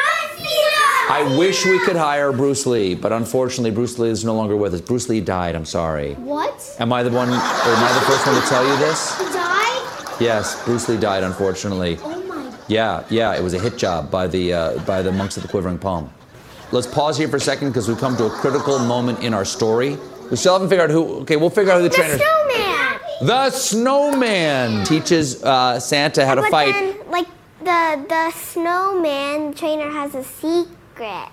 I wish we could hire Bruce Lee, but unfortunately, Bruce Lee is no longer with us. Bruce Lee died. I'm sorry.
What?
Am I the one? Or am I the first one to tell you this?
He died?
Yes, Bruce Lee died. Unfortunately.
Oh.
Yeah, yeah, it was a hit job by the uh, by the monks of the Quivering Palm. Let's pause here for a second because we've come to a critical moment in our story. We still haven't figured out who. Okay, we'll figure out who the,
The
trainer.
The snowman.
The snowman teaches uh, Santa how to
but
fight.
then, like the the snowman trainer has a secret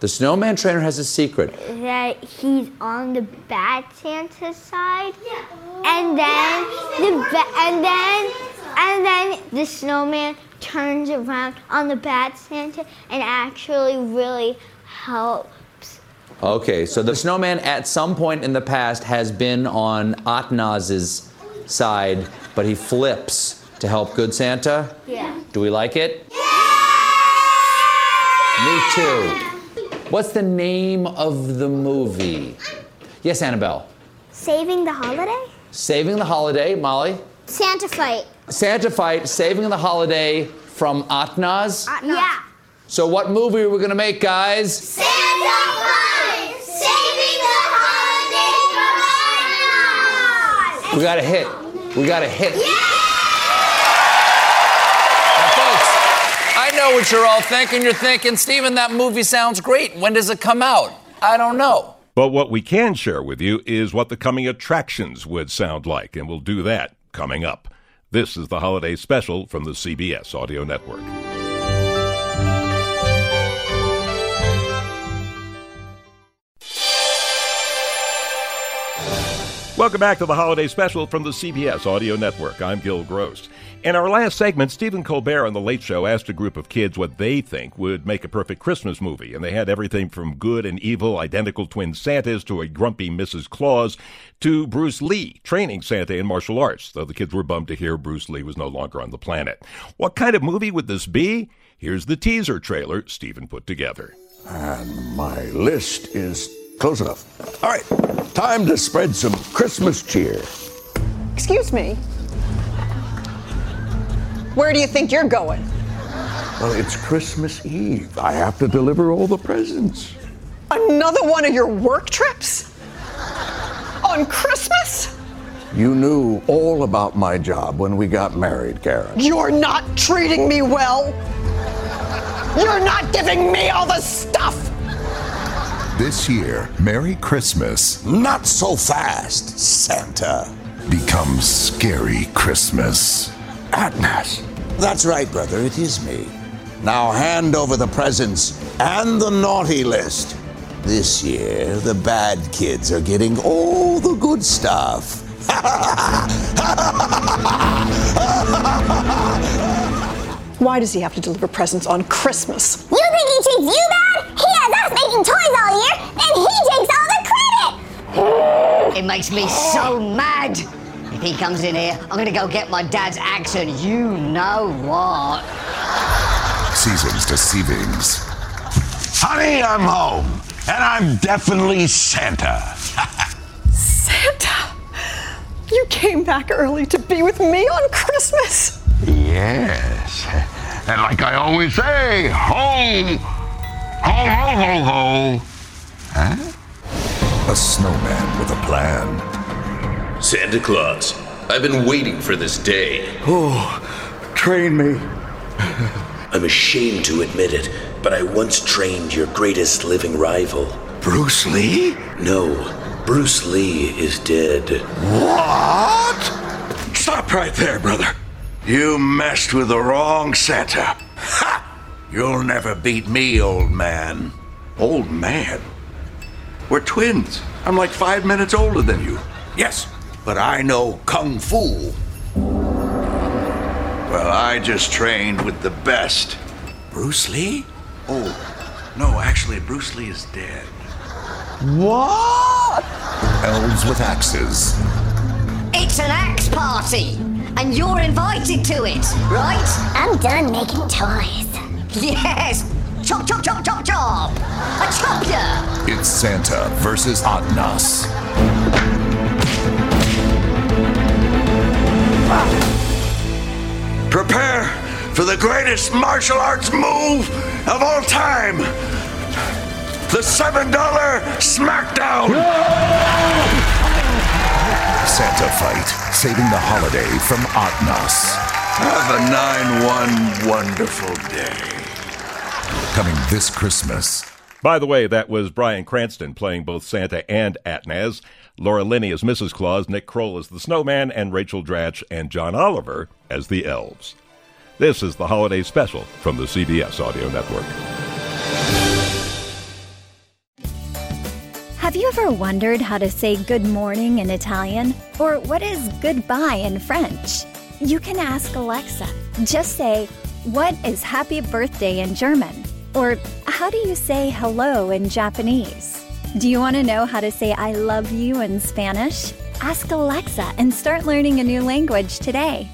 The snowman trainer has a secret.
that he's on the bad Santa side, yeah. and then the ba- and then and then the snowman turns around on the bad Santa and actually really helps.
Okay, so the snowman at some point in the past has been on Atnaz's side, but he flips to help good Santa.
Yeah.
Do we like it? Yeah! Me too. What's the name of the movie? Yes, Annabelle.
Saving the holiday?
Saving the Holiday, Molly.
Santa fight.
Santa fight, Saving the Holiday from Atnaz.
Yeah.
So, what movie are we gonna make, guys?
Santa fight. Saving the holiday from Atnaz.
We got a hit. We got a hit. Now, folks, I know what you're all thinking. You're thinking, Stephen, that movie sounds great. When does it come out? I don't know.
But what we can share with you is what the coming attractions would sound like, and we'll do that coming up. This is the holiday special from the CBS Audio Network. Welcome back to the holiday special from the CBS Audio Network. I'm Gil Gross. In our last segment, Stephen Colbert on The Late Show asked a group of kids what they think would make a perfect Christmas movie, and they had everything from good and evil identical twin Santas to a grumpy Mrs. Claus to Bruce Lee training Santa in martial arts, though the kids were bummed to hear Bruce Lee was no longer on the planet. What kind of movie would this be? Here's the teaser trailer Stephen put together.
And my list is close enough. All right, time to spread some Christmas cheer.
Excuse me. Where do you think you're going?
Well, it's Christmas Eve. I have to deliver all the presents.
Another one of your work trips? On Christmas?
You knew all about my job when we got married, Karen.
You're not treating me well. You're not giving me all the stuff.
This year, Merry Christmas.
Not so fast, Santa.
Becomes Scary Christmas.
Atnas. That's right, brother. It is me. Now hand over the presents and the naughty list. This year, the bad kids are getting all the good stuff.
Why does he have to deliver presents on Christmas?
You think he treats you bad? He has us making toys all year, and he takes all the credit.
It makes me so mad. If he comes in here, I'm gonna go get my dad's axe and you know what.
Seasons deceivings.
Honey, I'm home. And I'm definitely Santa.
Santa, you came back early to be with me on Christmas.
Yes. And like I always say, ho! Ho, ho, ho, ho. Huh?
A snowman with a plan.
Santa Claus, I've been waiting for this day.
Oh, train me.
I'm ashamed to admit it, but I once trained your greatest living rival.
Bruce Lee?
No, Bruce Lee is dead.
What? Stop right there, brother. You messed with the wrong Santa. Ha! You'll never beat me, old man. Old man? We're twins. I'm like five minutes older than you. Yes, but I know Kung Fu. Well, I just trained with the best. Bruce Lee? Oh, no, actually, Bruce Lee is dead.
What?
Elves with axes.
It's an axe party, and you're invited to it, right?
I'm done making toys.
Yes! Chop, chop, chop, chop, chop! I chop ya!
It's Santa versus Atnas.
Prepare for the greatest martial arts move of all time the $7 SmackDown!
Santa fight, saving the holiday from Atnas.
Have a 9 1 wonderful day.
Coming this Christmas.
By the way, that was Bryan Cranston playing both Santa and Atnaz. Laura Linney as Mrs. Claus, Nick Kroll as the Snowman, and Rachel Dratch and John Oliver as the Elves. This is the holiday special from the CBS Audio Network.
Have you ever wondered how to say good morning in Italian? Or what is goodbye in French? You can ask Alexa. Just say, What is happy birthday in German? Or how do you say hello in Japanese? Do you want to know how to say I love you in Spanish? Ask Alexa and start learning a new language today.